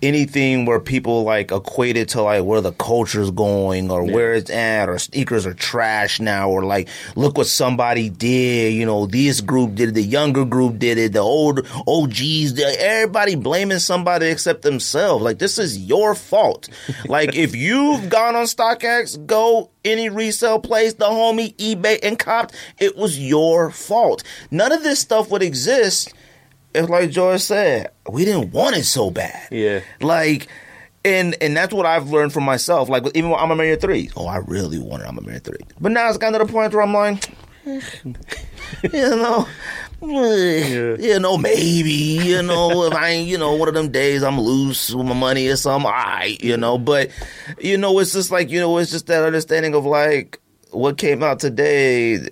anything where people like equate it to like where the culture's going or where it's at or sneakers are trash now or like look what somebody did you know this group did it the younger group did it the old OGs did everybody blaming somebody except themselves. Like this is your fault. Like if you've gone on StockX go any resale place the homie eBay and copped it was your fault. None of this stuff would exist if like George said, we didn't want it so bad. Yeah. Like and and that's what I've learned from myself. Like even when A Ma Maniére Three. Oh, I really wanted A Ma Maniére Three. But now it's kind of the point where I'm like, you know, eh, you know, maybe, you know, if I ain't, you know, one of them days I'm loose with my money or something, right, you know. But you know, it's just like, you know, it's just that understanding of like what came out today.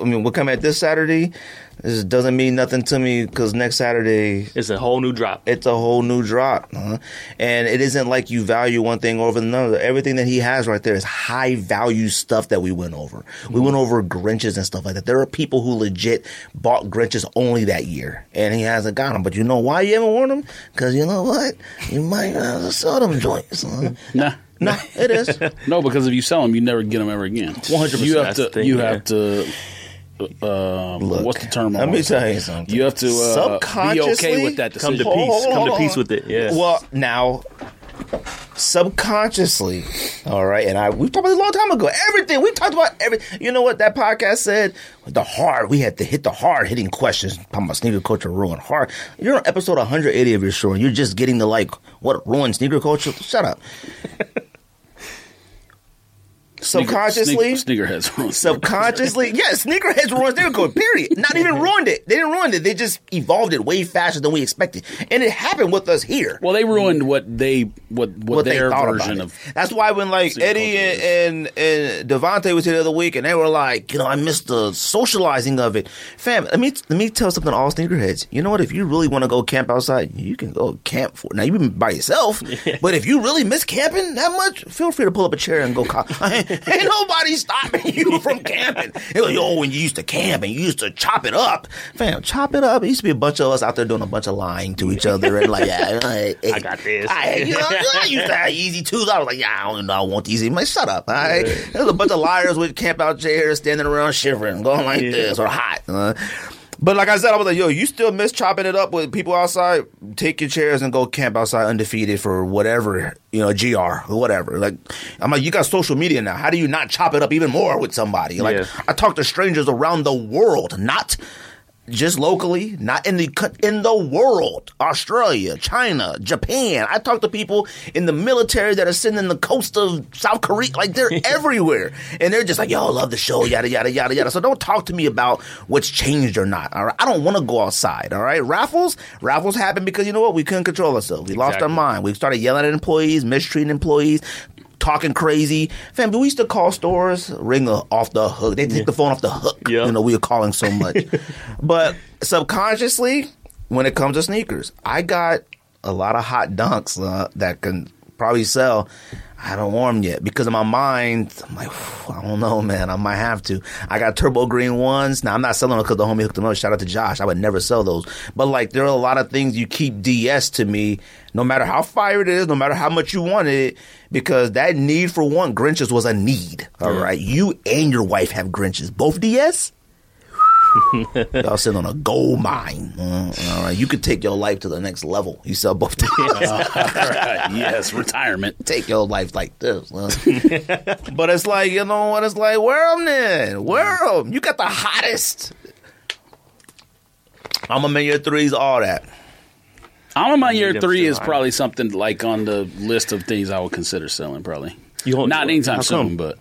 I mean, what came out this Saturday. This doesn't mean nothing to me because next Saturday It's a whole new drop. it's a whole new drop. huh? And it isn't like you value one thing over another. Everything that he has right there is high value stuff that we went over. We went over Grinches and stuff like that. There are people who legit bought Grinches only that year, and he hasn't got them. But you know why you haven't worn them? Because you know what? You might not have sell them joints. huh? Nah. nah, it is. No, because if you sell them, you never get them ever again. 100%. You have to. thing, you yeah. have to. Uh, Look, what's the term? Let me tell you something. You have to uh, be okay with that Come to peace. Hold on, Come to peace with it. Yeah. Well, now, subconsciously, all right, and I we talked about this a long time ago. Everything we talked about, every you know what that podcast said. The hard we had to hit the hard hitting questions. Talking about sneaker culture ruin hard. You're on episode 180 of your show, and you're just getting to like what ruins sneaker culture. Shut up. Subconsciously, Sneaker, sneakerheads. subconsciously, yeah, sneakerheads ruined sneaker code. Period. Not even ruined it. They didn't ruin it. They just evolved it way faster than we expected, and it happened with us here. Well, they ruined what they what what, what their thought version of. That's why when like Eddie and, and and Devontae was here the other week, and they were like, you know, I missed the socializing of it. Fam, let me let me tell something to all sneakerheads. You know what? If you really want to go camp outside, you can go camp for. Now you been by yourself, but if you really miss camping that much, feel free to pull up a chair and go. ain't nobody stopping you from camping. It was, yo, when you used to camp and you used to chop it up, fam, chop it up. It used to be a bunch of us out there doing a bunch of lying to each other and like, yeah, I, got this. I, you know, I used to have Yeezy twos. I was like, yeah, I don't know, I want these. Man, shut up. All right, there's a bunch of liars with camp out chairs standing around shivering, going like Yeah. this or hot. Uh, but like I said, I was like, yo, you still miss chopping it up with people outside? Take your chairs and go camp outside undefeated for whatever, you know, GR or whatever. Like, I'm like, you got social media now. How do you not chop it up even more with somebody? Like, Yeah. I talk to strangers around the world, not just locally, not in the in the world. Australia, China, Japan. I talk to people in the military that are sitting in the coast of South Korea. Like they're everywhere, and they're just like, "Yo, I love the show." Yada yada yada yada. So don't talk to me about what's changed or not. All right, I don't want to go outside. All right, raffles, raffles happened because you know what? We couldn't control ourselves. We lost our mind. We started yelling at employees, mistreating employees. Talking crazy, fam. We used to call stores, ring off the hook. They take the phone off the hook. Yeah. You know, we were calling so much. but subconsciously, when it comes to sneakers, I got a lot of hot dunks uh, that can probably sell. I haven't worn 'em yet because in my mind, I'm like, I don't know, man. I might have to. I got turbo green ones. Now I'm not selling them because the homie hooked them up. Shout out to Josh. I would never sell those. But like, there are a lot of things you keep DS to me, no matter how fire it is, no matter how much you wanted it, because that need for one Grinches was a need. All right, you and your wife have Grinches, both DS. Y'all sitting on a gold mine. Uh, all right, you could take your life to the next level. You sell both DS. Right, yes, retirement. take your life like this. but it's like, you know what? It's like, where them then. Wear them. You got the hottest. A Ma Maniére threes, all that. I'm on my need year them three is probably something like on the list of things I would consider selling. Probably You not anytime soon, but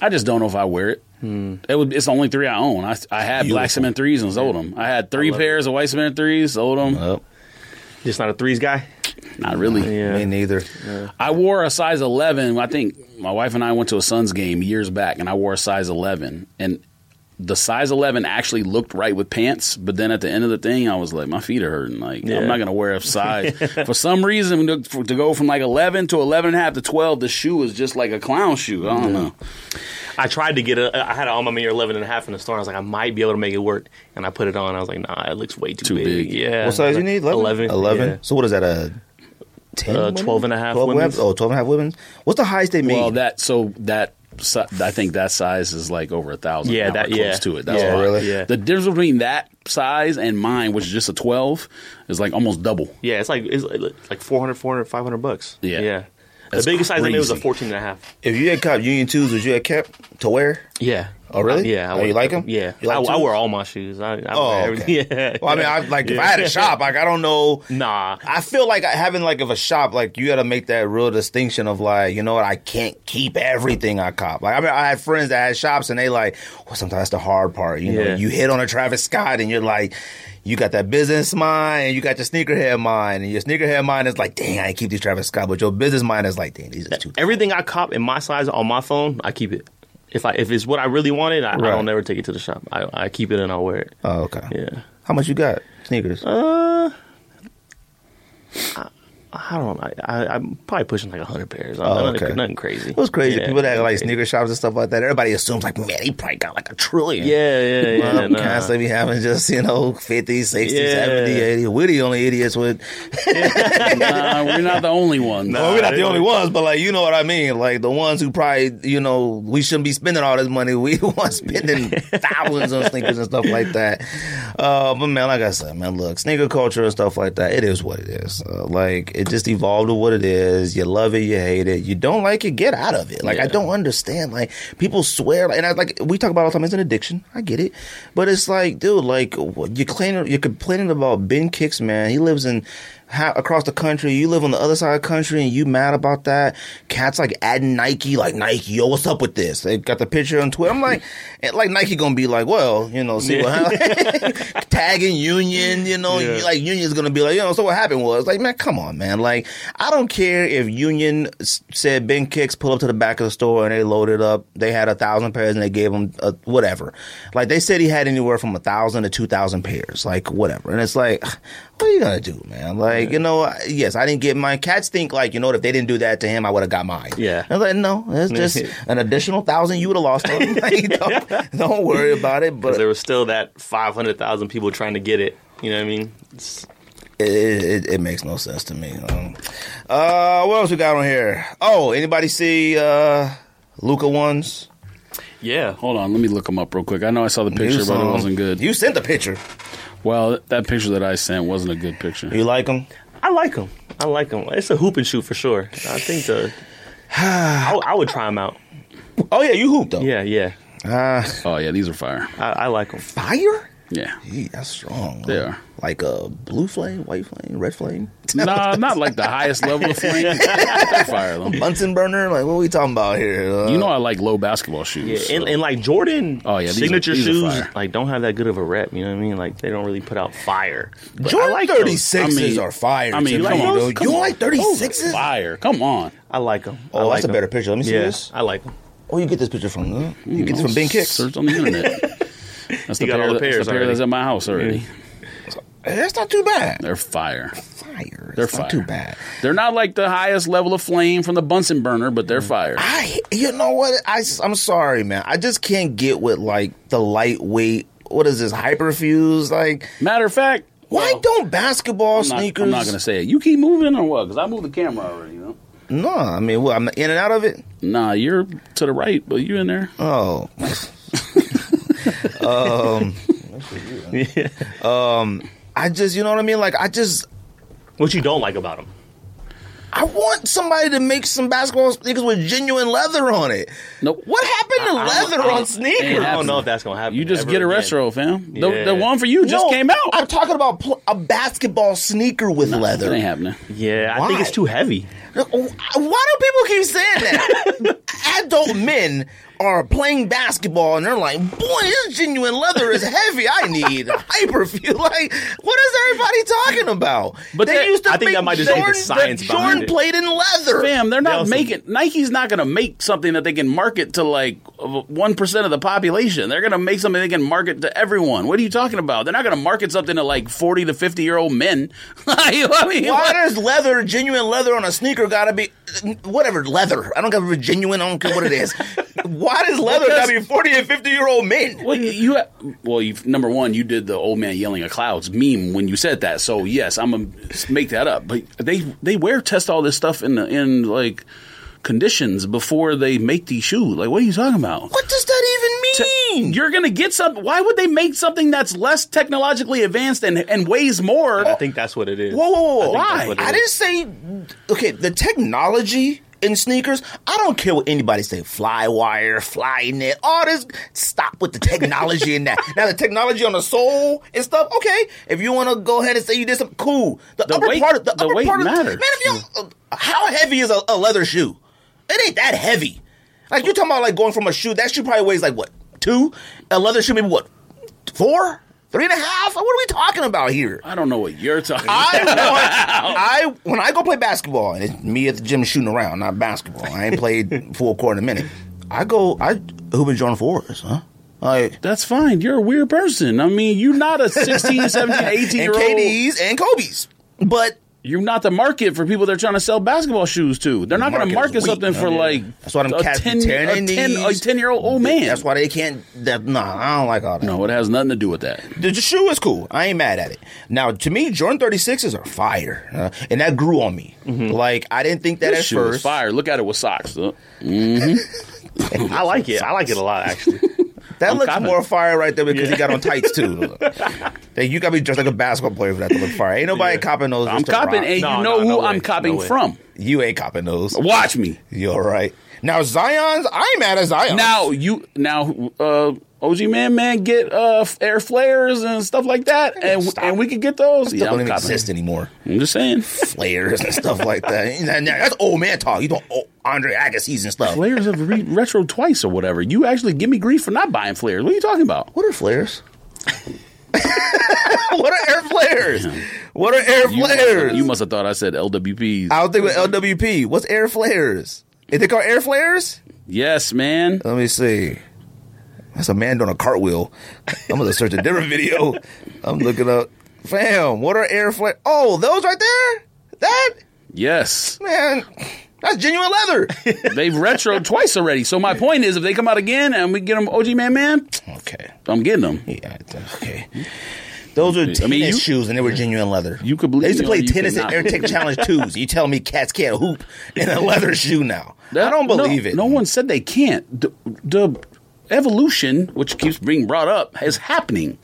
I just don't know if I wear it. It would, it's the only three I own. I, I had black cement threes and sold them. I had three love pairs of white cement threes, sold them. Well, Just not a threes guy. Not really. Yeah. me neither. I wore a size 11. I think my wife and I went to a Suns game years back, and I wore a size 11. And the size 11 actually looked right with pants, but then at the end of the thing, I was like, my feet are hurting. Like, Yeah. I'm not going to wear a size. For some reason, to, for- to go from like 11 to 11 and a half to 12, the shoe is just like a clown shoe. I don't know. I tried to get a. I had an A Ma Maniére 11 and a half in the store. I was like, I might be able to make it work, and I put it on. I was like, Nah, it looks way too, Too big. Yeah. What size you need? 11. 11? yeah. So what is that, a 10? Uh, women? 12 and a half 12 and women's. Oh, 12 and a half women? What's the highest they made? Well, that, so that, si- I think that size is like over a thousand. Yeah, now, that- close yeah. to it. That's Yeah, why. really? Yeah. The difference between that size and mine, which is just a 12, is like almost double. Yeah, it's like it's like 400, 400, 500 bucks. Yeah. Yeah. The That's biggest size I made was a crazy. 14 and a half. if you had cop Union 2s, would you have kept to wear? Yeah. Oh, really? Yeah. Oh, you them? Yeah. Like I, I wear all my shoes. I, I Oh, wear okay. Yeah. Well, I mean, I, like, if I had a shop, like, I don't know. Nah. I feel like having like of a shop, like you got to make that real distinction of like, you know what, I can't keep everything I cop. Like I mean, I had friends that had shops and they like, well, sometimes that's the hard part. You know, you hit on a Travis Scott and you're like, you got that business mind and you got your sneakerhead mind and your sneakerhead mind is like, dang, I keep these Travis Scott, but your business mind is like, dang, these are too. Everything I cop in my size on my phone, I keep it. If I if it's what I really wanted, I, I don't never take it to the shop. I, I keep it and I'll wear it. Oh, okay. Yeah. How much you got sneakers? Uh, I, I don't know. I, I, I'm probably pushing like hundred pairs. Oh, nothing, okay. nothing crazy. It was crazy. Yeah. People that had like sneaker shops and stuff like that. Everybody assumes like, man, he probably got like a trillion. Yeah, yeah, yeah. Well, nah. constantly be having just, you know, 50, 60, Yeah. 70, 80. We're the only idiots with. nah, we're not the only ones. well, we're not the only ones, but like, you know what I mean? Like the ones who probably, you know, we shouldn't be spending all this money. We want spending thousands on sneakers and stuff like that. Uh, but man, like I said, man, look, sneaker culture and stuff like that, it is what it is. Uh, like, it just evolved to what it is. You love it, you hate it. You don't like it, get out of it. Like, I don't understand. Like, people swear, and I like, we talk about all the time, it's an addiction. I get it. But it's like, dude, like, you're complaining, you're complaining about Ben Kicks, man. He lives in, ha- across the country. You live on the other side of the country and you mad about that. Cats like adding Nike, like Nike, yo, what's up with this? They got the picture on Twitter. I'm like, eh, like Nike gonna be like, well, you know, see what happened. tagging Union, you know, Yeah. like Union's gonna be like, you know, so what happened was like, man, come on, man. Like, I don't care if Union said Ben Kicks pull up to the back of the store and they loaded up. They had a thousand pairs and they gave him a, whatever. Like they said he had anywhere from a thousand to two thousand pairs, like whatever. And it's like, what are you gonna do, man? Like, you know, I- yes, I didn't get mine. Cats think like, you know, what, if they didn't do that to him, I would have got mine. Yeah. I was like, no, it's just an additional thousand you would have lost on. Like, don't, don't worry about it. But there was still that five hundred thousand people trying to get it. You know what I mean? It's- it, it, it makes no sense to me. Um, uh, what else we got on here? Oh, anybody see uh, Luka ones? yeah. Hold on, let me look them up real quick. I know I saw the picture, but it wasn't good. You sent the picture. Well, that picture that I sent wasn't a good picture. You like them? I like them. I like them. It's a hoop and shoot for sure. I think the. I, I would try them out. Oh yeah, you hooped though. Yeah, yeah. Uh, Oh yeah, these are fire. I, I like them. fire? Yeah, Gee, that's strong. They are. Like a blue flame, white flame, red flame. nah, not like the highest level of flame. Fire though. Bunsen burner. Like what are we talking about here? Uh, You know I like low basketball shoes. and, so- and like Jordan, Oh, yeah, these are- signature these are shoes fire. like don't have that good of a rep. You know what I mean? Like they don't really put out fire. But I Jordan like thirty those. sixes I mean- are fire. I mean, to come me, on, though. come you don't on. like thirty sixes? fire. Come on. I like them. Oh, that's a better picture. Let me see yeah, this. I like them. Oh, you get this picture from? Uh, you get this from Ben Kicks. Search on the internet. That's the You got all pair, the that- that's pairs the pair already. that's at my house already. That's not too bad. They're fire. Fire. They're it's fire. not too bad. They're not like the highest level of flame from the Bunsen burner, but they're mm. fire. I, you know what? I, I'm sorry, man. I just can't get with like the lightweight. What is this hyperfuse? Like, Matter of fact, why well, don't basketball I'm not, sneakers? I'm not going to say it. You keep moving or what? Because I moved the camera already. You know? No, I mean, what? I'm in and out of it. Nah, you're to the right, but you in there. Oh, um, yeah. um, I just, you know what I mean? Like, I just, What you don't like about them? I want somebody to make some basketball sneakers with genuine leather on it. Nope. What happened to leather on sneakers? I don't know if that's gonna happen. You just get a again. retro, fam. The, Yeah. the one for you just No, came out. I'm talking about pl- a basketball sneaker with That leather. ain't happening. Yeah, I think it's too heavy. Why do people keep saying that? Adult men are playing basketball and they're like, "Boy, this genuine leather is heavy. I need hyperfuse." Like, what is everybody talking about? But they that- used to I think that make might just be the Jordan, science the behind Jordan it. played in leather. Fam, they're not also- making Nike's not going to make something that they can market to like one percent of the population. They're going to make something they can market to everyone. What are you talking about? They're not going to market something to like forty to fifty year old men. I mean, Why what? does leather, genuine leather on a sneaker gotta be whatever leather? I don't care if it's genuine. I don't care what it is. Why does leather Because- gotta be forty and fifty year old men? Well, you, you well, you number one, you did the old man yelling at clouds meme when you said that. So yes, I'm gonna make that up. But they they wear test all this stuff in the, in like conditions before they make these shoes. Like, what are you talking about? What does that even mean? You're gonna get something. Why would they make something that's less technologically advanced and and weighs more? I think that's what it is. Whoa, whoa, whoa! I Why? that's what it I is. didn't say. Okay, the technology in sneakers. I don't care what anybody say. Fly wire, Flyknit, all this. Stop with the technology in that. Now the technology on the sole and stuff. Okay, if you want to go ahead and say you did something cool, the, The upper weight- part of the, the upper weight part of matters. man. If you, uh, how heavy is a, a leather shoe? It ain't that heavy. Like you're talking about, like going from a shoe. That shoe probably weighs like what two? A leather shoe maybe what four, three and a half? What are we talking about here? I don't know what you're talking. I about. I when I go play basketball and it's me at the gym shooting around, not basketball. I ain't played full court in a minute. I go, I hoop in Jordan fours, huh? Like That's fine. You're a weird person. I mean, you're not a 16, 17, 18 and year old. KD's and Kobe's, but You're not the market for people that are trying to sell basketball shoes to. They're not going to market something for like That's why them a cats 10, a 10, a 10 year old old man. that's why they can't. That nah, I don't like all that. no, it has nothing to do with that. The, the shoe is cool. I ain't mad at it. Now, to me, Jordan 36s are fire. Uh, and that grew on me. Like, I didn't think that This at shoe is first. fire. Look at it with socks. Look. I like it. I like it a lot, actually. That I'm looks copping. more fire right there because he got on tights too. Hey, you got to be dressed like a basketball player for that to look fire. Ain't nobody Yeah. copping those. I'm just copping, rock. and No, you no, know who no. I'm copping No from. You ain't copping those. Watch me. You're right. Now Zion's, I'm mad at Zion. Now you now uh OG man man get uh air flares and stuff like that, and Stop. and we could get those. Yeah, don't I'm even exist anymore. I'm just saying. Flares and stuff like that. That's old man talk. You don't oh, Andre Agassi and stuff. Flares have re- retro twice or whatever. You actually give me grief for not buying flares. What are you talking about? What are flares? what are air flares? What are air You must, flares? you must have thought I said LWPs. I don't think with LWP. What's air flares? Is they called air flares? yes, man. Let me see. That's a man doing a cartwheel. I'm gonna search a different video. I'm looking up. Fam, what are air flares? Oh, those right there? That Yes, man, that's genuine leather. they've retro twice already. So my point is, if they come out again and we get them OG man man, okay. I'm getting them. Yeah, okay. Those were tennis mean, you- shoes, and they were genuine leather. You could believe They used to play tennis at. Air Tech Challenge twos. You tell me cats can't hoop in a leather shoe now? I don't no- believe it. No one said they can't. The, the evolution, which keeps being brought up, is happening.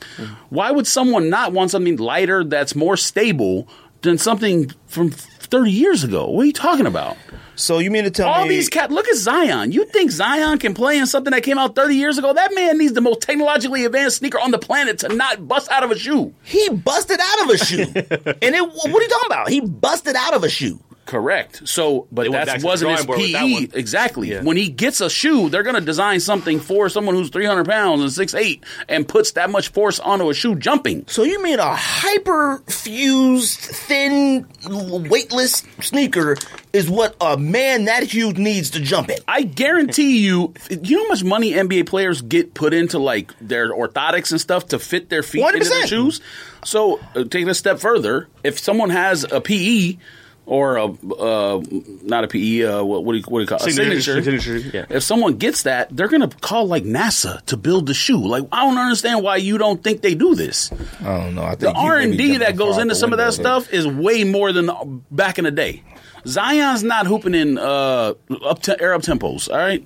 Why would someone not want something lighter that's more stable than something from 30 years ago? What are you talking about? So you mean to tell me? All me these cats, look at Zion. You think Zion can play in something that came out 30 years ago? That man needs the most technologically advanced sneaker on the planet to not bust out of a shoe. he busted out of a shoe? and it, what are you talking about? He busted out of a shoe. Correct. So, but They went back that wasn't his drawing that PE. Exactly. Yeah. When he gets a shoe, they're going to design something for someone who's 300 pounds and 6'8 and puts that much force onto a shoe jumping. So you mean a hyper fused, thin, weightless sneaker is what a man that huge needs to jump in? I guarantee you, you know how much money NBA players get put into like their orthotics and stuff to fit their feet into their shoes? So, uh, taking a step further, if someone has a PE or a uh, not a PE, uh, what, what do you what do you call it? a Signature. signature? Signature, yeah. If someone gets that, they're gonna call like NASA to build the shoe. Like I don't understand why you don't think they do this. I don't know. I think The R and D that goes into some of that window. stuff is way more than back in the day. Zion's not hooping in uh, up to air Uptempos. All right,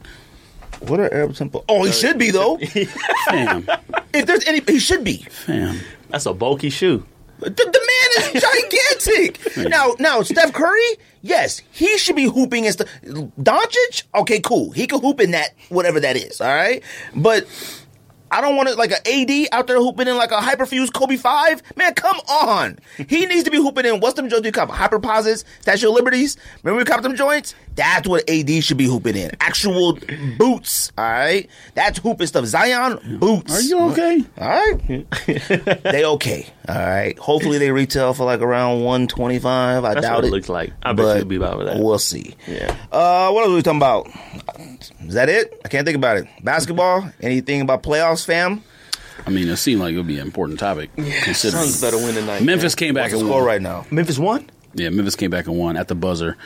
What are Arab Temple? Oh, he should be though. fam, if there's any, he should be. fam. That's a bulky shoe. The, the man is gigantic. now, now Steph Curry, yes, he should be hooping and stuff. Doncic, okay, cool. He can hoop in that whatever that is. All right, but. I don't want it like an AD out there hooping in like a hyperfused Kobe five. Man, come on. He needs to be hooping in what's them joints you cop? Hyperposites, Statue of Liberties. Remember we copped them joints? That's what AD should be hooping in. Actual boots. All right, that's hooping stuff. Zion boots. Are you okay? All right. they okay. All right. Hopefully they retail for like around 125. I That's doubt what it it. looks like. I bet but you it'll be about that. We'll see. Yeah. Uh, what else are we talking about? Is that it? I can't think about it. Basketball? Anything about playoffs, fam? I mean, it seemed like it would be an important topic. considering Suns better win tonight. Memphis came back What's the and score won. right now? Memphis won Yeah, Memphis came back and won at the buzzer.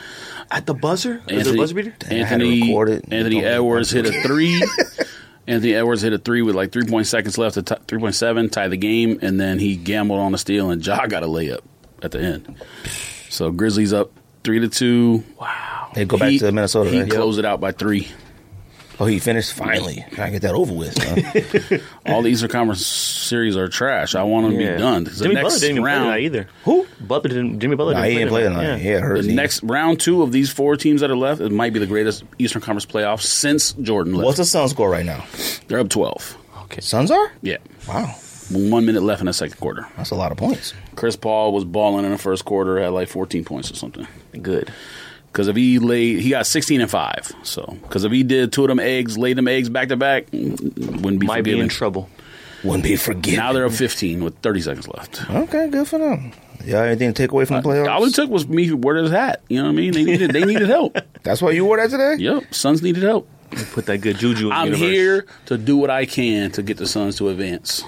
at the buzzer. Was it a Anthony, buzzer beater? I had it Anthony. Anthony Edwards hit a three. Anthony Edwards hit a three with like three point seconds left to t- three point seven tie the game, and then he gambled on a steal, and Ja got a layup at the end. So Grizzlies up three to two. Wow. They go back He- to Minnesota. He right? closed it out by three. Oh, he finished finally. Can I get that over with. huh? All the Eastern Conference series are trash. I want them to Yeah. be done. The Jimmy Butler didn't even play tonight round, either. Who? Butler didn't. Jimmy Butler Nah, didn't he didn't play tonight. Yeah. Yeah, it hurts. the He- next round two of these four teams that are left, it might be the greatest Eastern Conference playoff since Jordan left. What's the Suns score right now? They're up twelve. Okay. Suns are? Yeah, Wow. one minute left in the second quarter. That's a lot of points. Chris Paul was balling in the first quarter, had like 14 points or something. Good. Because if he laid, he got 16 and five. So, because if he did two of them eggs, laid them eggs back to back, wouldn't be Might be in trouble. Wouldn't be forgiven. Now they're up 15 with 30 seconds left. Okay, good for them. Y'all anything to take away from the playoffs? All it took was me wearing his hat. You know what I mean? They needed, they needed help. That's why you wore that today? Yep, Suns needed help. Put that good juju in the I'm universe. here to do what I can to get the Suns to advance.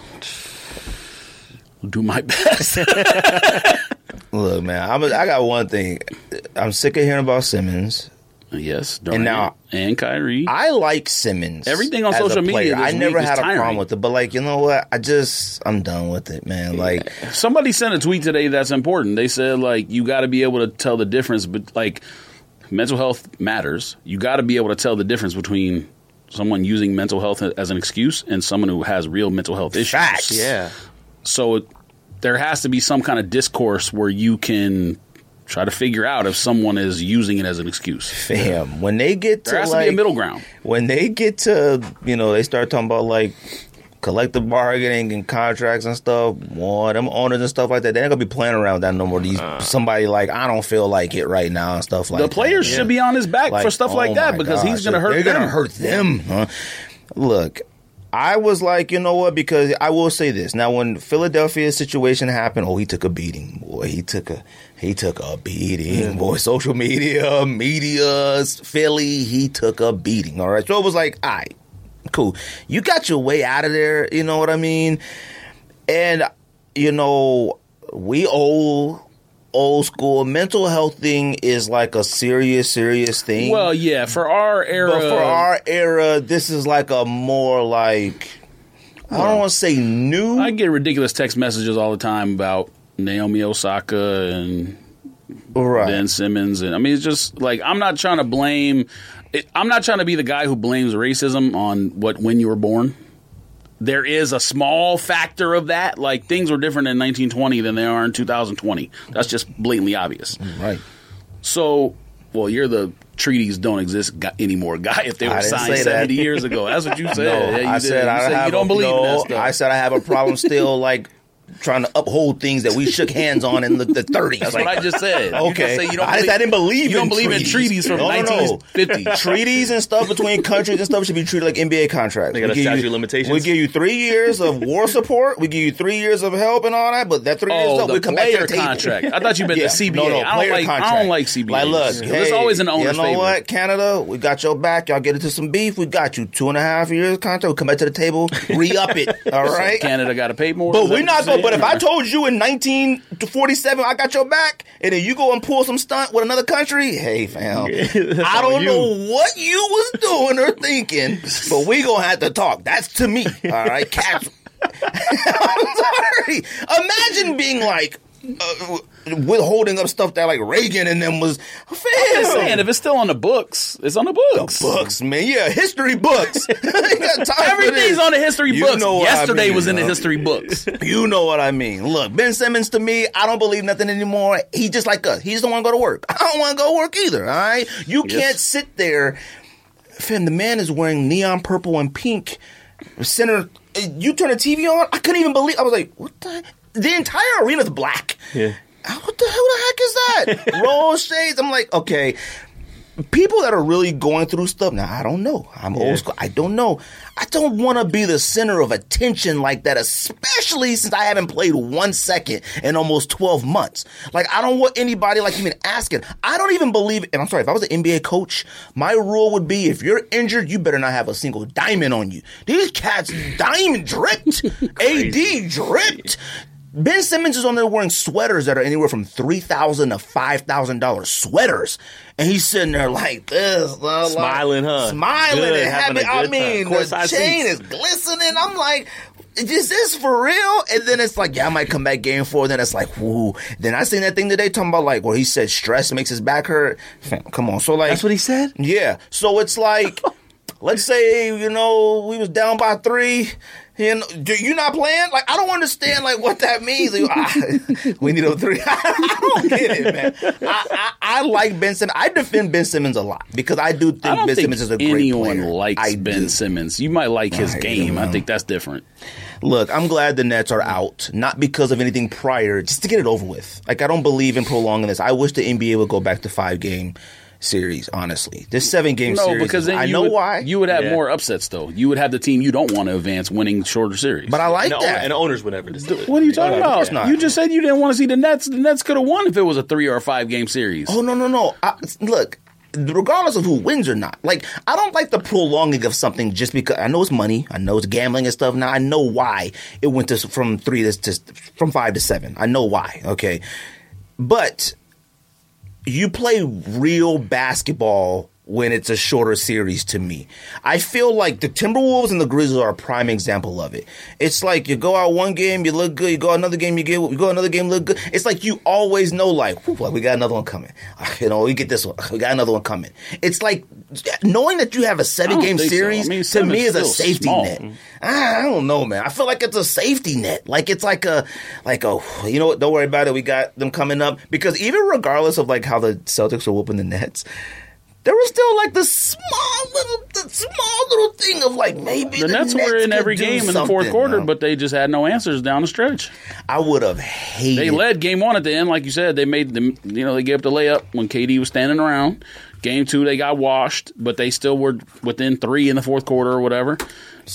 Do my best. Look, man, I'm a, I got one thing. I'm sick of hearing about Simmons. yes, Durant now- and Kyrie. I like Simmons. Everything on social media. I never had a tiring. problem with it, but like you know what? I just I'm done with it, man. Like Somebody sent a tweet today that's important. They said like you got to be able to tell the difference, but like mental health matters. You got to be able to tell the difference between someone using mental health as an excuse and someone who has real mental health issues. Facts. Yeah. So it, there has to be some kind of discourse where you can try to figure out if someone is using it as an excuse. fam, when they get There to has like to be a middle ground. when they get to you know they start talking about like collective bargaining and contracts and stuff. Boy, them owners and stuff like that, they ain't gonna be playing around with that no more. These somebody like I don't feel like it right now and stuff like The that. players Yeah. should be on his back Like, for stuff oh like that my because he's going to hurt They're them. gonna hurt them. Huh? Look, I was like, you know what? Because I will say this now: when Philadelphia's situation happened, oh, he took a beating. Boy, he took a he took a beating. Boy, social media, media, Philly, he took a beating. All right, so it was like, all right, cool. You got your way out of there. You know what I mean? And you know, we old old school mental health thing is like a serious, serious thing. Well, yeah, for our era, But for our era, this is like a more like I don't want to say new. I get ridiculous text messages all the time about Naomi Osaka and right. Ben Simmons, and I mean, it's just like I'm not trying to blame. It, I'm not trying to be the guy who blames racism on what when you were born. There is a small factor of that. Like things were different in 1920 than they are in 2020. That's just blatantly obvious. Mm, right. So, well, you're the treaties don't exist guy, anymore guy if they were signed 70 years ago. That's what you said. No, Yeah, you I did. said you I said have you don't a, believe no, in that stuff. I said I have a problem still like trying to uphold things that we shook hands on in the, the 30s. That's what I just said. Okay, just say you don't I, believe, I didn't believe you don't in believe in treaties from No, no, no. 1950. treaties and stuff between countries and stuff should be treated like NBA contracts. They got We a give statute you- limitations? We give you three years of war support. We give you three years of help and all that. But that three years Oh, up, the we come back to the table. contract. I thought you meant Yeah. the CBA. No, no, I don't player like. I don't like CBA. Like, look, it's hey, always an owner's You know favor. what, Canada? We got your back. Y'all get into some beef. We got you. Two and a half years contract. We come back to the table. Re up it. All right. Canada got to pay more. But we're not But if? I told you in 1947 I got your back, and then you go and pull some stunt with another country, hey fam, I don't on know what you was doing or thinking, but we gonna have to talk. That's to me. All right, cats. I'm sorry. Imagine being like. Uh, withholding up stuff that like Reagan and them was I'm just saying, if it's still on the books, it's on the books. Books, man, yeah, history books. Ain't got time for Everything's on the history You books. what I Yesterday mean, was in the history books. You know what I mean. Look, Ben Simmons to me, I don't believe nothing anymore. He just like us. He just don't want to go to work. I don't want to go to work either. All right, you Yes. can't sit there. Fam, the man is wearing neon purple and pink. Center, you turn the TV on. I couldn't even believe. I was like, what the? The entire arena's black. Yeah. What the, hell the heck is that? Roll shades. I'm like, okay. People that are really going through stuff now, I don't know. I'm Yeah. old school. I don't know. I don't want to be the center of attention like that, especially since I haven't played one second in almost 12 months. Like, I don't want anybody like even asking. I don't even believe, and I'm sorry, if I was an NBA coach, my rule would be if you're injured, you better not have a single diamond on you. These cats diamond dripped, AD dripped. Ben Simmons is on there wearing sweaters that are anywhere from three thousand to five thousand dollars sweaters, and he's sitting there like this, blah, blah. Smiling, huh? Smiling Good, and having happy. a I mean, the Courtside chain seats. is glistening. I'm like, is this for real? And then it's like, yeah, I might come back game four. Then it's like, woo. Then I seen that thing today talking about like, where he said stress makes his back hurt. Come on, so like, That's what he said. yeah. So it's like, let's say you know we was down by three. You know, do you not playing? Like, I don't understand like what that means. Like, I- we need a three. I don't get it, man. I, I, I like Ben Simmons. I defend Ben Simmons a lot because I do think I Ben think Simmons is a great anyone player. likes I Ben do. Simmons. You might like his game. I think that's different. Look, I'm glad the Nets are out, not because of anything prior, just to get it over with. Like, I don't believe in prolonging this. I wish the NBA would go back to five game series. Honestly, this seven game No, series. because then I you know would, why. You would have Yeah. more upsets though. You would have the team you don't want to advance winning shorter series. but I like And, the, that. and the owners would never just do it. what are you talking of course about? not. You just said you didn't want to see the Nets. The Nets could have won if it was a three or a five game series. Oh no no no! I, look, regardless of who wins or not, like I don't like the prolonging of something just because I know it's money, I know it's gambling and stuff. Now I know why it went to from three to, to from five to seven. I know why. Okay, but you play real basketball when it's a shorter series to me. I feel like the Timberwolves and the Grizzlies are a prime example of it. It's like you go out one game, you look good, you go out another game, you get you go another game, look good. It's like you always know like, whew, like we got another one coming. Ah, You know, we get this one. We got another one coming. It's like knowing that you have a seven game think so. series I mean, to me is a safety small. net. I don't know, man. I feel like it's a safety net. Like it's like a like a you know what? Don't worry about it. We got them coming up because even regardless of like how the Celtics are whooping the Nets, there was still like the small little the small little thing of like maybe the, the, Nets, were in every game in the fourth quarter, man. but they just had no answers down the stretch. I would have hated. They led game one at the end, like you said. They made them, you know, they gave up the layup when KD was standing around. Game two, they got washed, but they still were within three in the fourth quarter or whatever.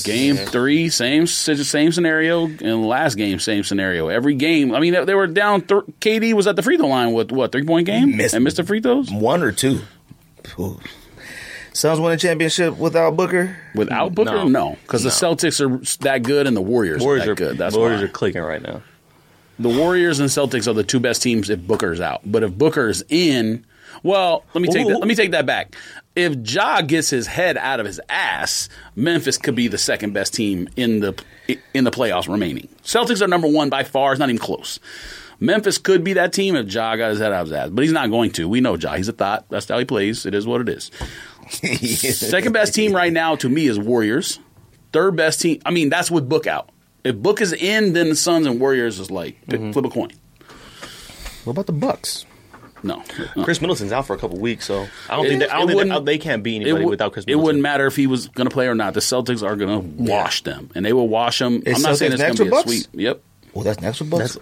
Game three, same same scenario, and last game, same scenario. Every game, I mean, they, they were down. Th- KD was at the free throw line with what three point game Missed- and missed the free throws one or two. Ooh. Suns win a championship without Booker. without Booker. No. No, because the Celtics are that good and the Warriors, Warriors are are good. That's Warriors why. are clicking right now. the Warriors and Celtics are the two best teams if Booker's out. But if Booker's in, well, let me take Ooh. that, let me take that back. If Ja gets his head out of his ass, Memphis could be the second best team in the in the playoffs remaining. Celtics are number one by far. It's not even close. Memphis could be that team if Ja got his head out of his ass, but he's not going to. We know Ja. He's a thought. That's how he plays. It is what it is. Second best team right now to me is Warriors. Third best team. I mean, that's with Book out. If Book is in, then the Suns and Warriors is like pick- Mm-hmm. flip a coin. What about the Bucks? No, Chris Middleton's out for a couple weeks, so I don't It- think they, I don't think they, they can't beat anybody would- without Chris Middleton. it wouldn't matter if he was going to play or not. The Celtics are going to wash them, and they will wash them. Is I'm not saying it's going to be a Bucks? sweep. Yep. Oh, that's next with Bucks.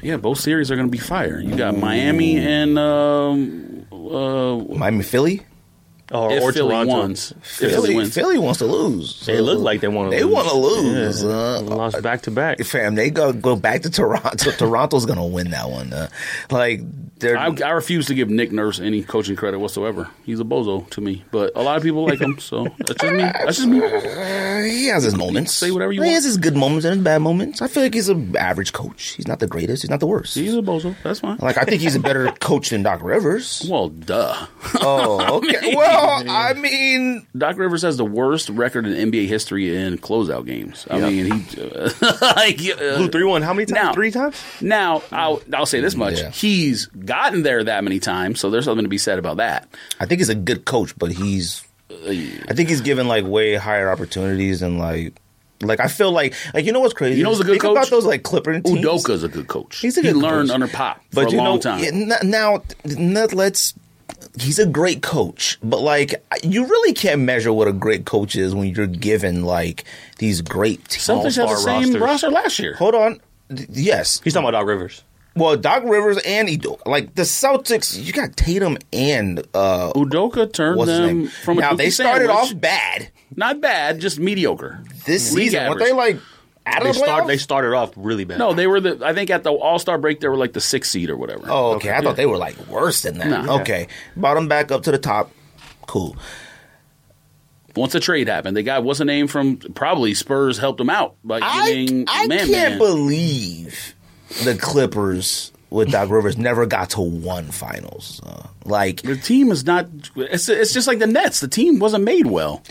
Yeah, both series are going to be fire. You got Miami and um, uh, Miami, Philly. Or, if or Philly Toronto. wins. Philly, Philly wins. Philly wants to lose. They look like they want to They want to lose. Yeah. Uh, Lost back to back. fam, they go go back to Toronto. Toronto's gonna win that one. Uh, like they're I, I refuse to give Nick Nurse any coaching credit whatsoever. He's a bozo to me, but a lot of people like him. So that's just me. That's just me. Uh, he has his moments. Say whatever you he want. He has his good moments and his bad moments. I feel like he's an average coach. He's not the greatest. He's not the worst. He's a bozo. That's fine. like I think he's a better coach than Doc Rivers. well, duh. Oh, okay. Well, I mean, Doc Rivers has the worst record in NBA history in closeout games. I Yeah. mean, he like uh, Blue three one. How many times? Now- Three times. Now, I'll I'll say this much: Yeah. he's gotten there that many times, so there's something to be said about that. I think he's a good coach, but he's. I think he's given like way higher opportunities and like. Like I feel like like you know what's crazy? You know who's a good Think about those like Clipper teams. Udoka's a good coach. He's a he good learned coach. under Pop for but a you long know, time. yeah, now, now let's. He's a great coach, but like you really can't measure what a great coach is when you're given like these great teams. Celtics had the all-star same rosters. roster last year. Hold on, yes. He's talking about Doc Rivers. Well, Doc Rivers and Udoka, like the Celtics, you got Tatum and uh, Udoka turned what's his them name? from a now they started sandwich. off bad not bad, just mediocre. this League season. Weren't they like out They of the start. They started off really bad. No, they were the. I think at the All Star break they were like the sixth seed or whatever. Oh, okay. I thought they were like worse than that. Nah. Okay, bottom back up to the top. Cool. Once a trade happened, the guy what's the name from probably Spurs helped him out by I, getting I man can't man. believe the Clippers with Doc Rivers never got to one finals. Uh, like The team is not. It's, it's just like the Nets. The team wasn't made well.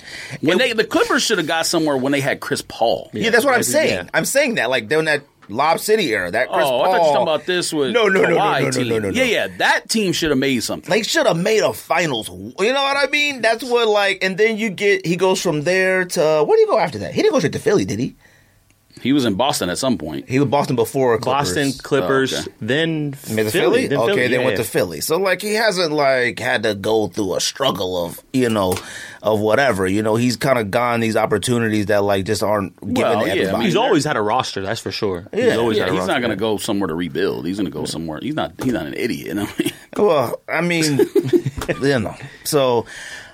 When they the Clippers should have got somewhere when they had Chris Paul. yeah, that's what I'm yeah. saying. I'm saying that like during that Lob City era, that Chris oh, Paul. I thought you were talking about this with No, no, no, no, Kawhi no, no, team. no, no, no. Yeah, yeah, that team should have made something. They should have made a finals. You know what I mean? That's what like, and then you get he goes from there to where do you go after that? He didn't go straight to Philly, did he? He was in Boston at some point. He was Boston before Clippers. Boston Clippers, Oh, okay. then Made the Philly. Philly? Then okay, Philly. then yeah, went yeah. to Philly. So like he hasn't like had to go through a struggle of you know of whatever. You know he's kind of gone these opportunities that like just aren't given Well, to yeah, I mean, He's always had a roster. That's for sure. Yeah. he's always Yeah, had a he's roster. not going to go somewhere to rebuild. He's going to go somewhere. He's not. He's not an idiot. You know? what I mean? well, I mean, you know. So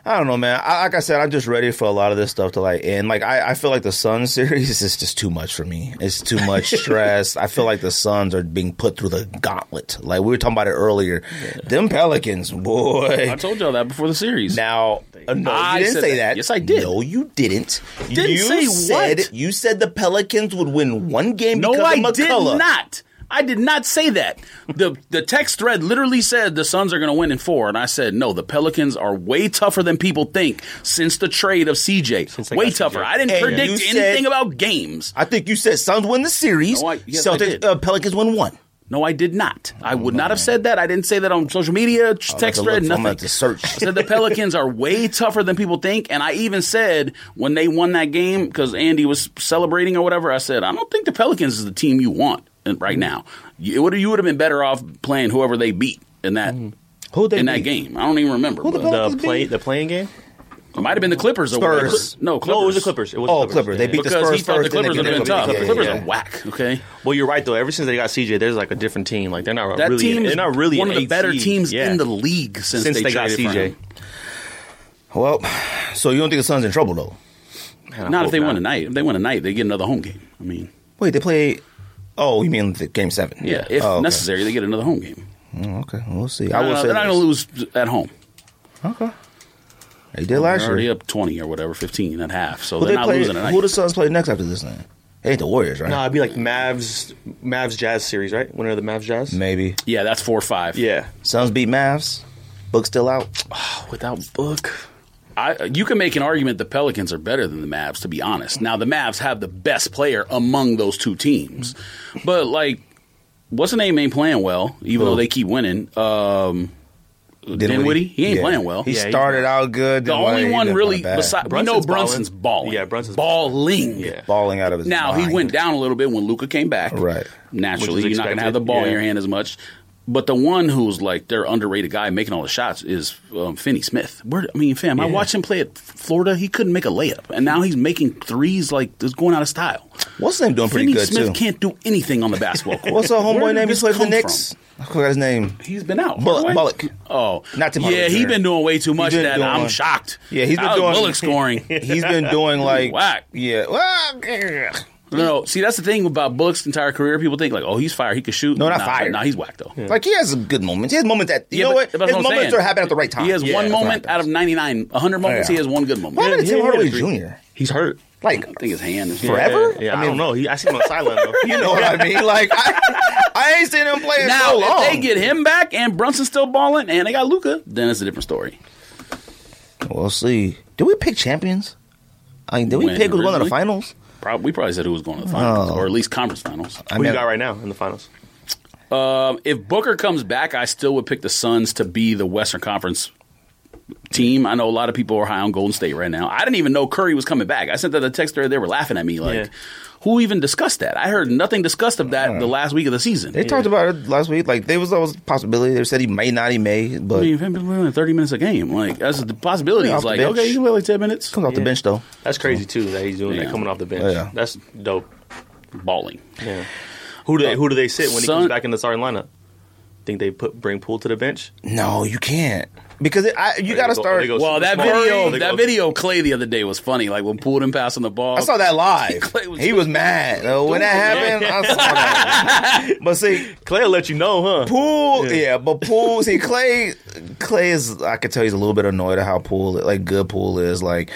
I don't know, man. I, like I said, I'm just ready for a lot of this stuff to like end. Like I, I feel like the Suns series is just too much for me. It's too much stress. I feel like the Suns are being put through the gauntlet. Like we were talking about it earlier. Them Pelicans, boy. I told y'all that before the series. Now, uh, no, I you didn't say that. that. Yes, I did. No, you didn't. Didn't you say said, what? You said the Pelicans would win one game no, because I of McCollum. did not. I did not say that. the The text thread literally said the Suns are going to win in four, and I said no. The Pelicans are way tougher than people think since the trade of CJ. Since way tougher. CJ. I didn't And predict you said- anything about games. I think you said Suns win the series. No, I- yes, Celtics, uh, Pelicans win one. No, I did not. I would not have said that. I didn't say that on social media, text Oh, to look- thread, I'm nothing. gonna have to search. I said the Pelicans are way tougher than people think, and I even said when they won that game because Andy was celebrating or whatever. I said I don't think the Pelicans is the team you want in- right now. You would you would have been better off playing whoever they beat in that mm-hmm. Who they in that game. I don't even remember. Who the the play beat? the playing game. it might have been the Clippers or whatever. No, Clippers. No, it was the Clippers. It was Oh, the Clippers. They yeah. beat the Because Spurs he thought the first, then Clippers they would have been the tough. The Clippers. Clippers Yeah, are whack. Okay. Well, you're right though. Ever since they got CJ, there's like a different team. Like they're not That really. team is they're not really one of the better seed. teams Yeah. in the league since, since they, got CJ. Well, so you don't think the Suns in trouble though? Man, Not if hope they win tonight. If they win tonight, they get another home game. I mean, Wait, they play. Oh, you mean the game seven? yeah, if Oh, okay. necessary, they get another home game. Mm, okay, we'll see. I will Uh, say they're not going to lose at home. Okay. They did last They're already year. up 20 or whatever, 15 at half. So Who they're they not play? losing tonight. Who the Suns play next after this? Then it ain't the Warriors, right? No, it'd be like Mavs, Mavs Jazz series, right? Winner of the Mavs Jazz. Maybe yeah, that's 4 or 5. Yeah, Suns beat Mavs. Book still out. without Book. I, you can make an argument the Pelicans are better than the Mavs, to be honest. Now, the Mavs have the best player among those two teams. But, like, what's the name ain't playing well, even Who? though they keep winning. Um, Dinwiddie? He ain't Yeah. playing well. He Yeah, he's started out good. the only one really, besides, we Brunson's know Brunson's balling. balling. Yeah, Brunson's balling. Yeah. balling out of his Now mind. he went down a little bit when Luka came back. Right. Naturally, you're not going to have the expected, ball in your hand as much. But the one who's like their underrated guy making all the shots is um, Finney Smith. Where, I mean, fam, I watched him play at Florida. He couldn't make a layup, and now he's making threes like it's going out of style. What's his name doing pretty good? Finney Smith too? can't do anything on the basketball court. What's the homeboy name he this played for the Knicks? I forgot his name. He's been out. Bullock- Bullock. Oh, Not Tim Yeah, he's been doing way too much that I'm shocked. Yeah, he's been doing- Bullock scoring. He's been doing like Whack. Yeah. Well, grr. No, no. See, that's the thing about Bullock's entire career. People think like, oh, he's fired. He could shoot. No, not nah, fired. Nah, he's whacked though. like he has good moments. He has moments that you Yeah, know but- what? that's His what moments saying. are happening at the right time. He has Yeah, one moment out of 99. 100 moments, Yeah. he has one good moment. What happened to Tim Hardaway. Jr.? He's hurt. Like I think his hand is Forever? Yeah, I I, mean- don't know. He, I see him on the sideline though. you know what I mean? Like I, I ain't seen him play in Now, so long. if they get him back and Brunson's still balling and they got Luka, then it's a different story. we'll see. Do we pick champions? I mean, did we When, pick who's going to the finals? Probably, we probably said who was going to the finals Oh. or at least conference finals. I Who mean, you got right now in the finals? Um, if Booker comes back, I still would pick the Suns to be the Western Conference team. I know a lot of people are high on Golden State right now. I didn't even know Curry was coming back. I sent that the text there. They were laughing at me like, Yeah. Who even discussed that? I heard nothing discussed of that the last week of the season. They talked about it last week. Like there was always a possibility. They said he may not, he may, but I mean, if he's playing 30 minutes a game, like that's the possibility. Yeah, It's the like, okay, you can play like 10 minutes. comes off the bench though. That's crazy too that he's doing Yeah. that coming off the bench. Yeah. That's dope. Balling. Yeah. Who do they who do they sit when he comes back in the starting lineup? Think they put bring Poole to the bench? No, you can't because it, I, you got to they go- start. go Well, that small. video, that go- video, Klay the other day was funny. Like when pulled him passing the ball. I saw that live. Klay was- he was mad Uh, when that happened. I saw that. but see, Klay will let you know, huh? Poole, yeah. but Poole, see, Klay, Klay is. I could tell he's a little bit annoyed at how Poole, like good Poole is. Like,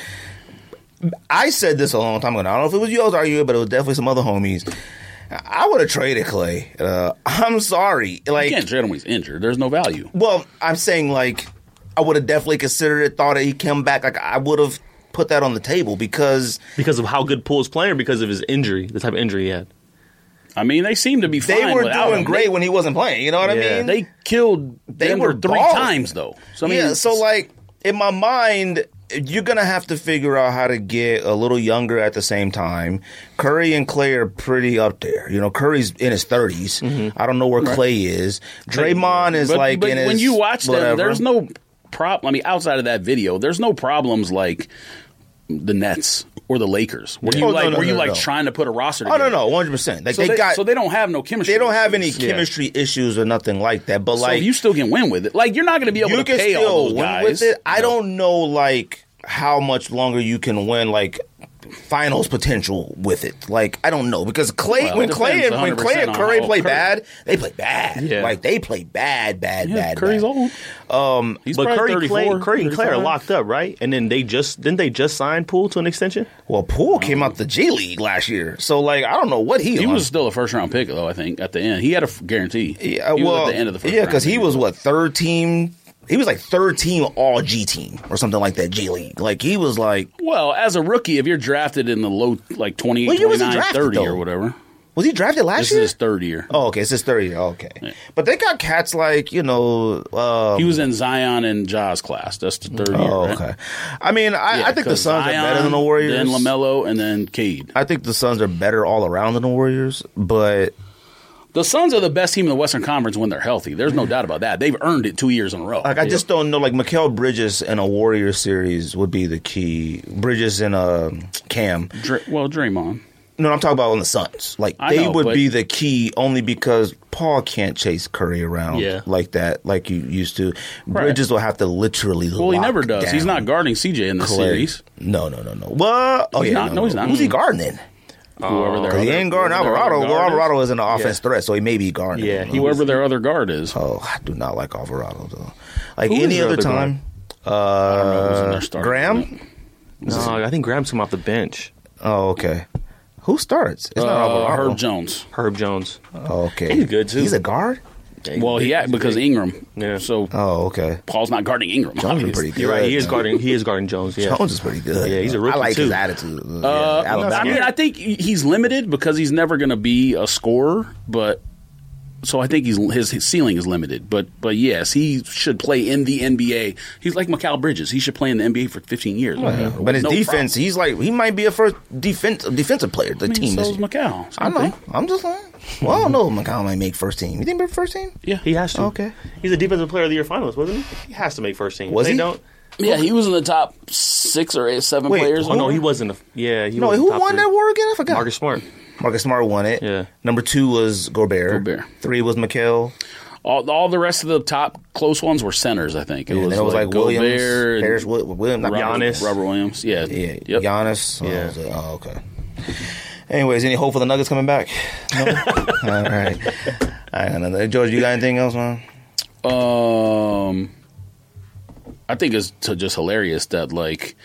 I said this a long time ago. I don't know if it was you I was arguing, but it was definitely some other homies. I would have traded Klay. Uh, I'm sorry, Like you like, can't trade him when he's injured. There's no value. well, I'm saying like, I would have definitely considered it. Thought that he come back. Like, I would have put that on the table because Because of how good Poole's playing or because of his injury, the type of injury he had? I mean, they seem to be they fine were without doing him. great when he wasn't playing. You know what I mean? They killed They Denver were three balling. times though. So I mean, yeah, so like in my mind, you're gonna have to figure out how to get a little younger at the same time. Curry and Klay are pretty up there. You know, Curry's in his 30s. Mm-hmm. I don't know where Klay is. Draymond is but, like but in his when you watch them, there's no problem. I mean, outside of that video, there's no problems like the Nets or the Lakers. Were you Oh, like no, were you no, like no. trying to put a roster? Oh together? no, no, 100. percent Like So they, they, got. so they don't have no chemistry. they don't have any Yeah. chemistry issues or nothing like that. But So like you still can win with it. Like you're not going to be able you to can pay all those win guys. with it. I don't know like how much longer you can win like finals potential with it. Like I don't know because Klay Well, when Klay and when Klay and Curry play Curry- bad, they play bad. Yeah. Like they play bad, bad, Yeah, bad. Curry's bad. old. Um, He's But Curry, Klay, Curry and Klay are locked up, right? And then they just didn't they just sign Poole to an extension? Well, Poole came out the G League last year, so like I don't know what he, He on. was still a first round pick though. I think at the end he had a guarantee. Yeah, well, at the end of the first. yeah, because he was what third team. He was like third team All G team or something like that. G League. Like he was like Well, as a rookie, if you're drafted in the low like 28, What year was 29, drafted, 30 or whatever. was he drafted last This year? This is his third year. Oh, okay. It's his third year. Okay. But they got cats like, you know. Um, He was in Zion and Ja's class. That's the third year. oh, right? okay. I mean, I, Yeah, I think the Suns Zion, are better than the Warriors. Then Lamelo and then Cade. I think the Suns are better all around than the Warriors, but The Suns are the best team in the Western Conference when they're healthy. There's no doubt about that. They've earned it two years in a row. like I just don't know. Like Mikal Bridges in a Warrior series would be the key. Bridges in a um, Cam. Dra- well, Draymond. No, I'm talking about on the Suns. Like I they know, would but- be the key only because Paul can't chase Curry around Yeah. like that, like you used to. Bridges will have to literally. Well, he lock never does. He's down not guarding CJ in the Klay. series. No, no, no, no. Well, oh He's yeah, not. No, he's not. Who's he guarding then? Whoever their Because he other- ain't guarding whoever their Alvarado. other Well, guard is. Alvarado is an offense threat, so he may be guarding. Yeah, him. Whoever their other guard is. Oh, I do not like Alvarado though. Like Who is any their other other time, I don't know who's in their uh, starting Graham. No, I think Graham's come off the bench. Oh, okay. Who starts? It's not Uh, Alvarado. Herb Jones. Herb Jones. Oh, okay, He's good, too. He's a guard. Well, he had because Ingram. Yeah. So Oh, okay. Paul's not guarding Ingram. Jones is pretty good. You're right. He is man. guarding. He is guarding Jones. Yeah. Jones is pretty good. Yeah, he's a I rookie, I like his too. attitude. Uh, yeah, Alabama. I mean, I think he's limited because he's never going to be a scorer, but so I think he's his, his ceiling is limited. But but yes, he should play in the NBA. He's like Mikal Bridges. He should play in the NBA for 15 years. Yeah, but his No defense, problem. he's like he might be a first defense defensive player. The I mean, team so this is year. Mikal. I Same know. thing. I'm just saying. Well, I don't know. if Mikal might make first team. You think he'll make first team? Yeah, He has to. Okay. He's a defensive player of the year finalist, wasn't he? He has to make first team. Was they he? Don't. Yeah, he was in the top six or eight, seven Wait, players. Oh no, he wasn't. A, yeah, he No, was who top won three. that war again? I forgot. Marcus Smart. Marcus Smart won it. Yeah. Number two was Gobert. Gobert. Three was Mikal. All, all the rest of the top close ones were centers. I think it And was, it was like, Gobert Williams, and Harris, Wi- Williams, not Robert, Giannis. Robert Williams. Yeah, Yeah, Yep. Giannis. Oh, Yeah. was? Oh, okay. Anyways, any hope for the Nuggets coming back? No. All right. I don't know. George, you got anything else, man? Um, I think it's just hilarious that like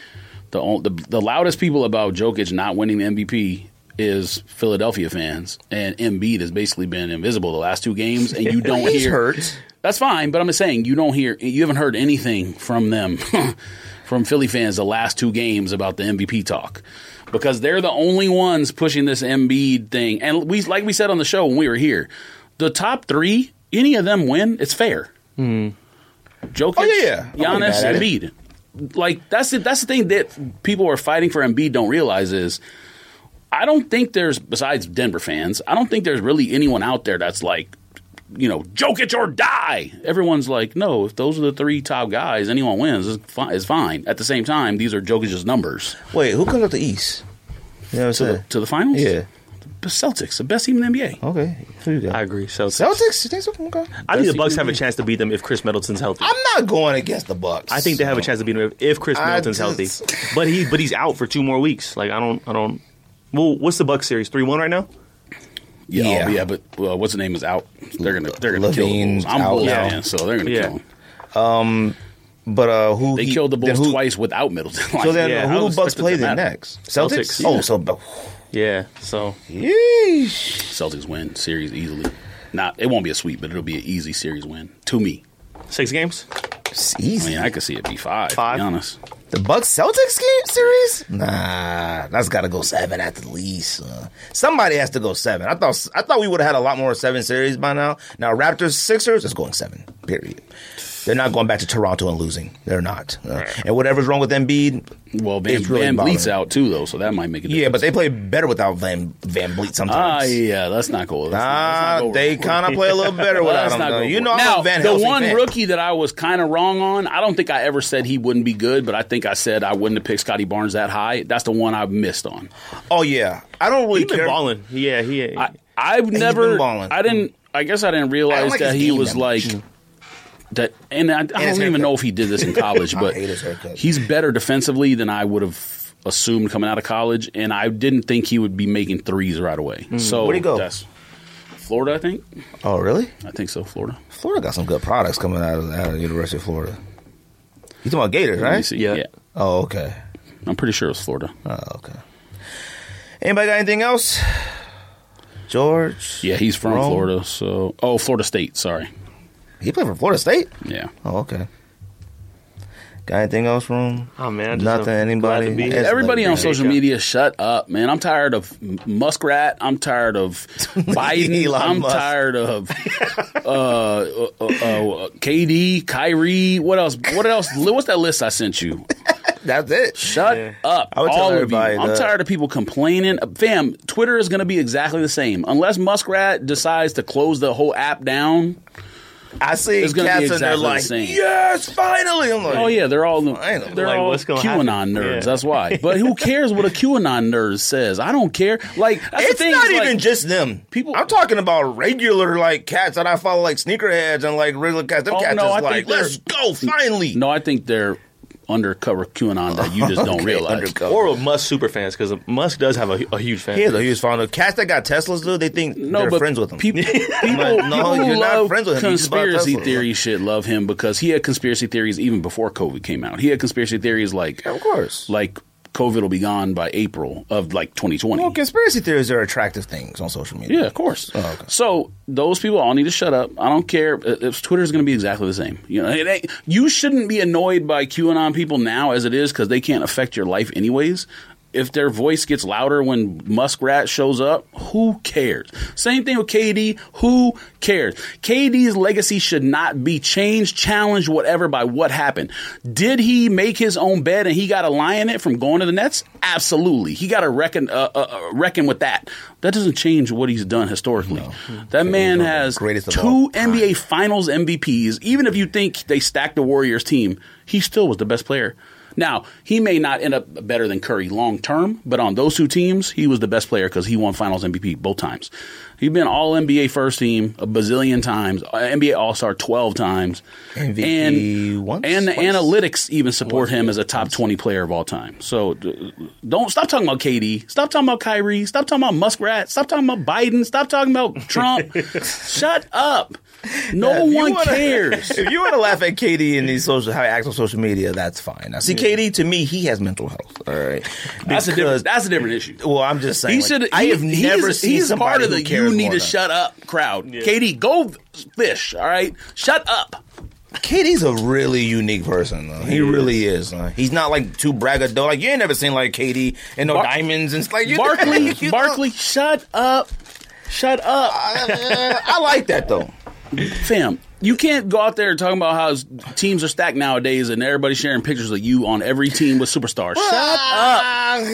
the, the the loudest people about Jokic not winning the MVP is Philadelphia fans, and Embiid has basically been invisible the last two games, and you don't He's hear. hurt. That's fine, but I'm just saying you don't hear, you haven't heard anything from them, from Philly fans the last two games about the MVP talk, because they're the only ones pushing this Embiid thing. And we, like we said on the show when we were here, the top three, any of them win, it's fair. Hmm. Jokic, Oh, yeah, yeah. Giannis, Embiid. Like that's the, that's the thing that people who are fighting for Embiid don't realize is. I don't think there's, besides Denver fans, I don't think there's really anyone out there that's like, you know, Jokic or die. Everyone's like, no, if those are the three top guys, anyone wins is fine. Is fine. At the same time, these are Jokic's numbers Wait, who comes up the East? You know what I'm to the, to the finals. Yeah. the Celtics, the best team in the NBA. Okay. Who you got? I agree. Celtics. Celtics? You think so? Okay. I think the Bucks have a chance to beat them if Chris Middleton's healthy. I'm not going against the Bucks. I think they have a chance to beat them if, if Chris I Middleton's just- healthy. But he but he's out for two more weeks. Like I don't I don't. Well, what's the Bucks series? Three one right now. Yeah, Yeah. oh, yeah, but well, what's the name is out. They're gonna they're gonna kill the Bulls. I'm out Bulls now. fan, so they're gonna Yeah. kill him. But uh, who They he- killed the Bulls who- twice without Middleton. Like, So then, Yeah, who do Bucks play that then next? Celtics. Celtics. Oh, so Yeah. So yeesh. Celtics win series easily. Not it won't be a sweep, but it'll be an easy series win to me. six games. It's I mean, I could see it be five. Five? To be honest. The Bucks Celtics game series? Nah, that's got to go seven at the least. Uh, somebody has to go seven. I thought I thought we would have had a lot more seven series by now. Now Raptors Sixers is going seven. Period. They're not going back to Toronto and losing. They're not. Uh, and whatever's wrong with Embiid, Well, Van, It's really VanVleet's bothering. out too, though, so that might make a difference. yeah, but they play better without Van VanVleet Ah, sometimes. yeah, let's not cool. Let's not- Ah, not they kind of play a little better without him. not You know. I'm now a Van the Helsing one fan. rookie that I was kind of wrong on. I don't think I ever said he wouldn't be good, but I think I said I wouldn't have picked Scottie Barnes that high. That's the one I missed on. Oh yeah, I don't really He's been care. balling. Yeah. He. I, I've never. balling. I didn't. I guess I didn't realize like that he was like much. That. And I, I don't even haircut. know if he did this in college, but hate his haircut. he's better defensively than I would have assumed coming out of college. And I didn't think he would be making threes right away. Hmm. So Where'd he go? Florida, I think. Oh really? I think so. Florida. Florida got some good products coming out of, out of the University of Florida. You talking about Gators, right? Yeah. yeah. Oh okay. I'm pretty sure it was Florida. Oh okay. Anybody got anything else? George? Yeah, he's from Rome? Florida. So, oh, Florida State. Sorry. He played for Florida State. Yeah. Oh okay. Got anything else, room? Oh man. Nothing. uh, Anybody? glad to be Everybody on social media, shut up, man. I'm tired of Muskrat. I'm tired of Biden. Elon I'm Musk. tired of uh, uh, uh, uh, KD, Kyrie. What else? What else? What's that list I sent you? That's it. Shut Yeah. up, I would tell all of you. everybody I'm tired of people complaining. Fam, Twitter is going to be exactly the same unless Muskrat decides to close the whole app down. I see It's gonna be cats and they're exactly the like, same. yes, finally. I'm like, Oh yeah, they're all Finally. they're Like, all what's gonna QAnon happen? nerds. Yeah. That's why. But who cares what a QAnon nerd says? I don't care. Like that's It's the thing. not like, even just them. people- I'm talking about regular like cats that I follow, like sneakerheads and like regular cats. Them Oh, cats no, I is think like, they're- let's go, finally. No, I think they're undercover QAnon that you just don't Okay, realize. undercover. Or Musk super fans because Musk does have a, a huge fan. He is a huge fan of cats that got Teslas. Dude, they think No, they're but friends with him. People, people, Like, no, people you're not love friends with him. You just bought a conspiracy Tesla. theory shit love him because he had conspiracy theories even before COVID came out. He had conspiracy theories like, of course. like COVID will be gone by April of like 2020. well, conspiracy theories are attractive things on social media. Yeah, of course. Oh, okay. So those people all need to shut up. I don't care if Twitter's going to be exactly the same. You know, it ain't, you shouldn't be annoyed by QAnon people now as it is because they can't affect your life anyways. If their voice gets louder when Muskrat shows up, who cares? Same thing with KD. Who cares? KD's legacy should not be changed, challenged, whatever by what happened. Did he make his own bed and he got to lie in it from going to the Nets? Absolutely. He got to reckon uh, uh, uh, reckon with that. That doesn't change what he's done historically. That man one of the has two. NBA Finals MVPs. Even if you think they stacked the Warriors team, he still was the best player. Now, he may not end up better than Curry long term, but on those two teams, he was the best player because he won Finals MVP both times. He's been All NBA first team a bazillion times, NBA All Star 12 times. MVP and, once, and the twice? analytics even support him as a top 20 player of all time. So don't stop talking about KD. Stop talking about Kyrie. Stop talking about Muskrat. Stop talking about Biden. Stop talking about Trump. Shut up. No one wanna- cares. If you want to laugh at KD and these social, how he acts on social media, that's fine. Now, see, KD to me, he has mental health. All right, That's a different. That's a different issue. Well, I'm just saying. He like, should. I have he's- never seen He's somebody part of who the cares "you need to than- shut up" crowd. KD, go fish. All right, shut up. KD's a really unique person. Though. He really is. he's not like too braggadocio. Like you ain't never seen like KD and no Bar- diamonds and it's like you, Barkley, you Barkley, shut up, shut up, uh, I like that though. fam. You can't go out there talking about how teams are stacked nowadays and everybody sharing pictures of you on every team with superstars. Shut up.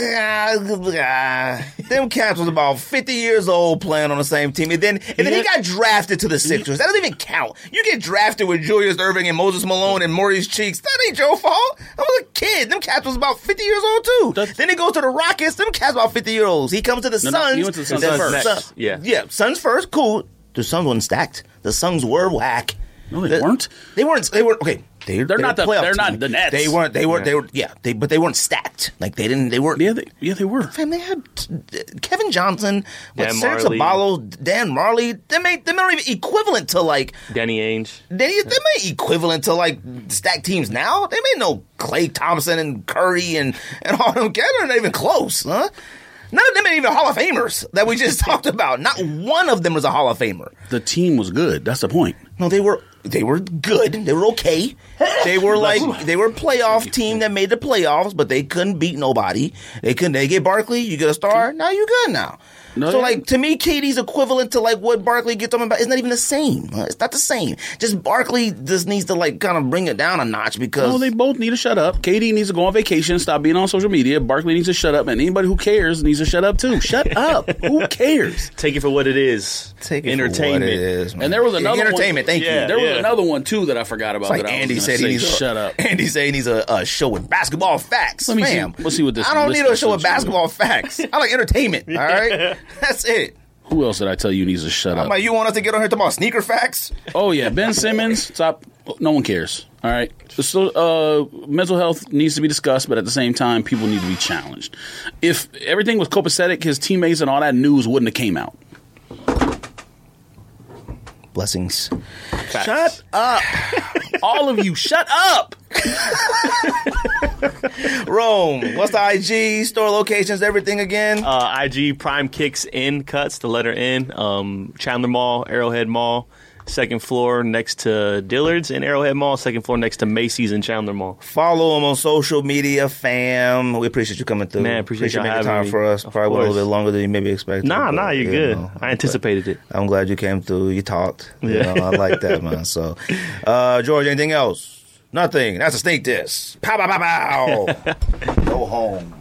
Them cats was about 50 years old playing on the same team. And then and then he got drafted to the Sixers. That doesn't even count. You get drafted with Julius Erving and Moses Malone and Maurice Cheeks. That ain't your fault. I was a kid. Them cats was about 50 years old too. That's- then he goes to the Rockets. Them cats about 50 years old. He comes to the No, no, Suns. he went to the Suns The first. Sun- Yeah. Yeah. Suns first. Cool. The Suns wasn't stacked. The Suns were whack. No, they The- weren't. They weren't. They were okay. They, They're they not were the- playoff they're not the Nets. They weren't. They weren't. They were. Yeah. They but they weren't stacked. Like they didn't. They weren't. Yeah, they, yeah, they were. Fam, they had Kevin Johnson, what, Dan Serge Majerle. Sabalo, Dan Majerle. They made them not even equivalent to like Danny Ainge. they they made equivalent to like stacked teams now. They made no Klay Thompson and Curry and and all them. They're not even close, huh? None of them are even Hall of Famers that we just talked about. Not one of them was a Hall of Famer. The team was good. That's the point. No, they were they were good. They were okay. They were like they were a playoff team that made the playoffs, but they couldn't beat nobody. They couldn't. They get Barkley. You get a star. Now you good now. No, so they- like to me, KD's equivalent to like what Barkley gets on about. It's not even the same. It's not the same. Just Barkley just needs to like kind of bring it down a notch because No, they both need to shut up. KD needs to go on vacation, stop being on social media. Barkley needs to shut up, and anybody who cares needs to shut up too. Shut up. who cares? Take it for what it is. take it entertainment. For what it is, man. And there was another entertainment. One, Thank Yeah. you. There was another one too that I forgot about. Like that I was Andy said, say, he needs to shut up. Andy said he needs a, a show with basketball facts. Let me see- Fam, let's see what this I don't list need a show with basketball facts. I like entertainment. All right, that's it. Who else did I tell you needs to shut up? like, you want us to get on here talking about sneaker facts? Oh yeah, Ben Simmons. Stop. No one cares. All right. So uh, mental health needs to be discussed, but at the same time, people need to be challenged. If everything was copacetic, his teammates and all that news wouldn't have came out. Blessings. Facts. Shut up, all of you. Shut up. Rome. What's the IG store locations? Everything again. Uh, IG Prime Kicks in cuts the letter N. Um, Chandler Mall, Arrowhead Mall, second floor next to Dillard's in Arrowhead Mall, second floor next to Macy's in Chandler Mall. Follow them on social media, fam. We appreciate you coming through. Man, appreciate y'all making having time me. for us. Of Probably went a little bit longer than you maybe expected. Nah, but, nah, you're you good. know, I anticipated it. I'm glad you came through. You talked. You Yeah. know, I like that, man. So, uh, George, anything else? Nothing. That's a Sneak Diss. Pow, pow, pow, pow. Go home.